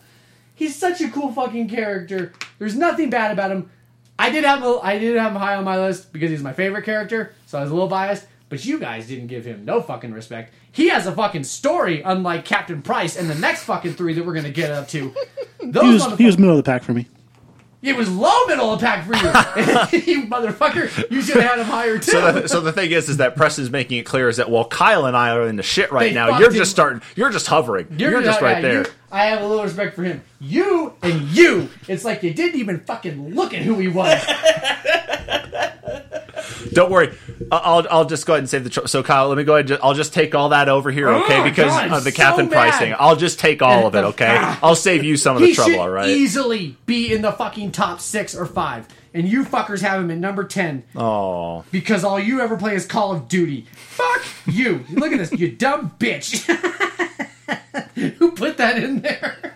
He's such a cool fucking character. There's nothing bad about him. I did have a, I did have him high on my list because he's my favorite character, so I was a little biased. But you guys didn't give him no fucking respect. He has a fucking story, unlike Captain Price and the next fucking three that we're gonna get up to. Those He was motherfuckers- he was middle of the pack for me. it was low middle of the pack for you, you motherfucker. You should have had him higher too. So the, so the thing is, is that Preston's making it clear is that while Kyle and I are in the shit right They now, you're him. just starting. You're just hovering. You're, just yeah, right there. you- I have a little respect for him. You and you. It's like you didn't even fucking look at who he was. Don't worry. I'll I'll just go ahead and save the. Tr- so Kyle, let me go ahead. And ju- I'll just take all that over here, okay? Oh, because God, of the so Captain mad. I'll just take all of it, okay? I'll save you some of the he trouble. All right. easily be in the fucking top six or five, and you fuckers have him at number ten Oh, because all you ever play is Call of Duty. Fuck you! Look at this, you dumb bitch. Who put that in there?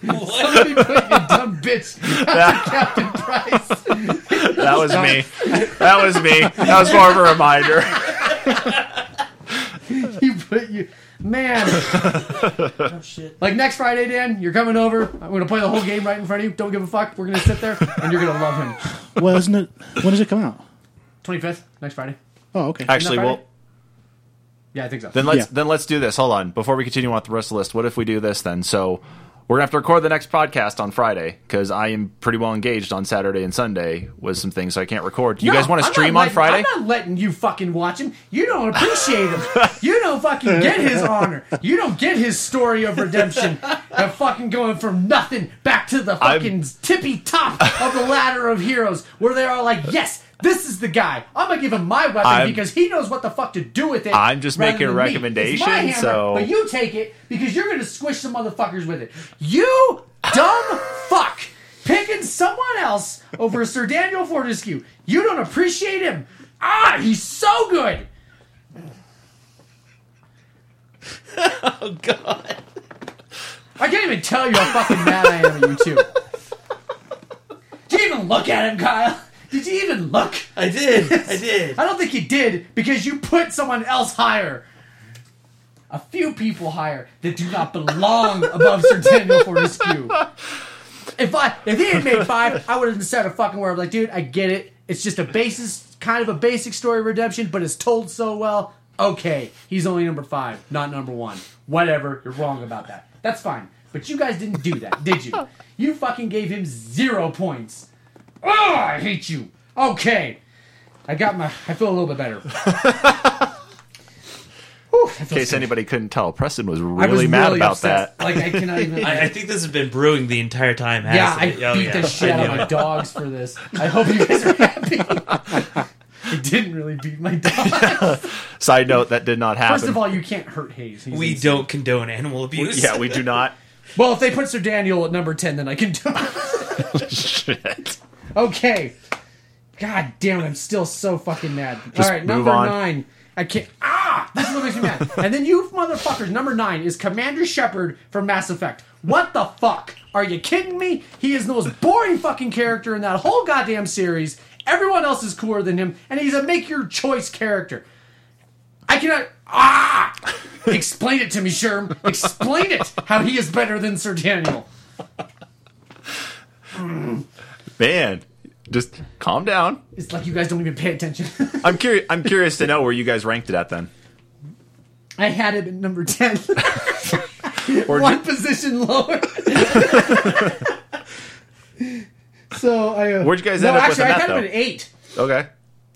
Somebody put you dumb bitch after Captain Price. that was me. That was me. That was more of a reminder. you put you man Oh shit. like next friday dan you're coming over i'm gonna play the whole game right in front of you don't give a fuck we're gonna sit there and you're gonna love him Well, isn't it? When does it come out? 25th next friday Oh, okay. Actually, Friday? well, yeah i think so then let's Yeah. then let's do this. Hold on. Before we continue on with the rest of the list, what if we do this then? So we're gonna have to record the next podcast on Friday because I am pretty well engaged on Saturday and Sunday with some things, so I can't record. You No, guys want to stream not on Friday? I'm not letting you fucking watch him. You don't appreciate him. you don't fucking get his honor. You don't get his story of redemption of fucking going from nothing back to the I'm- fucking tippy top of the ladder of heroes where they are like, yes, this is the guy. I'm gonna give him my weapon I'm- because he knows what the fuck to do with it. I'm just making a recommendation, hammer, so- but you take it because you're gonna squish some motherfuckers with it. You dumb fuck. Picking someone else over Sir Daniel Fortescue. You don't appreciate him. Ah, he's so good. Oh God. I can't even tell you how fucking mad I am at you two. Do you even look at him, Kyle? Did you even look? I did. I did. I don't think you did because you put someone else higher. A few people higher that do not belong above Sir Daniel Fortescue. If I if he had made five, I would have said a fucking word I'm like, dude, I get it. It's just a basis, kind of a basic story of redemption, but it's told so well. Okay, he's only number five, not number one. Whatever, you're wrong about that. That's fine. But you guys didn't do that, did you? You fucking gave him zero points. Oh, I hate you. Okay. I got my. I feel a little bit better. Whew, In case good. anybody couldn't tell, Preston was really was mad really about upset. that. Like I cannot even. I, I think this has been brewing the entire time. yeah, I hasn't it? Oh, beat yeah. the shit out of my dogs for this. I hope you guys are happy. I didn't really beat my dog. Side note, that did not happen. First of all, you can't hurt Hayes. He's We insane. don't condone animal abuse. yeah, we do not. Well, if they put Sir Daniel at number ten, then I can do it. Shit. Okay. God damn it, I'm still so fucking mad. Just All right, number on. nine. I can't. Ah! This is what makes me mad. And then you motherfuckers, number nine is Commander Shepard from Mass Effect. What the fuck? Are you kidding me? He is the most boring fucking character in that whole goddamn series. Everyone else is cooler than him, and he's a make your choice character. I cannot. Ah! Explain it to me, Sherm. Explain it how he is better than Sir Daniel. Man, just calm down. It's like you guys don't even pay attention. I'm curious. I'm curious to know where you guys ranked it at then. I had it at number 10. Or One position lower. so I. Uh, Where'd you guys no, end up actually, with I that, had him though? at 8. okay.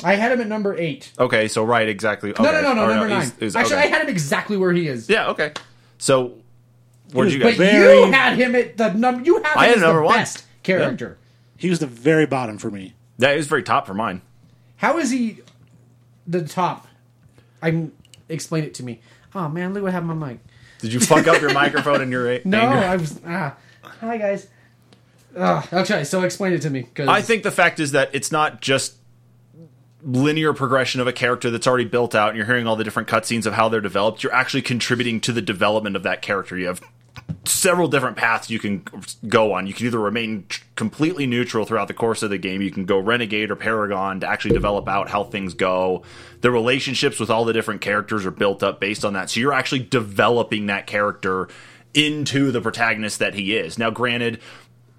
I had him at number 8. Okay. So right, exactly. Okay. No, no, no, no, Or number 9. he's- he's- actually, okay. I had him exactly where he is. Yeah. Okay. So where'd you guys? But Very- you had him at the number. You had him I had as number the one. best character. He was the very bottom for me. Yeah, he was very top for mine. How is he the top? I explain it to me. Oh man, look what happened to my mic. Did you fuck up your microphone and your a- No, anger? I was. Ah, hi guys. Ah, okay, so explain it to me. 'cause- I think the fact is that it's not just linear progression of a character that's already built out and you're hearing all the different cutscenes of how they're developed. You're actually contributing to the development of that character. You have several different paths you can go on. You can either remain completely neutral throughout the course of the game. You can go renegade or paragon to actually develop out how things go. The relationships with all the different characters are built up based on that. So you're actually developing that character into the protagonist that he is. Now, granted,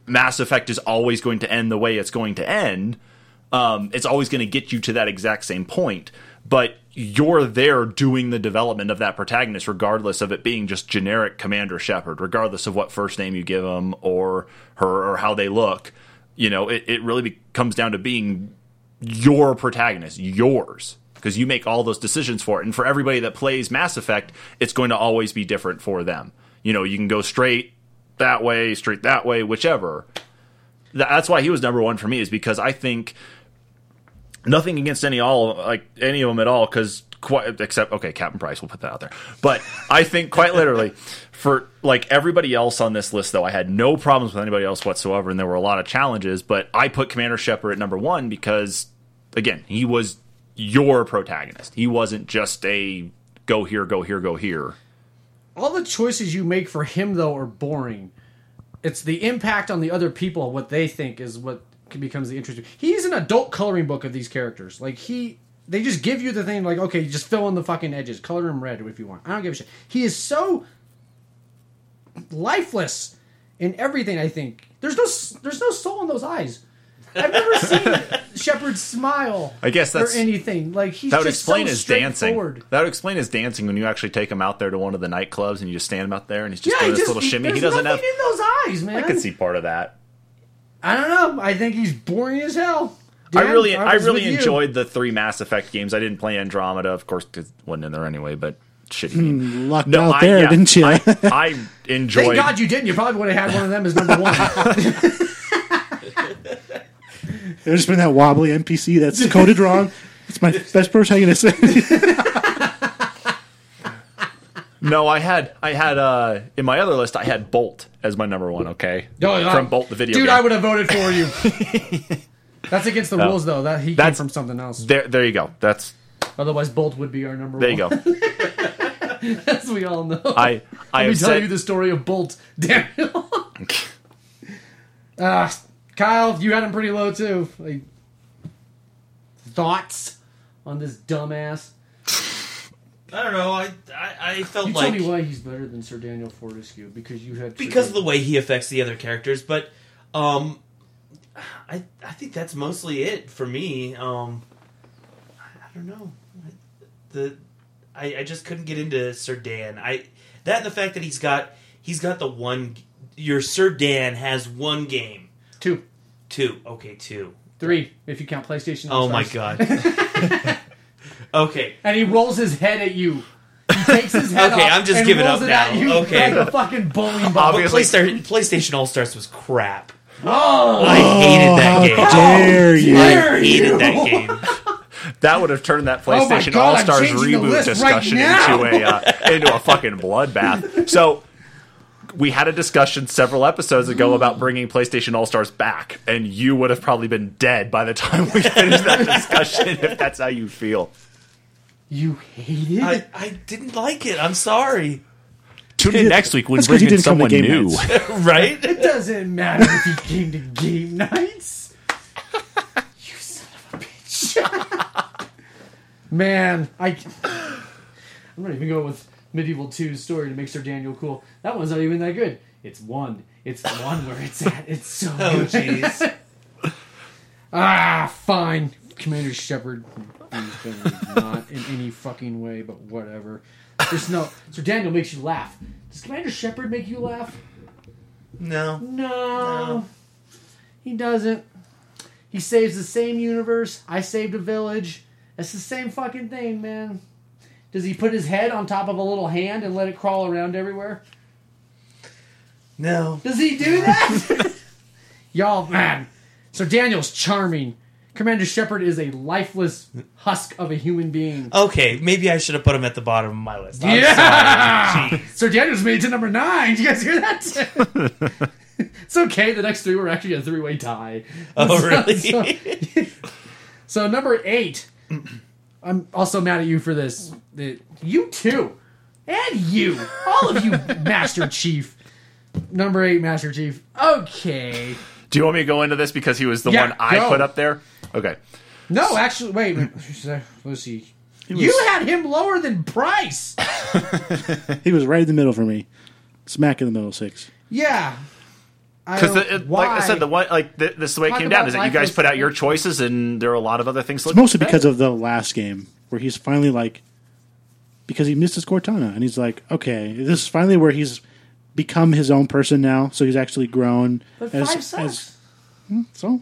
Mass Effect is always going to end the way it's going to end. Um, it's always going to get you to that exact same point, but you're there doing the development of that protagonist, regardless of it being just generic Commander Shepard, regardless of what first name you give them or her or how they look. You know, it, it really be, comes down to being your protagonist, yours, because you make all those decisions for it. And for everybody that plays Mass Effect, it's going to always be different for them. You know, you can go straight that way, straight that way, whichever. That's why he was number one for me, is because I think nothing against any all like any of them at all, because quite except okay, Captain Price, we'll put that out there. But I think quite literally for like everybody else on this list, though, I had no problems with anybody else whatsoever, and there were a lot of challenges. But I put Commander Shepard at number one because again, he was your protagonist. He wasn't just a go here, go here, go here. all the choices you make for him though are boring. It's the impact on the other people, what they think is what becomes the interesting. He's an adult coloring book of these characters. Like he, they just give you the thing like, okay, just fill in the fucking edges, color him red if you want. I don't give a shit. He is so lifeless in everything. I think there's no there's no soul in those eyes. I've never seen Shepard smile. I guess that's- or anything. Like he's That would just explain so his dancing. That would explain his dancing when you actually take him out there to one I could see part of that. I don't know. I think he's boring as hell. I really, I was really with you. enjoyed the three Mass Effect games. I didn't play Andromeda, of course, because it wasn't in there anyway. But shitty. game. Hmm, lucked No, out I- there, yeah, didn't you? I, I enjoyed. Thank God you didn't. You probably would have had one of them as number one. There's been that wobbly NPC that's coded wrong. It's my best say. No, I had, I had uh in my other list, I had Bolt as my number one. Okay, no. from Bolt the video Dude, game. I would have voted for you. That's against the No. rules, though. That he came from something else. There, there you go. That's Otherwise, Bolt would be our number one. there you go. As we all know. I, I Let me tell said, you the story of Bolt. Daniel. uh, Kyle, you had him pretty low too. Like, thoughts on this dumbass? I don't know. I I, I felt You like tell me why he's better than Sir Daniel Fortescue because you had because of the way he affects the other characters. But um, I I think that's mostly it for me. Um, I, I don't know. The I, I just couldn't get into Sir Dan. I that and the fact that he's got he's got the one. Your Sir Dan has one game, two, two. Okay, two. three if you count PlayStation. Oh my god. okay. And he rolls his head at you. He takes his head Okay, off I'm just and giving rolls up it at now. you Okay. like a fucking bowling ball. But Obviously- PlayStation, PlayStation All Stars was crap. Oh, I hated that game. Dare you? dare I hated that game. that would have turned that Oh my PlayStation God, All I'm Stars changing the reboot list discussion right now. into a uh, into a fucking bloodbath. So we had a discussion several episodes ago about bringing PlayStation All Stars back, and you would have probably been dead by the time we finished that discussion. if that's how you feel, You hate it? I, I didn't like it. I'm sorry. tune in next week when That's we 'cause you bring in didn't come to someone game new. nights. right? It doesn't matter if you came to game nights. You son of a bitch. Man, I. I'm not even going with MediEvil 2's story to make Sir Daniel cool. That one's not even that good. It's one. It's the one where it's at. It's so Oh good. jeez. Ah, fine. Commander Shepard. Not in any fucking way, but whatever. There's no. Sir Daniel makes you laugh. Does Commander Shepard make you laugh? No. No, No. he doesn't. He saves the same universe. I saved a village. It's the same fucking thing, man. Does he put his head on top of a little hand and let it crawl around everywhere? No. Does he do that? Y'all, man. So Daniel's charming. Commander Shepard is a lifeless husk of a human being. Okay, maybe I should have put him at the bottom of my list. I'm Yeah! Sir Daniel's made it to number nine. Did you guys hear that? it's okay. The next three were actually a three-way tie. Oh, So- really? So number eight. I'm also mad at you for this. You too, and you, all of you, Master Chief. Number eight, Master Chief. Okay. Do you want me to go into this because he was the Yeah, one I go. put up there? Okay. No, actually, wait. wait, Let's see. You had him lower than Price. He was right in the middle for me, smack in the middle six. Yeah. Because, like I said, the one like th- this is the way it came down is that you guys put out your choices, and there are a lot of other things. It's mostly because of the last game where he's finally like, because he missed his Cortana, and he's like, okay, this is finally where he's become his own person now. So he's actually grown. But as, five sucks. as so.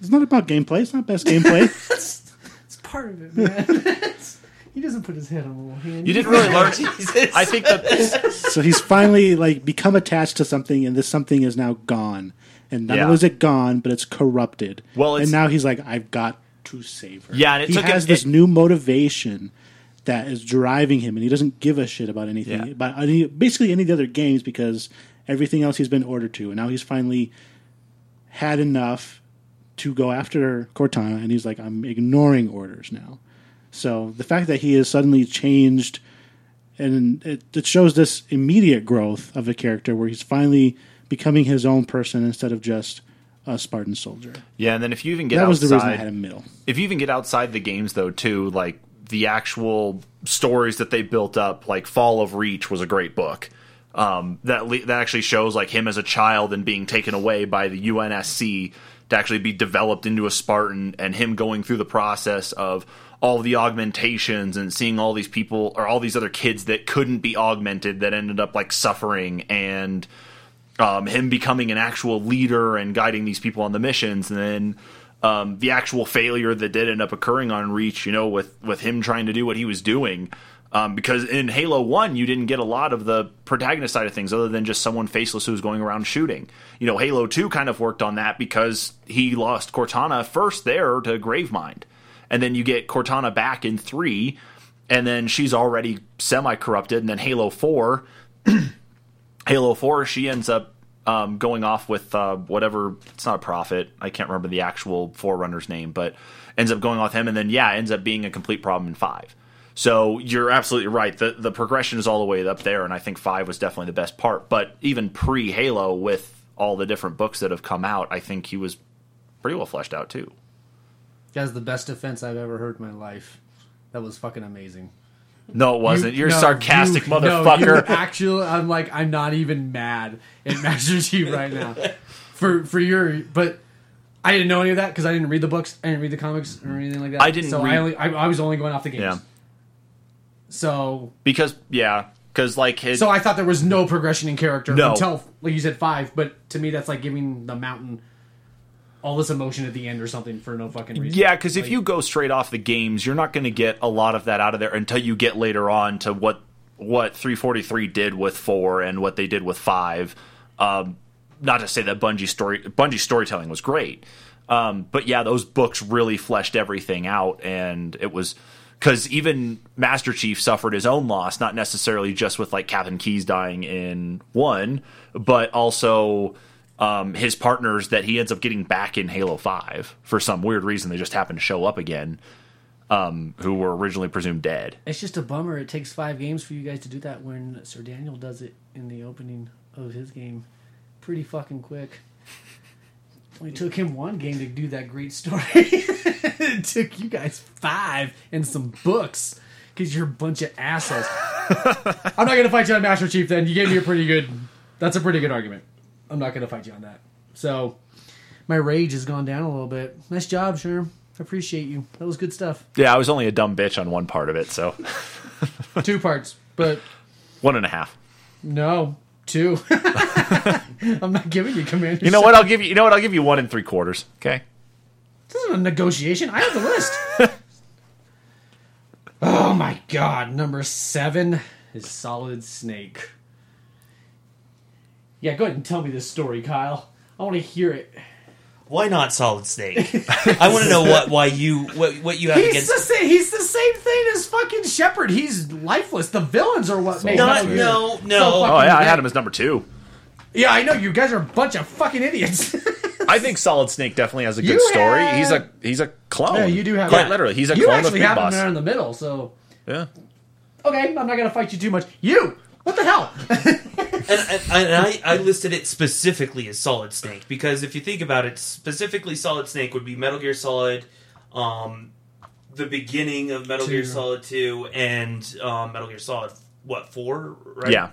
It's not about gameplay. It's not best gameplay. it's, that's part of it, man. he doesn't put his head on a little hand. You didn't really learn. Jesus. I think that so he's finally like become attached to something, and this something is now gone. And not Yeah. only is it gone, but it's corrupted. Well, it's- and now he's like, I've got to save her. Yeah, and it he took him- has this it- new motivation that is driving him, and he doesn't give a shit about anything Yeah. about any, basically any of the other games because everything else he's been ordered to, and now he's finally had enough to go after Cortana, and he's like, I'm ignoring orders now. So the fact that he has suddenly changed, and it, it shows this immediate growth of a character where he's finally becoming his own person instead of just a Spartan soldier. yeah, and then if you even get that was the reason I outside, had him middle. if you even get outside the games though too, like the actual stories that they built up, like Fall of Reach was a great book. Um, that le- that actually shows like him as a child and being taken away by the UNSC to actually be developed into a Spartan, and him going through the process of all the augmentations and seeing all these people or all these other kids that couldn't be augmented that ended up like suffering and um, him becoming an actual leader and guiding these people on the missions, and then um, the actual failure that did end up occurring on Reach, you know, with with him trying to do what he was doing. Um, because in Halo One, you didn't get a lot of the protagonist side of things, other than just someone faceless who was going around shooting. You know, Halo Two kind of worked on that because he lost Cortana first there to Gravemind, and then you get Cortana back in three, and then she's already semi corrupted, and then Halo Four. Halo 4, she ends up um, going off with uh, whatever. It's not a prophet. I can't remember the actual Forerunner's name, but ends up going off him, and then yeah, ends up being a complete problem in five. So you're absolutely right. The the progression is all the way up there, and I think five was definitely the best part. But even pre Halo, with all the different books that have come out, I think he was pretty well fleshed out too. That's the best defense I've ever heard in my life. That was fucking amazing. No, it wasn't. You, are no, sarcastic you- motherfucker. No, you actually, I'm like, I'm not even mad at Master Chief right now for for your. But I didn't know any of that because I didn't read the books. I didn't read the comics or anything like that. I didn't So read- I only, I, I was only going off the games. yeah, So because yeah, because like his so I thought there was no progression in character No. until like you said five. But to me, that's like giving the mountain all this emotion at the end or something for no fucking reason. Yeah, because if Like- you go straight off the games, you're not going to get a lot of that out of there until you get later on to what what 343 did with four and what they did with five. Um, not to say that Bungie story Bungie storytelling was great, um, but yeah, those books really fleshed everything out, and it was because even Master Chief suffered his own loss, not necessarily just with like Captain Keyes dying in one, but also um, his partners that he ends up getting back in Halo Five for some weird reason. They just happen to show up again, um, who were originally presumed dead. It's just a bummer. It takes five games for you guys to do that when Sir Daniel does it in the opening of his game pretty fucking quick. Only took him one game to do that great story. it took you guys five and some books because you're a bunch of assholes. I'm not going to fight you on Master Chief then. You gave me a pretty good. That's a pretty good argument. I'm not going to fight you on that. So my rage has gone down a little bit. Nice job, Sherm. I appreciate you. That was good stuff. Yeah, I was only a dumb bitch on one part of it, so Two parts, but one and a half. No, two. I'm not giving you commander. You know what? I'll give you. You know what? I'll give you one and three quarters. Okay. This isn't a negotiation. I have the list. oh my god! Number seven is Solid Snake. Yeah, go ahead and tell me this story, Kyle. I want to hear it. Why not Solid Snake? I want to know what why you what what you have He's against. the same. He's the same thing as fucking Shepard. He's lifeless. The villains are what make Not- Metal no, no. so Oh yeah, I had him as number two. Yeah, I know. You guys are a bunch of fucking idiots. I think Solid Snake definitely has a good You story. have- He's a he's a clone. Yeah, you do have quite that. literally. He's a you clone of actually Big have him Boss. there in the middle. So Yeah. okay, I'm not going to fight you too much. You. What the hell? and, and, and I, I listed it specifically as Solid Snake because if you think about it, specifically Solid Snake would be Metal Gear Solid, um, the beginning of Metal Gear Two. Solid Two, and um, Metal Gear Solid what four? Right? Yeah.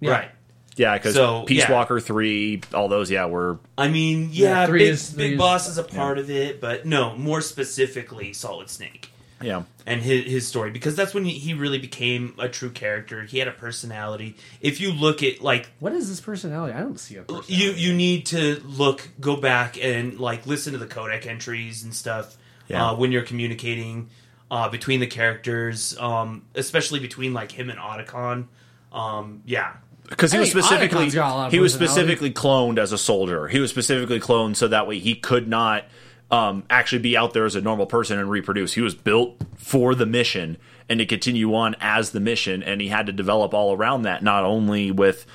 Yeah. Right. Yeah, because So, Peace yeah. Walker three, all those, yeah, were I mean, Yeah, yeah, three Big, is- three Big is- Boss is a part of it, but no, more specifically Solid Snake yeah. and his, his story because that's when he, he really became a true character. He had a personality. If you look at like What is this personality? I don't see a personality. you you need to look go back and like listen to the codec entries and stuff Yeah. uh, when you're communicating uh, between the characters um, especially between like him and Otacon um, yeah Because he was specifically Otacon's got a lot of he was specifically cloned as a soldier. He was specifically cloned so that way he could not um, actually be out there as a normal person and reproduce. He was built for the mission and to continue on as the mission, and he had to develop all around that, not only with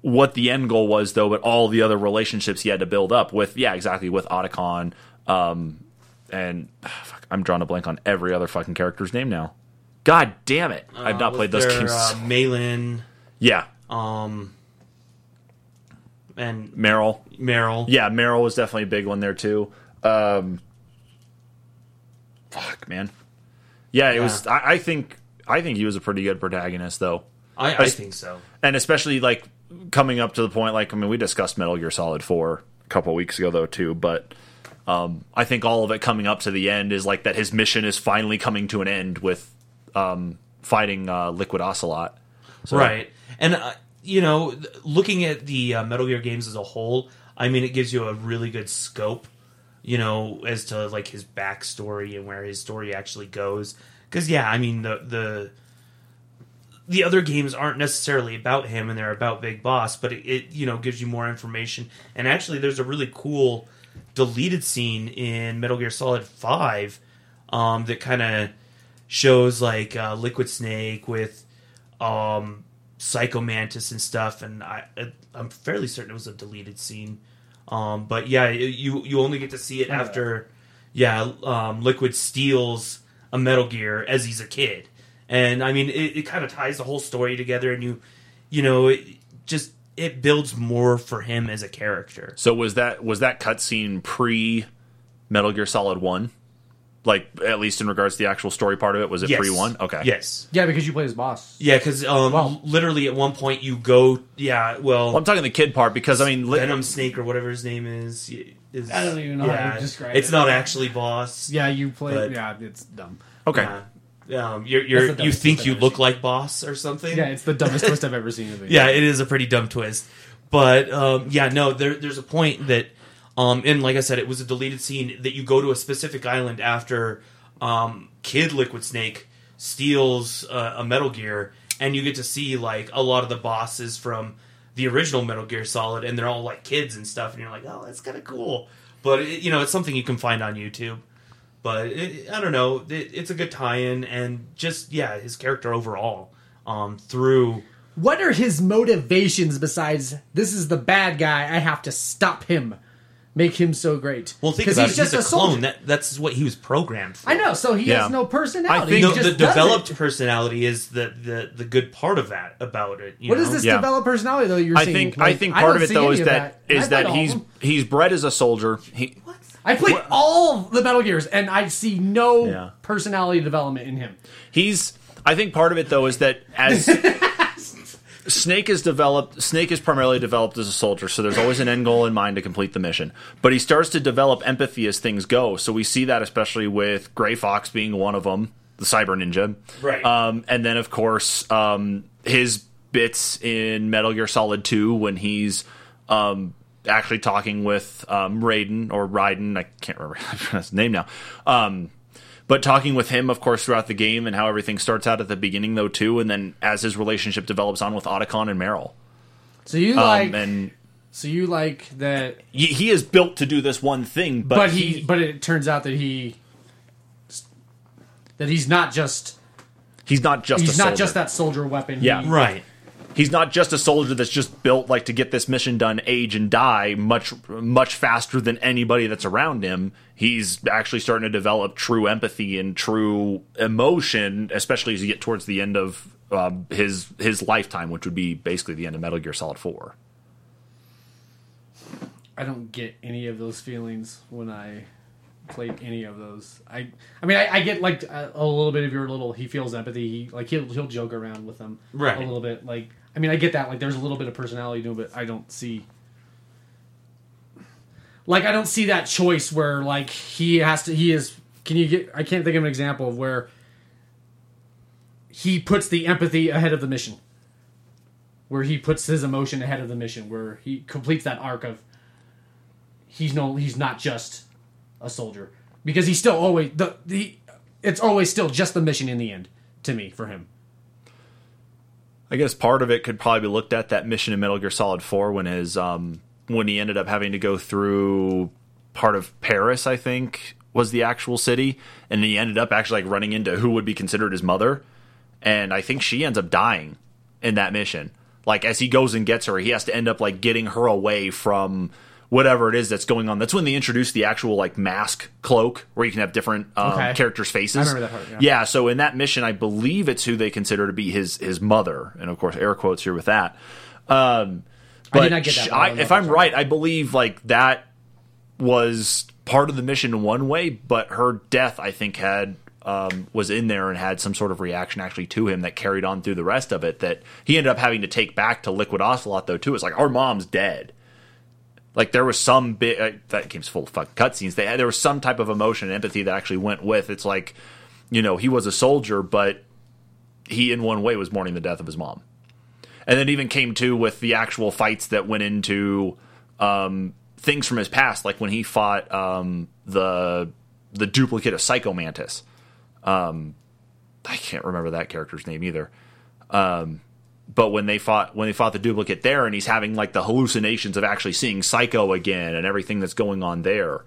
what the end goal was though, but all the other relationships he had to build up with. Yeah, exactly with Otacon. Um, and ah, fuck, I'm drawing a blank on every other fucking character's name now. God damn it! I've not Uh, played those their, games. uh, Mei Ling yeah, um, and Meryl. Meryl Yeah, Meryl was definitely a big one there too. Um, fuck, man. Yeah, it was. I, I think. I think he was a pretty good protagonist, though, I, I think so and especially like coming up to the point. Like, I mean, we discussed Metal Gear Solid Four a couple weeks ago, though, too. But um, I think all of it coming up to the end is like that his mission is finally coming to an end with um, fighting uh, Liquid Ocelot. So- Right. And, uh, you know, looking at the uh, Metal Gear games as a whole, I mean, it gives you a really good scope, you know, as to, like, his backstory and where his story actually goes. Because, yeah, I mean, the, the. The other games aren't necessarily about him and they're about Big Boss, but it, it, you know, gives you more information. And actually, there's a really cool deleted scene in Metal Gear Solid 5 um, that kind of shows, like, uh, Liquid Snake with um Psycho Mantis and stuff, and I I'm fairly certain it was a deleted scene. Um, but yeah, you you only get to see it after, yeah, um, Liquid steals a Metal Gear as he's a kid, and I mean it, it kind of ties the whole story together, and you you know it just it builds more for him as a character. So was that was that cutscene pre Metal Gear Solid One? Like at least in regards to the actual story part of it, was it Yes. pre one? Okay. Yes. Yeah, because you play as boss. Yeah, because um, Well- literally at one point you go, yeah, well, Well, I'm talking the kid part because I mean, li- Venom Snake or whatever his name is. is I don't even know how to describe It's it. not actually boss. Yeah, you play. But- yeah, it's dumb. okay. Yeah. Um, you're, you're, That's the you dumbest think twist you I've look ever like boss or something? Yeah, it's the dumbest twist I've ever seen of it. yeah, it is a pretty dumb twist. But um, yeah, no, there, there's a point that, um, and like I said, it was a deleted scene that you go to a specific island after um, Kid Liquid Snake steals uh, a Metal Gear, and you get to see like a lot of the bosses from the original Metal Gear Solid, and they're all like kids and stuff, and you're like, oh, that's kind of cool. But it, you know, it's something you can find on YouTube. But it, I don't know, it, it's a good tie-in, and just yeah, his character overall um, through. What are his motivations besides this is the bad guy? I have to stop him, make him so great. Well, think 'Cause about it. He's a, clone. That that's what he was programmed for. I know. So he Yeah. has no personality. I think No, the developed it. personality is the, the the good part of that about it. You What know? is this Yeah. developed personality though? You're I seeing? think Like, I think part don't of it though is of that And I is played that he's he's bred as a soldier. He I played all the Metal Gears, and I see no Yeah. personality development in him. He's. I think part of it though is that as Snake is developed, Snake is primarily developed as a soldier, so there's always an end goal in mind to complete the mission. But he starts to develop empathy as things go. So we see that especially with Gray Fox being one of them, the Cyber Ninja, Right. Um, and then of course um, his bits in Metal Gear Solid Two when he's um, actually talking with um, Raiden or Raiden, I can't remember his name now. But talking with him, of course, throughout the game and how everything starts out at the beginning, though, too, and then as his relationship develops on with Otacon and Meryl, So you um, like, and so you like that, he, he is built to do this one thing, but, but, he, but it turns out that he, that he's not just he's not just he's a not soldier. just that soldier weapon. Yeah. He- right. He's not just a soldier that's just built like to get this mission done, age and die much much faster than anybody that's around him. He's actually starting to develop true empathy and true emotion, especially as you get towards the end of um, his his lifetime, which would be basically the end of Metal Gear Solid Four. I don't get any of those feelings when I played any of those. I I mean I, I get like a, a little bit of your little he feels empathy. He like he'll he'll joke around with them Right. a little bit. Like I mean I get that like there's a little bit of personality to him, but I don't see like I don't see that choice where like he has to he is can you get I can't think of an example of where he puts the empathy ahead of the mission. Where he puts his emotion ahead of the mission, where he completes that arc of he's no he's not just a soldier because he's still always the the it's always still just the mission in the end to me for him. I guess part of it could probably be looked at that mission in Metal Gear Solid 4 when his um when he ended up having to go through part of Paris, I think, was the actual city, and he ended up actually like running into who would be considered his mother, and I think she ends up dying in that mission. Like as he goes and gets her, he has to end up like getting her away from whatever it is that's going on. That's when they introduced the actual like mask cloak where you can have different um, Okay. characters' faces. I remember that part, yeah. yeah, so in that mission, I believe it's who they consider to be his his mother, and of course, air quotes here with that. Um, I but did not get that, I I- don't know if if I'm right, I believe like that was part of the mission in one way, but her death, I think, had um, was in there and had some sort of reaction actually to him that carried on through the rest of it. That he ended up having to take back to Liquid Ocelot, though. Too, it's like our mom's dead. Like there was some bit uh, that game's full of fucking cutscenes. They there was some type of emotion and empathy that actually went with. It's like, you know, he was a soldier, but he in one way was mourning the death of his mom, and then even came to with the actual fights that went into um, things from his past, like when he fought um, the the duplicate of Psycho Mantis. Um, I can't remember that character's name either. Um, but when they fought when they fought the duplicate there, and he's having like the hallucinations of actually seeing Psycho again and everything that's going on there.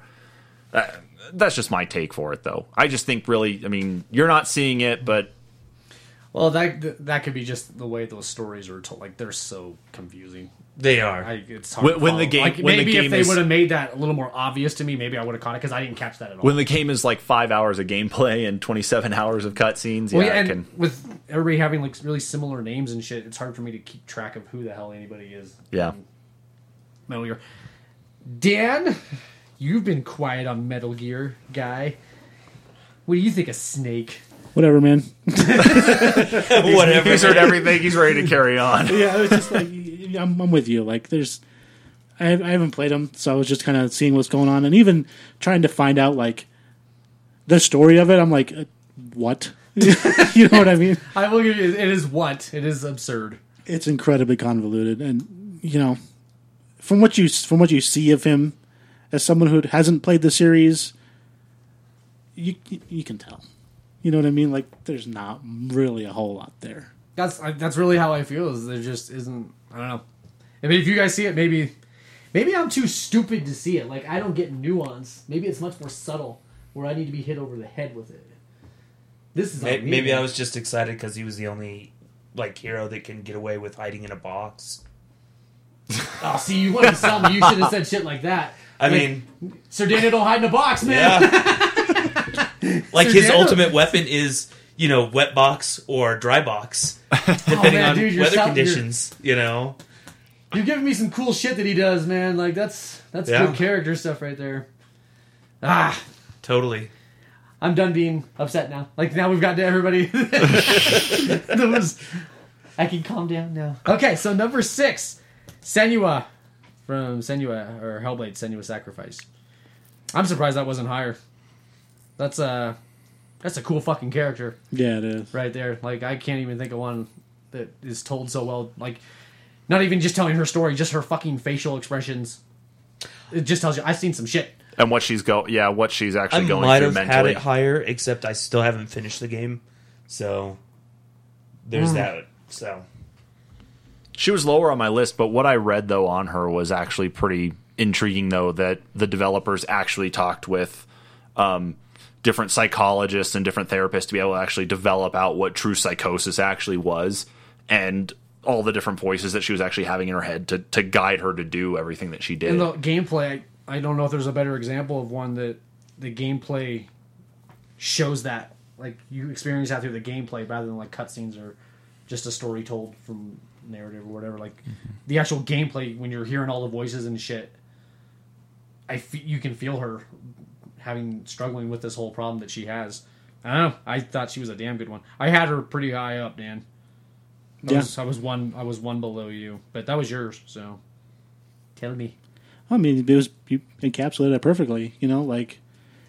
Uh, that's just my take for it, though. I just think really, I mean, you're not seeing it, but Well, that that could be just the way those stories are told. Like they're so confusing. They are. I, it's hard When- to when the game- like, when the maybe game if they is- would have made that a little more obvious to me, maybe I would have caught it because I didn't catch that at all. when the game is like five hours of gameplay and 27 hours of cutscenes, yeah, Well, yeah, I and can, with everybody having like really similar names and shit, it's hard for me to keep track of who the hell anybody is. yeah. Metal Gear. Dan, you've been quiet on Metal Gear, guy. What do you think of Snake? Whatever, man. Whatever. He's heard everything. He's ready to carry on. yeah, it was just like I'm, I'm with you. Like, there's, I, I haven't played them, so I was just kind of seeing what's going on, and even trying to find out like the story of it. I'm like, uh, what? you know what I mean? I will give you. It is what? It is absurd. It's incredibly convoluted, and you know, from what you from what you see of him, as someone who hasn't played the series, you you, you can tell. You know what I mean? Like, there's not really a whole lot there. That's that's really how I feel. Is there just isn't? I don't know. I mean, if you guys see it, maybe maybe I'm too stupid to see it. Like I don't get nuance. Maybe it's much more subtle, where I need to be hit over the head with it. This is May- on me, Maybe. I was just excited because he was the only like hero that can get away with hiding in a box. Oh, see, you wanted to sell me. You should have said shit like that. I Like, mean, Sir Daniel don't hide in a box, man. yeah. like his Daniel- ultimate weapon is you know wet box or dry box, depending Oh, man, on dude, you're weather conditions. You know. You're giving me some cool shit that he does, man. Like that's that's Yeah. good character stuff right there. Ah, Totally. I'm done being upset now. Like now we've got to everybody. that was. I can calm down now. Okay, so number six, Senua from Senua or Hellblade Senua Sacrifice. I'm surprised that wasn't higher. That's a that's a cool fucking character Yeah, it is. right there. Like I can't even think of one that is told so well. Like not even just telling her story, just her fucking facial expressions. It just tells you I've seen some shit. And what she's go, yeah, what she's I actually going might through have had it higher, except I still haven't finished the game. So there's Hmm. that. So She was lower on my list, but what I read though on her was actually pretty intriguing. Though that the developers actually talked with um, different psychologists and different therapists to be able to actually develop out what true psychosis actually was, and all the different voices that she was actually having in her head to to guide her to do everything that she did. In the gameplay, I, I don't know if there's a better example of one that the gameplay shows that. Like you experience that through the gameplay rather than like cutscenes or just a story told from narrative or whatever. Like mm-hmm. the actual gameplay when you're hearing all the voices and shit, I fe- you can feel her having struggling with this whole problem that she has. I don't know. I thought she was a damn good one. I had her pretty high up, Dan. I Yeah. was, I was one. I was one below you, but that was yours. So tell me. I mean, it was you encapsulated it perfectly. You know, like,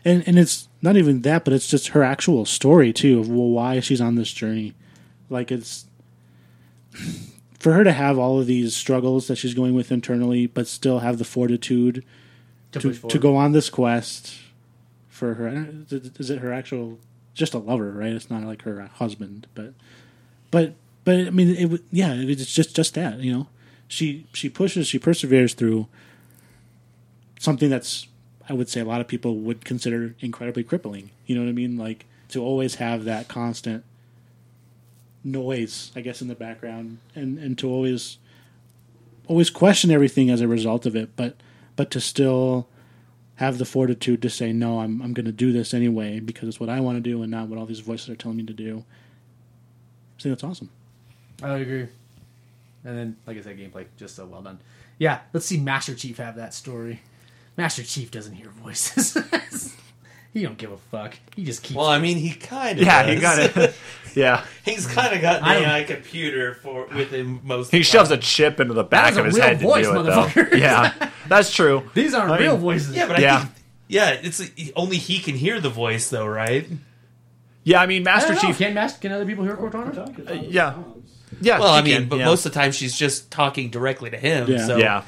and and it's not even that, but it's just her actual story too of why she's on this journey. Like, it's for her to have all of these struggles that she's going with internally, but still have the fortitude To, to to go on this quest for her. Is it her actual? Just a lover, right? It's not like her husband, but but but I mean, it yeah, it's just just that you know. She she pushes, she perseveres through something that's I would say a lot of people would consider incredibly crippling. You know what I mean? Like to always have that constant noise, I guess, in the background, and and to always always question everything as a result of it, but but to still have the fortitude to say no, I'm I'm going to do this anyway because it's what I want to do and not what all these voices are telling me to do. I think that's awesome. I agree. And then, like I said, gameplay just so well done. Yeah, let's see Master Chief have that story. Master Chief doesn't hear voices. he don't give a fuck. He just keeps. well, I mean, he kind of yeah, he got it. yeah, He's kind of got an I AI uh, computer for with him most. he of the shoves a chip into the back of his real head voice, to do it, though. Yeah, That's true. These aren't I real mean, voices. Yeah, but Yeah. Think yeah, it's only he can hear the voice though, right? Yeah, I mean, Master don't. Chief. Can, Mas- can other people hear Cortana? yeah. Yeah. Well, I mean, can, but yeah. most of the time she's just talking directly to him. Yeah. So Yeah.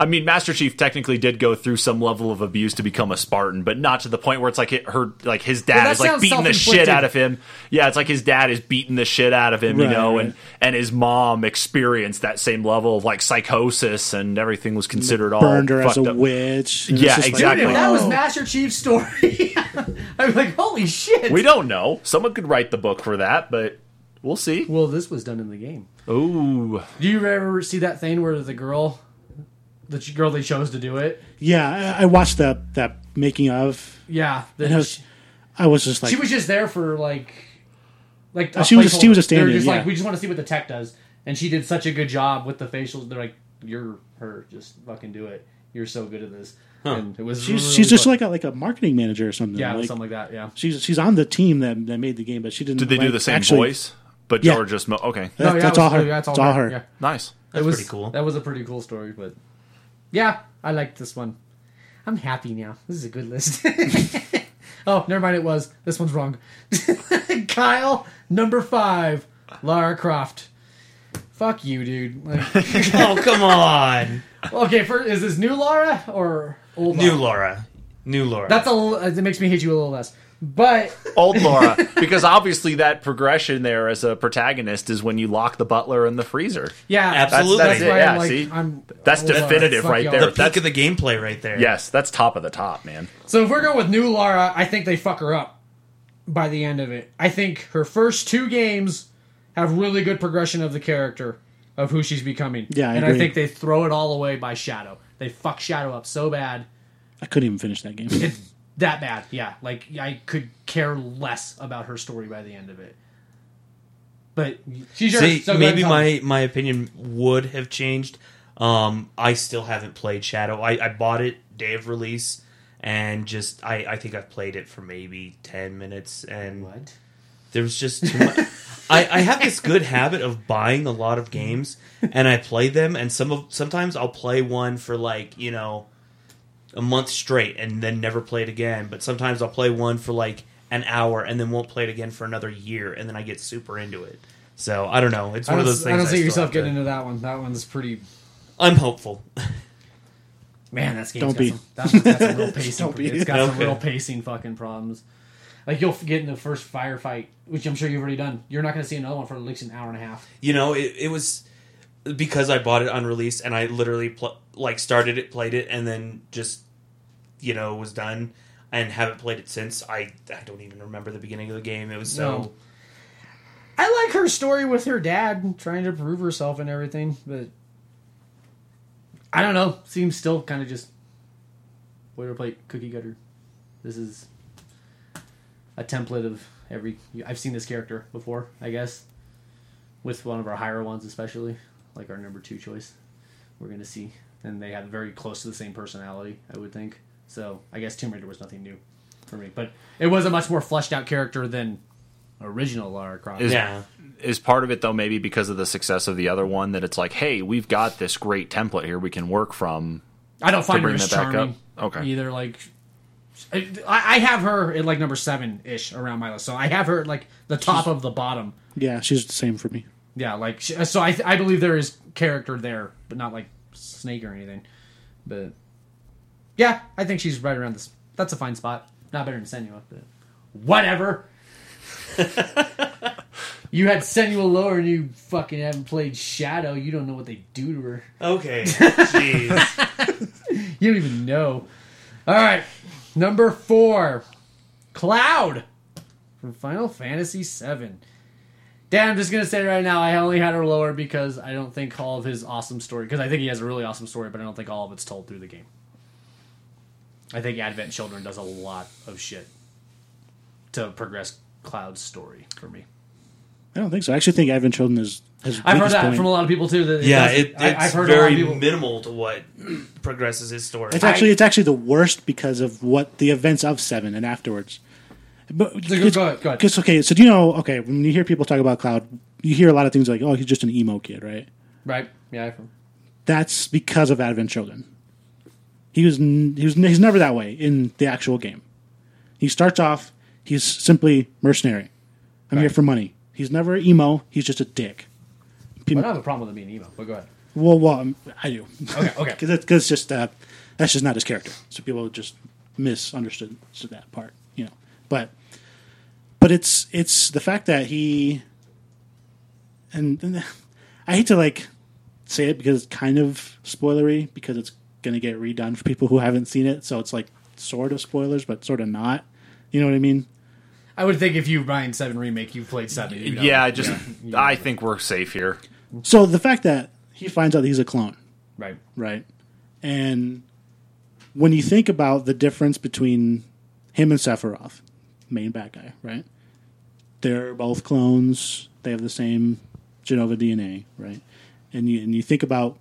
I mean, Master Chief technically did go through some level of abuse to become a Spartan, but not to the point where it's like it, her, like his Well, dad that is like beating the shit out of him. Yeah, it's like his dad is beating the shit out of him, you know, right. and and his mom experienced that same level of like psychosis, and everything was considered all Burned her as a up. witch. Yeah, just like, exactly. That was oh. Master Chief's story, I'm like, holy shit. We don't know. Someone could write the book for that, but we'll see. well, this was done in the game. Ooh, Do you ever see that thing where the girl, the girl they chose to do it? Yeah, I I watched that that making of. Yeah, the, And I was, I was just like, she was just there for like, like Uh, she was- placeholder. she was a They were stand-in, just like, we just want to see what the tech does, and she did such a good job with the facials. They're like, you're her, just fucking do it. You're so good at this. And it was she's really she's just fun. like a like a marketing manager or something. yeah, like, something like that. Yeah. she's she's on the team that, that made the game, but she didn't. did they do the same actually- voice? But Yeah. or just mo- okay, That- No, yeah, that's it all was- her. yeah, That's all her. Yeah. nice. That's it was pretty cool. That was a pretty cool story, but yeah, I liked this one. I'm happy now. This is a good list. oh, never mind. It was this one's wrong. Kyle, number five, Lara Croft. Fuck you, dude. Like, oh come on, okay, for, is this new Lara or old? new Lara? Laura, new Laura. That's a. It makes me hate you a little less. But old Laura because obviously that progression there as a protagonist is when you lock the butler in the freezer. yeah, Absolutely. That's, That's it, why yeah, I'm like, see? I'm That's old definitive Fuck right there. the peak That's- of the gameplay right there. Yes, that's top of the top, man. So if we're going with new Lara, I think they fuck her up by the end of it. I think her first two games have really good progression of the character of who she's becoming. Yeah, I and I think they throw it all away by Shadow. They fuck Shadow up so bad. I couldn't even finish that game. It's that bad. Yeah, like I could care less about her story by the end of it. But she's yours. See, so maybe and tell me. my my opinion would have changed. Um, I still haven't played Shadow. I, I bought it day of release, and just I, I think I've played it for maybe ten minutes, and what? there was just too much. I, I have this good habit of buying a lot of games, and I play them, and some of sometimes I'll play one for like you know a month straight, and then never play it again. But sometimes I'll play one for like an hour, and then won't play it again for another year, and then I get super into it. So I don't know. It's one of those things. I don't see still yourself have to- getting into that one. That one's pretty. I'm hopeful. Man, that's game's Don't got be. some, that's, that's some real pacing. Don't be. It's got some real pacing fucking problems. Like you'll get in the first firefight, which I'm sure you've already done. You're not going to see another one for at least an hour and a half. You know, it, it was because I bought it unreleased, and I literally pl- like started it, played it, and then just you know was done, and haven't played it since. I I don't even remember the beginning of the game. It was so. No. I like her story with her dad trying to prove herself and everything, but I don't know. Seems still kind of just boilerplate cookie cutter. This is a template of every. I've seen this character before, I guess, with one of our higher ones, especially like our number two choice. We're gonna see, and they have very close to the same personality, I would think. So I guess Tomb Raider was nothing new for me, but it was a much more fleshed out character than original Lara Croft. Is, Yeah. is part of it though maybe because of the success of the other one that it's like, hey, we've got this great template here we can work from. I don't find her bring as that back charming. up? Okay. Either like, I, I have her at like number seven ish around my list, so I have her at like the top of the bottom. yeah, she's the same for me. Yeah, like uh, so I I believe there is character there, but not like Snake or anything. But yeah, I think she's right around this. That's a fine spot. Not better than Senua, but whatever. you had Senua lower, and you fucking haven't played Shadow. You don't know what they do to her. Okay. Jeez. You don't even know. All right, number four, Cloud from Final Fantasy VII. Dan, I'm just gonna say right now, I only had her lower because I don't think all of his awesome story. Because I think he has a really awesome story, but I don't think all of it's told through the game. I think Advent Children does a lot of shit to progress Cloud's story for me. I don't think so. I actually think Advent Children is. Has I've heard that point. from a lot of people too. That yeah, does- it, it's I, I've heard very people. minimal to what progresses his story. It's actually it's actually the worst because of what the events of Seven and afterwards. But go ahead, go ahead. Because okay, so do you know? Okay, when you hear people talk about Cloud, you hear a lot of things like, "Oh, he's just an emo kid," right? Right? Yeah. I've heard. That's because of Advent Children. He was he was he's never that way in the actual game. He starts off he's simply mercenary. I'm here for money. He's never emo. He's just a dick. I don't have a problem with him being emo, but go ahead. Well, well, um, I do. Okay, okay. Because 'cause it's just uh, that's just not his character. So people just misunderstood that part, you know. But but it's it's the fact that he and, and I hate to like say it because it's kind of spoilery because it's going to get redone for people who haven't seen it. So it's like sort of spoilers, but sort of not. You know what I mean? I would think if you Ryan Seven remake, you've played seven. you know. Yeah, I just I think we're safe here. So the fact that he finds out he's a clone, right. right? And when you think about the difference between him and Sephiroth, main bad guy, right? They're both clones. They have the same Jenova DNA, right? And you and you think about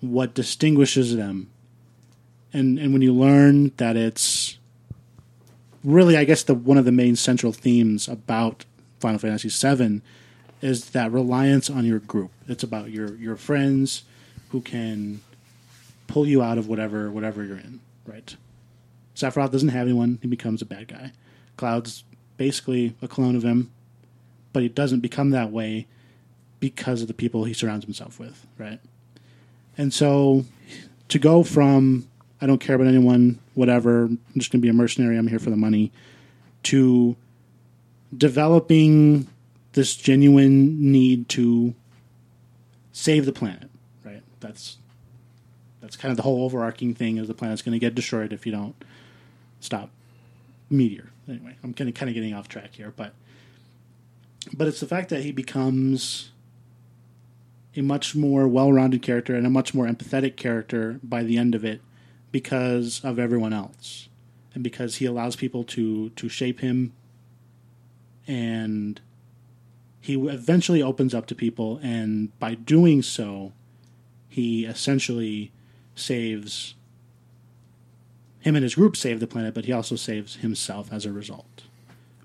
what distinguishes them, and and when you learn that it's really, I guess the one of the main central themes about Final Fantasy VII is that reliance on your group. It's about your your friends who can pull you out of whatever whatever you're in, right? Sephiroth doesn't have anyone; he becomes a bad guy. Cloud's basically a clone of him, but he doesn't become that way because of the people he surrounds himself with, right? And so, to go from I don't care about anyone, whatever, I'm just going to be a mercenary. I'm here for the money, to developing this genuine need to save the planet, right? That's that's kind of the whole overarching thing is the planet's going to get destroyed if you don't stop meteor. Anyway, I'm kind of kind of getting off track here, but but it's the fact that he becomes a much more well-rounded character and a much more empathetic character by the end of it because of everyone else. And because he allows people to to shape him. And he eventually opens up to people and by doing so he essentially saves him and his group save the planet but he also saves himself as a result.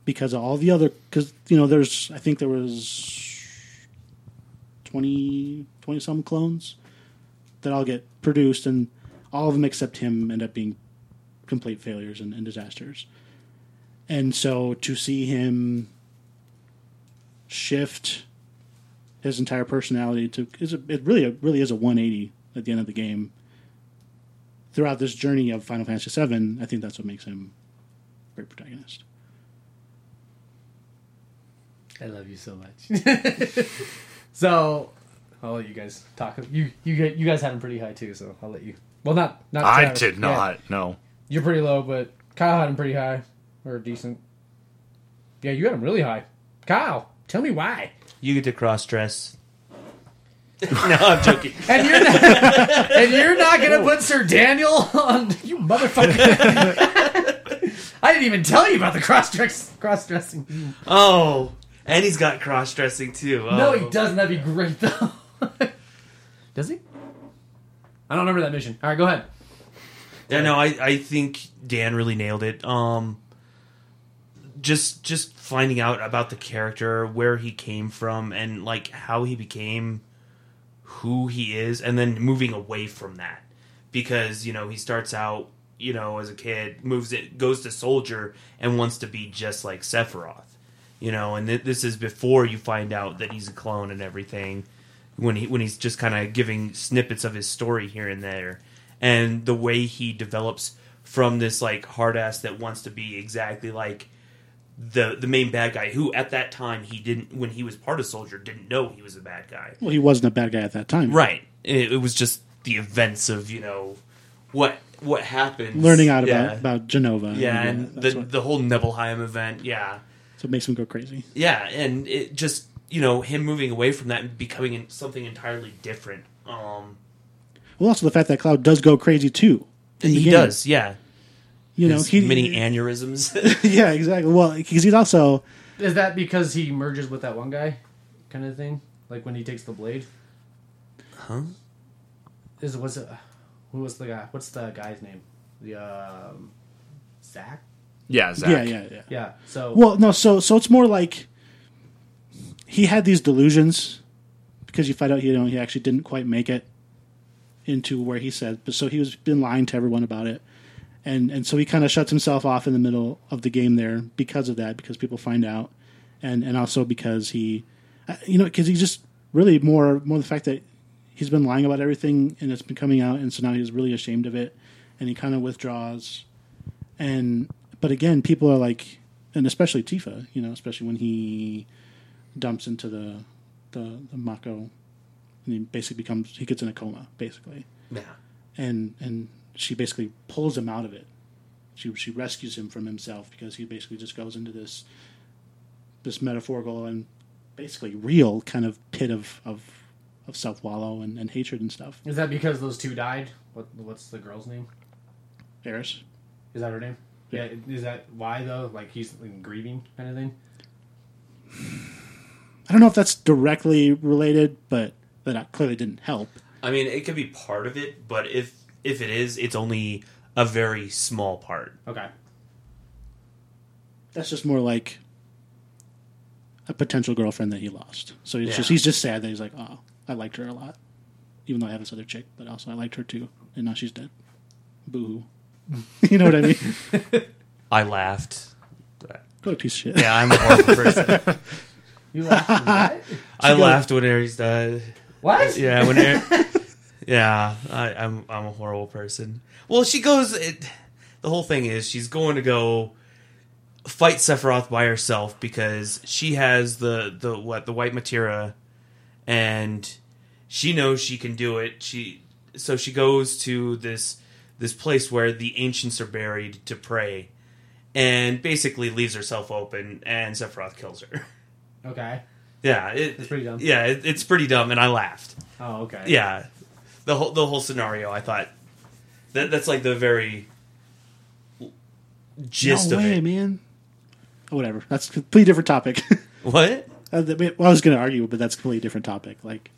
Because all the other because you know there's i think there was 20 20 some clones that all get produced and all of them except him end up being complete failures and, and disasters. And so to see him shift his entire personality to is a, it really it really is a 180 at the end of the game throughout this journey of Final Fantasy VII. I think that's what makes him a great protagonist. I love you so much. so I'll let you guys talk. You you you guys had him pretty high too, so I'll let you. Well, not not. I Travis. did Yeah. not. No. You're pretty low, but Kyle had him pretty high or decent. Yeah, you had him really high. Kyle, tell me why. You get to cross dress. no, I'm joking. And you're not, and you're not gonna put Sir Daniel on you motherfucker. I didn't even tell you about the cross cross dressing. Oh, and he's got cross dressing too. Oh. No, he doesn't. That'd be great though. Does he? I don't remember that mission. All right, go ahead. Yeah, no, I, I think Dan really nailed it. Um, just just finding out about the character, where he came from, and like how he became who he is, and then moving away from that because you know he starts out you know as a kid, moves it, goes to soldier, and wants to be just like Sephiroth, you know, and th- this is before you find out that he's a clone and everything. When he when he's just kind of giving snippets of his story here and there, and the way he develops from this like hard ass that wants to be exactly like the the main bad guy who at that time he didn't when he was part of soldier didn't know he was a bad guy Well, he wasn't a bad guy at that time. right it, it was just the events of you know what what happened Learning out yeah. about, about Jenova. yeah and the what, the whole Nibelheim event yeah so it makes him go crazy. yeah and it just you know him moving away from that and becoming something entirely different um Well, also the fact that Cloud does go crazy too. he does yeah You know, His he many aneurysms yeah, exactly. Well, because he's also Is that because he merges with that one guy, kind of thing? Like when he takes the blade. huh Is was it? Who was the guy? What's the guy's name? The um, Zack. Yeah, Zack. yeah, yeah, yeah. Yeah. So Well, no, so so it's more like he had these delusions because you find out you know he actually didn't quite make it into where he said, but so he was been lying to everyone about it, and and so he kind of shuts himself off in the middle of the game there because of that, because people find out, and and also because he, uh, you know, because he's just really more more the fact that he's been lying about everything and it's been coming out, and so now he's really ashamed of it, and he kind of withdraws, and but again, people are like, and especially Tifa, you know, especially when he dumps into the the, the Mako, and he basically becomes he gets in a coma basically, Yeah. and and she basically pulls him out of it. She she rescues him from himself because he basically just goes into this this metaphorical and basically real kind of pit of of, of self wallow and, and hatred and stuff. Is that because those two died? What What's the girl's name? Aeris. Is that her name? Yeah. Is that why though? Like he's in grieving kind of thing. I don't know if that's directly related, but that clearly didn't help. I mean, it could be part of it, but if if it is, it's only a very small part. Okay. That's just more like a potential girlfriend that he lost. So he's Yeah. just he's just sad that he's like, oh, I liked her a lot, even though I have this other chick, but also I liked her too, and now she's dead. Boo you know what I mean? I laughed. What a piece of shit. Yeah, I'm a horrible person. You laughed what? I laughed when Aeris died. What? Yeah, when Aeris, yeah, I, I'm I'm a horrible person. Well, she goes. It, the whole thing is she's going to go fight Sephiroth by herself because she has the the what the white materia, and she knows she can do it. She so she goes to this this place where the ancients are buried to pray, and basically leaves herself open, and Sephiroth kills her. Okay. Yeah, it, That's pretty dumb. Yeah, it, it's pretty dumb, and I laughed. Oh, okay. Yeah, the whole the whole scenario. I thought that that's like the very gist no of way, it. man. Whatever. That's a completely different topic. What? Uh, well, I was going to argue, but that's a completely different topic. Like,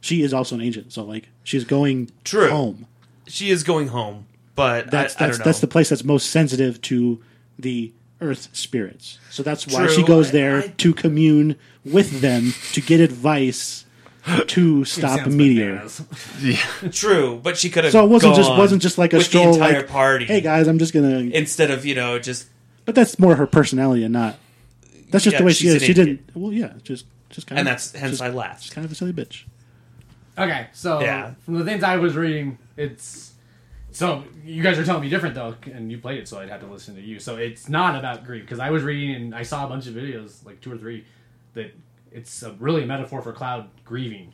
she is also an Ancient, so like she's going True. home. She is going home, but That's I, I that's don't know. that's the place that's most sensitive to the earth spirits. So that's why she True. goes I- there I- to commune with them to get advice to stop a Sounds meteor. Yeah. True, but she could have. So it wasn't just wasn't just like a with stroll the entire like party. Hey guys, I'm just gonna. instead of you know just but that's more her personality and not. That's just Yeah, the way she is. She idiot. didn't. Well, yeah, just just kind and of. And that's hence just, I just laughed. kind of a silly bitch. Okay, so Yeah. from the things I was reading, it's so you guys are telling me different though, and you played it, so I'd have to listen to you. So it's not about grief because I was reading and I saw a bunch of videos, like two or three, that it's a, really a metaphor for Cloud grieving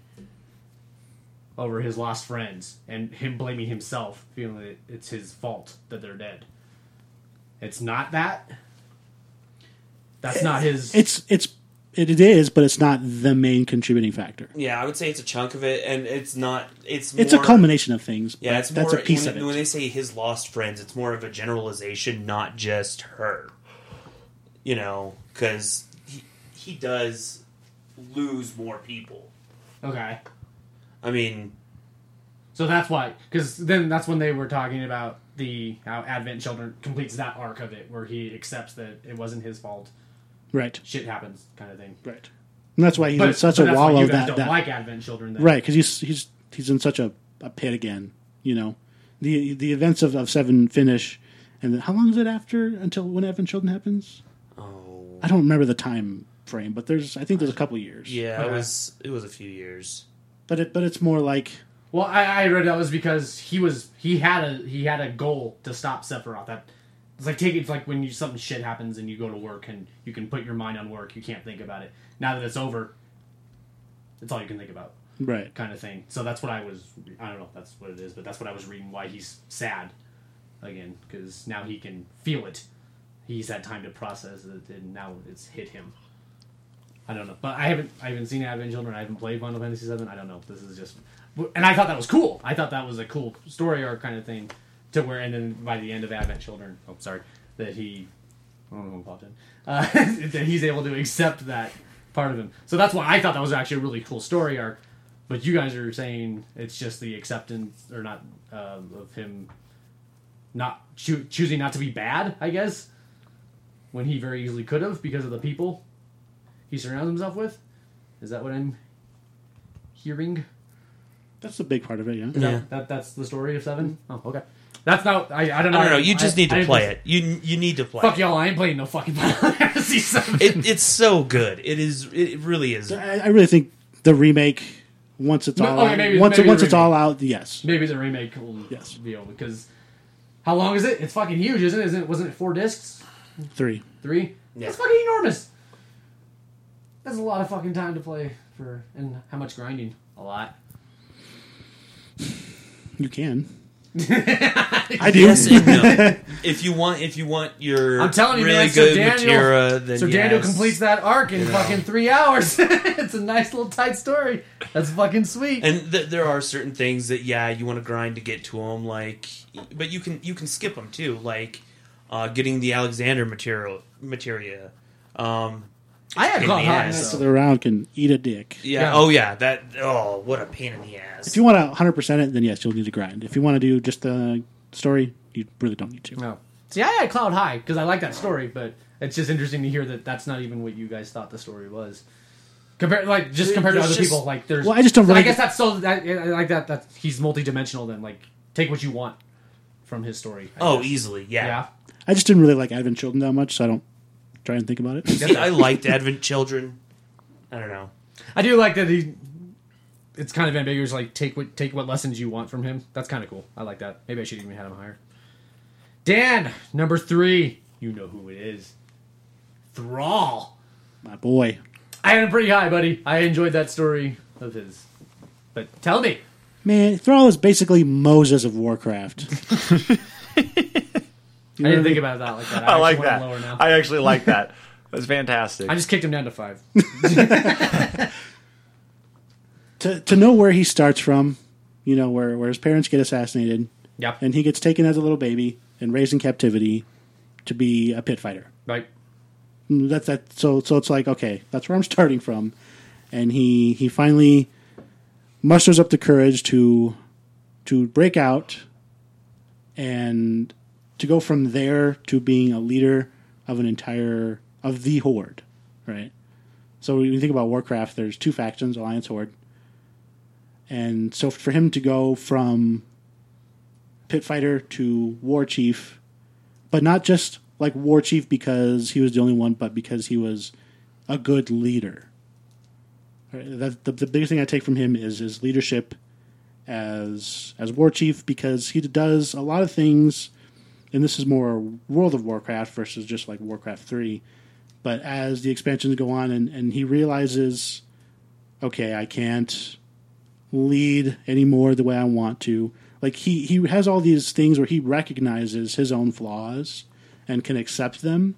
over his lost friends and him blaming himself, feeling that it's his fault that they're dead. It's not that. That's not his. It's it's it, it is, but it's not the main contributing factor. Yeah, I would say it's a chunk of it, and it's not. It's It's a culmination of things. Yeah, but it's that's more a piece when, of it. when they say his lost friends. It's more of a generalization, not just her. You know, because he he does lose more people. okay. I mean, So that's why, because then that's when they were talking about the how Advent Children completes that arc of it, where he accepts that it wasn't his fault, right, shit happens, kind of thing. right. And that's why he's in such but a that's why wallow you guys that, don't that like Advent Children, then. right because he's he's he's in such a, a pit again. You know, the the events of, of Seven finish, and then how long is it after until when Advent Children happens? oh I don't remember the time frame, but there's I think there's a couple years. yeah, it Okay. was it was a few years. but it but it's more like Well, I, I read that was because he was he had a he had a goal to stop Sephiroth. That it's like take it's like when you something shit happens and you go to work and you can put your mind on work, you can't think about it. Now that it's over, it's all you can think about. right. kind of thing. So that's what I was. I don't know if that's what it is, but that's what I was reading. Why he's sad again because now he can feel it. He's had time to process it, and now it's hit him. I don't know, but I haven't. I haven't seen Advent Children. I haven't played Final Fantasy VII. I don't know. This is just, and I thought that was cool. I thought that was a cool story arc kind of thing. To where, and then by the end of Advent Children, oh sorry, that he, I don't know who popped in, uh, that he's able to accept that part of him. So that's why I thought that was actually a really cool story arc. But you guys are saying it's just the acceptance or not um, of him not choo- choosing not to be bad, I guess, when he very easily could have because of the people he surrounds himself with. Is that what I'm hearing? That's a big part of it. Yeah. Yeah. That that's the story of seven. Oh, okay. That's not. I, I don't know. I don't know. You just I- need I to didn't- play it. You you need to play. It. Fuck it. y'all! I ain't playing no fucking Final Fantasy seven. It, it's so good. It is. It really is. I, I really think the remake once it's No, all okay, out, maybe- once maybe once the it's all out, yes. Maybe the remake will Yes. be able because how long is it? It's fucking huge, isn't it? Isn't it? Wasn't it four discs? Three. Three? Yeah. That's fucking enormous. That's a lot of fucking time to play for, and how much grinding? A lot. You can. I do. Yes and no. if you want, if you want your I'm telling you, really man. So good Daniel, materia, then so yes. Daniel completes that arc in You know. fucking three hours. it's a nice little tight story. That's fucking sweet. And th- there are certain things that yeah you want to grind to get to them, like, but you can you can skip them too, like uh, getting the Alexander material materia. Um, I had in Cloud the High. ass. So So. the round can eat a dick. yeah. Yeah. Oh yeah. That. Oh, what a pain in the ass. If you want to 100 percent it, then yes, you'll need to grind. If you want to do just the story, you really don't need to. No. See, I had Cloud High because I like that story, but it's just interesting to hear that that's not even what you guys thought the story was. Compared, like, just There- compared to other just- people, like, there's. Well, I just don't really- I guess that's so. That, I like that. That he's multidimensional. Then, like, take what you want from his story. I oh, guess. easily. Yeah. yeah. I just didn't really like Advent Children that much, so I don't try and think about it. I liked Advent Children. I don't know. I do like that he. It's kind of ambiguous. Like, take what take what lessons you want from him. That's kind of cool. I like that. Maybe I should even had him higher. Dan, number three. You know who it is. Thrall. My boy. I had him pretty high, buddy. I enjoyed that story of his. But tell me, Man, Thrall is basically Moses of Warcraft. I didn't think about that like that. I like that. Lower now. I actually like that. That's fantastic. I just kicked him down to five. to to know where he starts from, you know, where, where his parents get assassinated, Yep. and he gets taken as a little baby and raised in captivity to be a pit fighter. Right. Mm, That's that. So so it's like okay, that's where I'm starting from, and he he finally musters up the courage to to break out and to go from there to being a leader of an entire of the horde, right? So when you think about Warcraft, there's two factions, Alliance Horde, and so for him to go from pit fighter to war chief but not just like war chief because he was the only one, but because he was a good leader. Right, That the, the biggest thing I take from him is his leadership as as war chief because he does a lot of things, and this is more World of Warcraft versus just like Warcraft three. But as the expansions go on, and, and he realizes, okay, I can't lead anymore the way I want to. Like he he has all these things where he recognizes his own flaws and can accept them,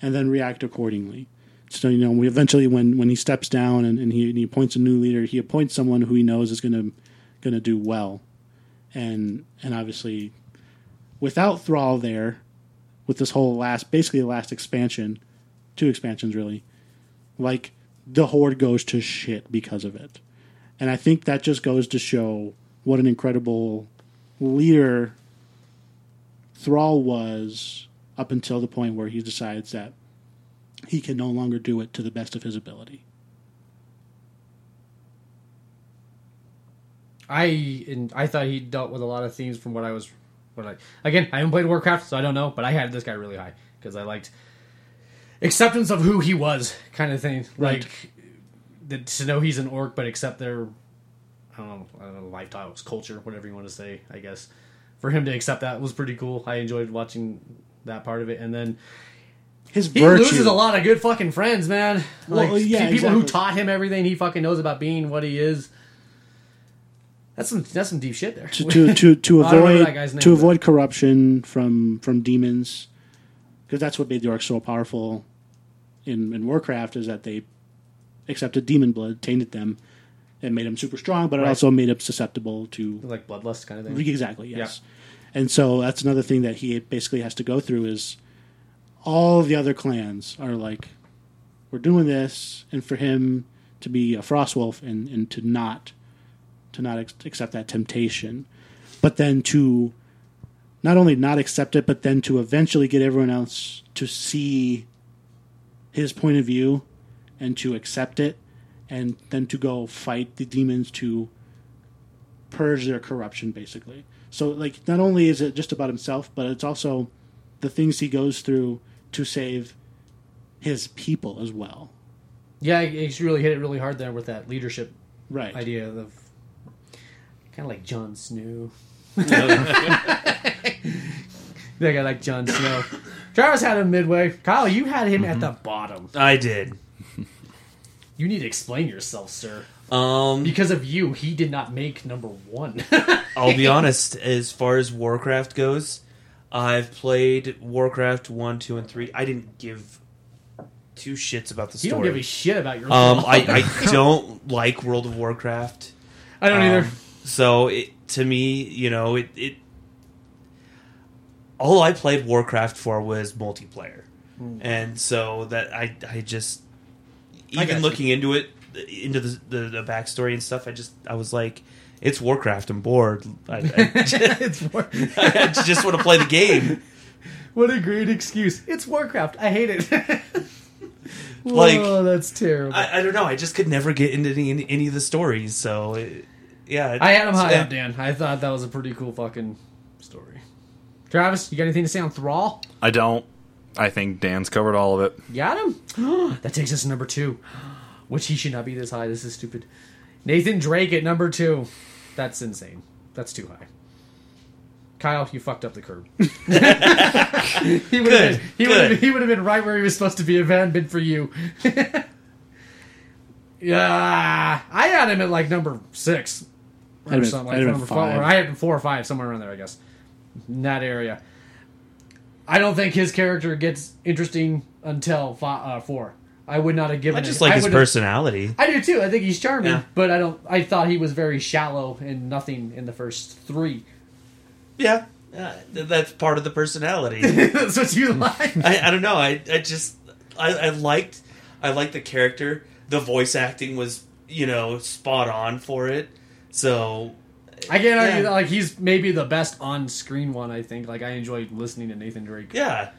and then react accordingly. So you know, we eventually when when he steps down and, and he and he appoints a new leader, he appoints someone who he knows is gonna gonna do well, and and obviously, without Thrall there, with this whole last basically the last expansion, two expansions really, like the horde goes to shit because of it. And I think that just goes to show what an incredible leader Thrall was up until the point where he decides that he can no longer do it to the best of his ability. I and I thought he dealt with a lot of themes from what I was. I again, I haven't played Warcraft, so I don't know. But I had this guy really high because I liked acceptance of who he was, kind of thing. Right. Like that to know he's an orc, but accept their I don't know, I don't know, lifestyles, culture, whatever you want to say. I guess for him to accept that was pretty cool. I enjoyed watching that part of it, and then His he virtue. loses a lot of good fucking friends, man. Like Well, yeah, people who taught him everything he fucking knows about being what he is. That's some that's some deep shit there. to to to, to avoid name, to avoid corruption from from demons, because that's what made the orcs so powerful in in Warcraft is that they accepted demon blood, tainted them, and made them super strong, but it Right. also made them susceptible to like bloodlust kind of thing. Exactly. Yes. And so that's another thing that he basically has to go through is all the other clans are like, we're doing this, and for him to be a Frostwolf and and to not to not ex- accept that temptation, but then to not only not accept it, but then to eventually get everyone else to see his point of view and to accept it, and then to go fight the demons to purge their corruption, basically. So, like, not only is it just about himself, but it's also the things he goes through to save his people as well. Yeah, he's really hit it really hard there with that leadership Right. idea of kind of like Jon Snow. That guy like Jon Snow. Travis had him midway. Kyle, you had him at the bottom. I did. You need to explain yourself, sir. Um, Because of you, he did not make number one. I'll be honest. As far as Warcraft goes, I've played Warcraft one, two, and three. I didn't give two shits about the you don't give a shit about your. um, I, I don't like World of Warcraft. I don't either. So it to me, you know, it, it all I played Warcraft for was multiplayer, hmm. and so that I I just I even you. looking into it into the, the the backstory and stuff, I just I was like, it's Warcraft. I'm bored. I, I, it's War- I just want to play the game. what a great excuse. It's Warcraft. I hate it. Like, oh, that's terrible. I, I, I don't know. I just could never get into any, any of the stories. So it, yeah, I had him high so- up, Dan. I thought that was a pretty cool fucking story. Travis, you got anything to say on Thrall? I don't. I think Dan's covered all of it. Got him? that takes us to number two. Which he should not be this high. This is stupid. Nathan Drake at number two. That's insane. That's too high. Kyle, you fucked up the curve. he would have Good, been, he good. would have been right where he was supposed to be if it hadn't been for you. yeah, I had him at like number six I'd or have been- something I'd like have number been four. five. I had him four or five, somewhere around there, I guess. In that area. I don't think his character gets interesting until fi- uh, four. I would not have given. I just it- like I his would've- personality. I do too. I think he's charming, Yeah. but I don't. I thought he was very shallow and nothing in the first three. Yeah, uh, that's part of the personality. That's what you like. I, I don't know. I, I just I, I liked I liked the character. The voice acting was you know spot on for it. So I can't argue Yeah. that like he's maybe the best on-screen one. I think like I enjoyed listening to Nathan Drake yeah,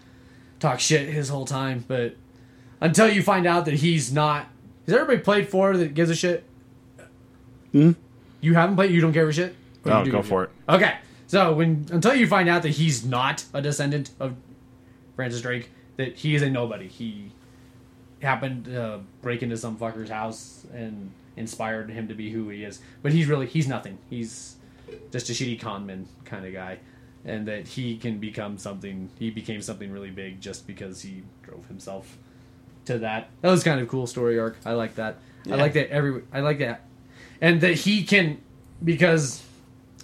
talk shit his whole time, but until you find out that he's not. Has everybody played four that gives a shit? Hmm? You haven't played. You don't care a shit. Or you Oh, do go give a for shit? Okay, so when until you find out that he's not a descendant of Francis Drake, that he is a nobody. He happened to break into some fucker's house and inspired him to be who he is. But he's really he's nothing. He's just a shitty conman kind of guy. And that he can become something. He became something really big just because he drove himself to that. That was kind of a cool story arc. I like that. I like that. Every I like that, and that he can because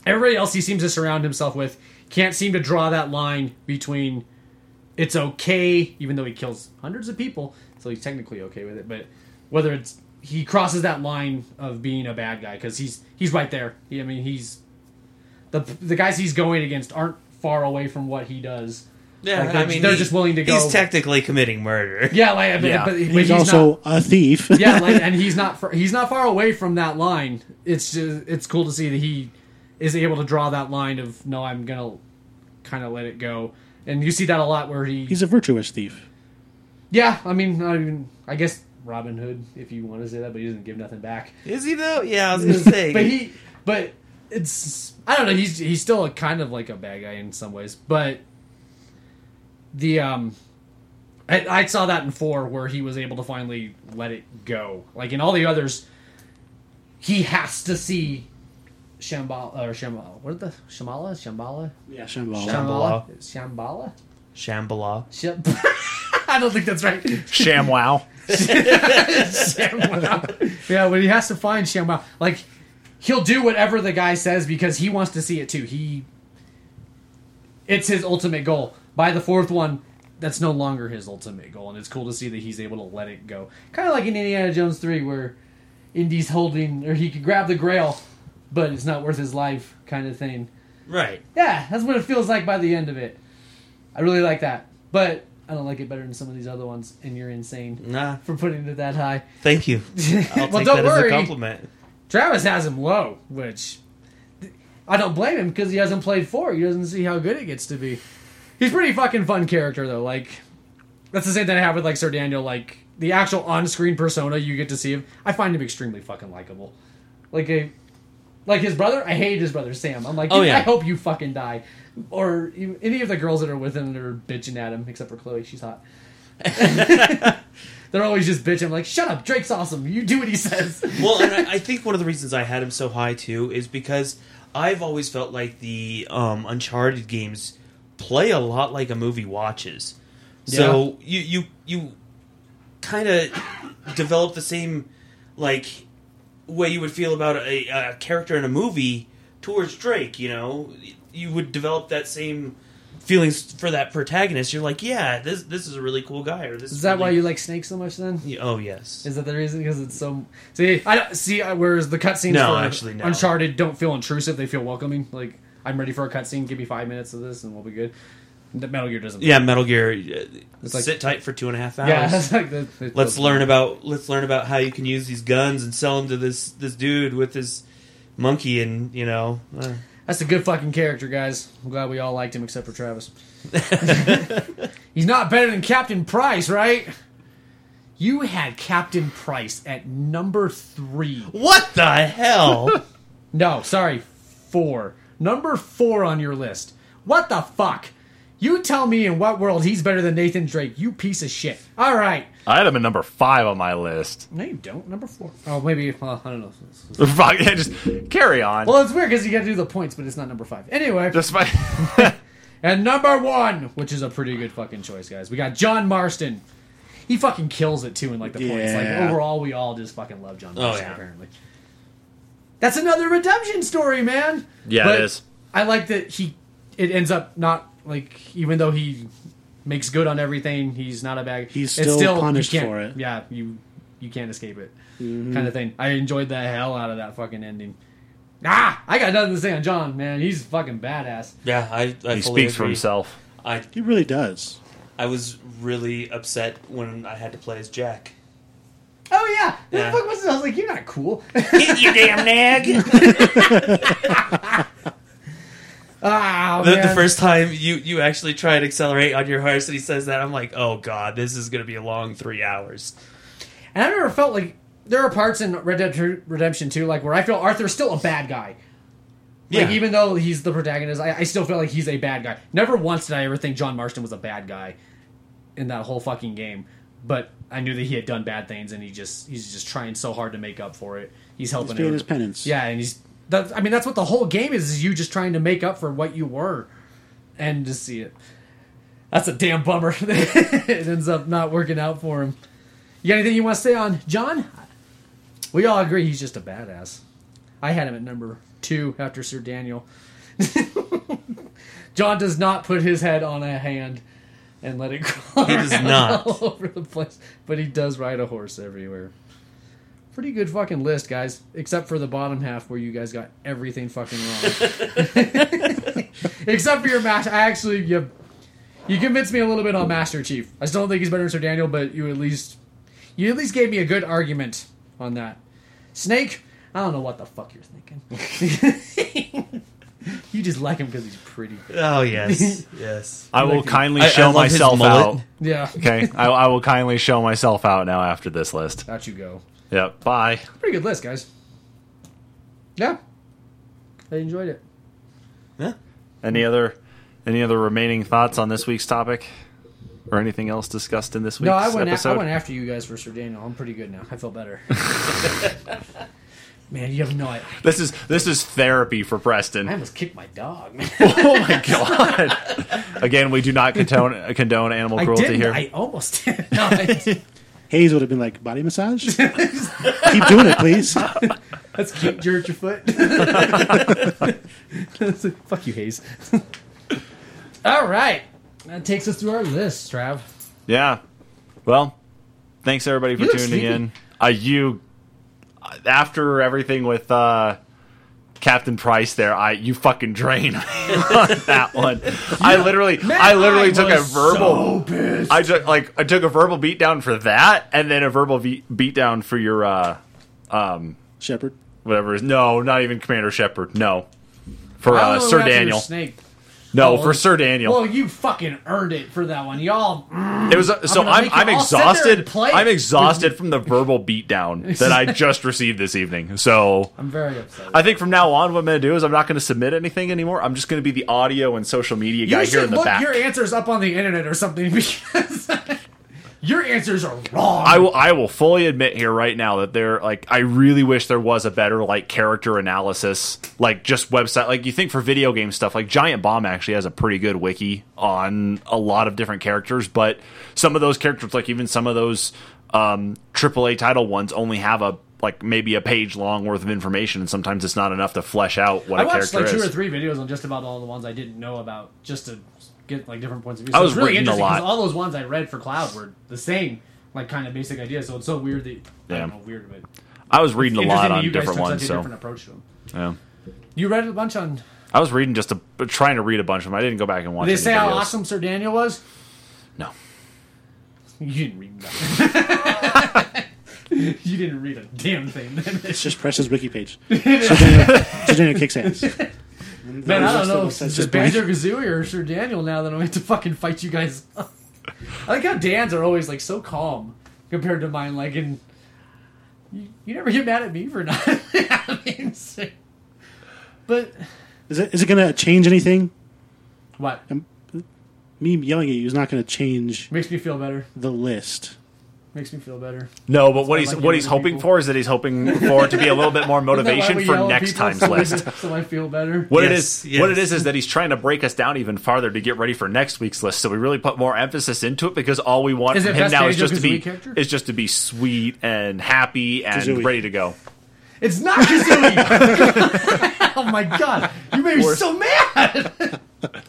everybody else he seems to surround himself with can't seem to draw that line between it's okay, even though he kills hundreds of people, so he's technically okay with it. But whether it's he crosses that line of being a bad guy because he's he's right there. He, I mean, he's the the guys he's going against aren't far away from what he does. yeah. Like, I mean, they're just willing to go- He's technically committing murder. Yeah, like but, Yeah. but, but He's, he's, also not, a thief. yeah, like, and he's not far, he's not far away from that line. It's just it's cool to see that he is able to draw that line of no, I'm gonna kind of let it go. And you see that a lot where he He's a virtuous thief. Yeah, I mean, I mean, I guess Robin Hood, if you want to say that, but he doesn't give nothing back. Is he though? Yeah, I was gonna say. but he, but it's I don't know. He's he's still a kind of like a bad guy in some ways, but the um, I, I saw that in four where he was able to finally let it go. Like in all the others, he has to see Shambhala or Shambhala. What are the Shambhala? Shambhala? Yeah, Shambhala. Shambhala. Shambhala? Shambhala. Sham- I don't think that's right. ShamWow. Yeah, but he has to find ShamWow. Like he'll do whatever the guy says because he wants to see it too. He it's his ultimate goal. By the fourth one, that's no longer his ultimate goal, and it's cool to see that he's able to let it go. Kind of like in Indiana Jones three, where Indy's holding or he could grab the Grail, but it's not worth his life, kind of thing. Right. Yeah, that's what it feels like by the end of it. I really like that, but I don't like it better than some of these other ones. And you're insane Nah. for putting it that high. Thank you. I'll well, take don't that worry. as a compliment. Travis has him low, which I don't blame him because he hasn't played four. He doesn't see how good it gets to be. He's a pretty fucking fun character though. Like that's the same thing I have with like Sir Daniel. Like the actual on-screen persona you get to see him, I find him extremely fucking likable. Like a like his brother. I hated his brother Sam. I'm like, Oh, yeah. I hope you fucking die. Or even- any of the girls that are with him that are bitching at him, except for Chloe, she's hot. They're always just bitching. I'm like, shut up, Drake's awesome. You do what he says. well, and I, I think one of the reasons I had him so high too is because I've always felt like the um, Uncharted games play a lot like a movie watches. So you you you kind of develop the same like way you would feel about a, a character in a movie towards Drake. You know, you would develop that same feelings for that protagonist. You're like, yeah, this this is a really cool guy. Or this Is that really- why you like Snake so much then? Yeah, Oh yes. Is that the reason? Because it's so. See, I don't see. Whereas the cutscenes No, for actually, no. Uncharted don't feel intrusive; they feel welcoming. Like I'm ready for a cutscene. Give me five minutes of this, and we'll be good. The Metal Gear doesn't. Yeah, Metal Gear. uh, like- sit tight for two and a half hours. yeah. Like the, let's learn about let's learn about how you can use these guns and sell them to this this dude with his monkey and you know. uh, That's a good fucking character, guys. I'm glad we all liked him except for Travis. He's not better than Captain Price, right? You had Captain Price at number three. what the hell? No, sorry, four. Number four on your list. What the fuck? You tell me in what world he's better than Nathan Drake, you piece of shit. All right. I had him at number five on my list. No, you don't. Number four. Oh, maybe. Well, I don't know. Fuck, yeah, just carry on. Well, it's weird because you got to do the points, but it's not number five. Anyway, just my, and number one, which is a pretty good fucking choice, guys. We got John Marston. He fucking kills it too in like the points. Like Yeah. overall, we all just fucking love John Oh, Marston. yeah. Apparently, that's another redemption story, man. yeah, But it is. I like that he. It ends up not like even though he makes good on everything, he's not a bad. He's it's still you punished can't- for it. Yeah, you you can't escape it, kind of thing. I enjoyed the hell out of that fucking ending. Ah, I got nothing to say on John, man. He's fucking badass. yeah, I, I He fully speaks for himself. I He really does. I was really upset when I had to play as Jack. Oh yeah, Yeah. the fuck was I was like, you're not cool. Get you damn nag! ah, the, the first time you you actually try and accelerate on your horse and he says that, I'm like, oh god, this is gonna be a long three hours. And I never felt like there are parts in Red Dead Redemption 2, like where I feel Arthur's still a bad guy. Like Yeah. even though he's the protagonist, I, I still feel like he's a bad guy. Never once did I ever think John Marston was a bad guy in that whole fucking game. But I knew that he had done bad things, and he just he's just trying so hard to make up for it. He's helping. He's paying every- his penance. Yeah, and he's. That, I mean, that's what the whole game is: is you just trying to make up for what you were, and to see it. That's a damn bummer. it ends up not working out for him. You got anything you want to say on John? We all agree he's just a badass. I had him at number two after Sir Daniel. John does not put his head on a hand and let it crawl He does not. all over the place, but he does ride a horse everywhere. Pretty good fucking list, guys. Except for the bottom half where you guys got everything fucking wrong. Except for your match, I actually you you convinced me a little bit on Master Chief. I still don't think he's better than Sir Daniel, but you at least you at least gave me a good argument on that. Snake, I don't know what the fuck you're thinking. you just like him because he's pretty. Oh yes, yes. I will Like- kindly I- I show love his myself out. Yeah. Okay, I, I will kindly show myself out now after this list. Out you go. Yep. Bye. Pretty good list, guys. Yeah. I enjoyed it. Yeah. Any other any other remaining thoughts on this week's topic, or anything else discussed in this week's No, I went. Episode? I went after you guys for Sir Daniel. I'm pretty good now. I feel better. man, you have no idea. this is this is therapy for Preston. I almost kicked my dog, man. oh my god! Again, we do not condone condone animal I cruelty did. here. I almost did. No, I- Hayes would have been like, body massage? Keep doing it, please. that's cute. Jerk your foot. Fuck you, Hayes. All right, that takes us through our list, Trav. Yeah. Well, thanks everybody for You look tuning sleepy. in. Uh, you after everything with uh, Captain Price there, I you fucking drain on that one. I literally, I literally took a verbal. so pissed. I took like I took a verbal beatdown for that, and then a verbal ve- beatdown for your uh, um, Shepard. whatever. is No, not even Commander Shepard. No, for uh, Sir Daniel. Snake. No, Oh, for Sir Daniel. Well, you fucking earned it for that one. Y'all. it was uh, so I'm I'm all sit there and exhausted. I'm exhausted from the verbal beatdown that I just received this evening. So I'm very upset. I think from now on, what I'm going to do is I'm not going to submit anything anymore. I'm just going to be the audio and social media guy you here in the look back. your answers up on the internet or something because your answers are wrong. I will I will fully admit here right now that there like I really wish there was a better like character analysis like just website like you think for video game stuff like Giant Bomb actually has a pretty good wiki on a lot of different characters but some of those characters like even some of those um AAA title ones only have a like maybe a page long worth of information and sometimes it's not enough to flesh out what I a watched character like two is. or three videos on just about all the ones I didn't know about, just to get like different points of view. I So was it's really reading a interesting lot. because all those ones I read for Cloud were the same, like kind of basic ideas. So it's so weird that I don't know, weird, but I was reading a lot that on different took ones such a so different approach to them. yeah. You read a bunch on. I was reading just a trying to read a bunch of them. I didn't go back and watch Did they any say how awesome Sir Daniel was? No. You didn't read that. you didn't read a damn thing. Then. It's just press his wiki page. So Daniel, so Daniel kicks ass. Man, I don't know if it's just Banjo. Kazooie or Sir Daniel now that I'm going to fucking fight you guys. I like how Dan's are always like so calm compared to mine. Like, and you, you never get mad at me for not. I mean, so- but Is it, is it going to change anything? what Me yelling at you is not going to change makes me feel better? the list. Makes me feel better. No, but what he's like what he's hoping people. for is that he's hoping for to be a little bit more Isn't that why motivation for next time's so list. So I feel better. What it Yes, is, yes. what it is, is that he's trying to break us down even farther to get ready for next week's list. So we really put more emphasis into it because all we want Is from him now is just to be is just to be sweet and happy and Kazooie. ready to go. It's not Kazooie. oh my god, you made me so mad.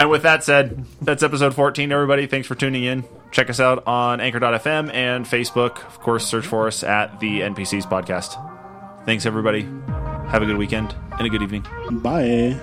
And with that said, that's episode 14, everybody. Thanks for tuning in. Check us out on anchor.fm and Facebook. Of course, search for us at the NPCs podcast. Thanks, everybody. Have a good weekend and a good evening. Bye.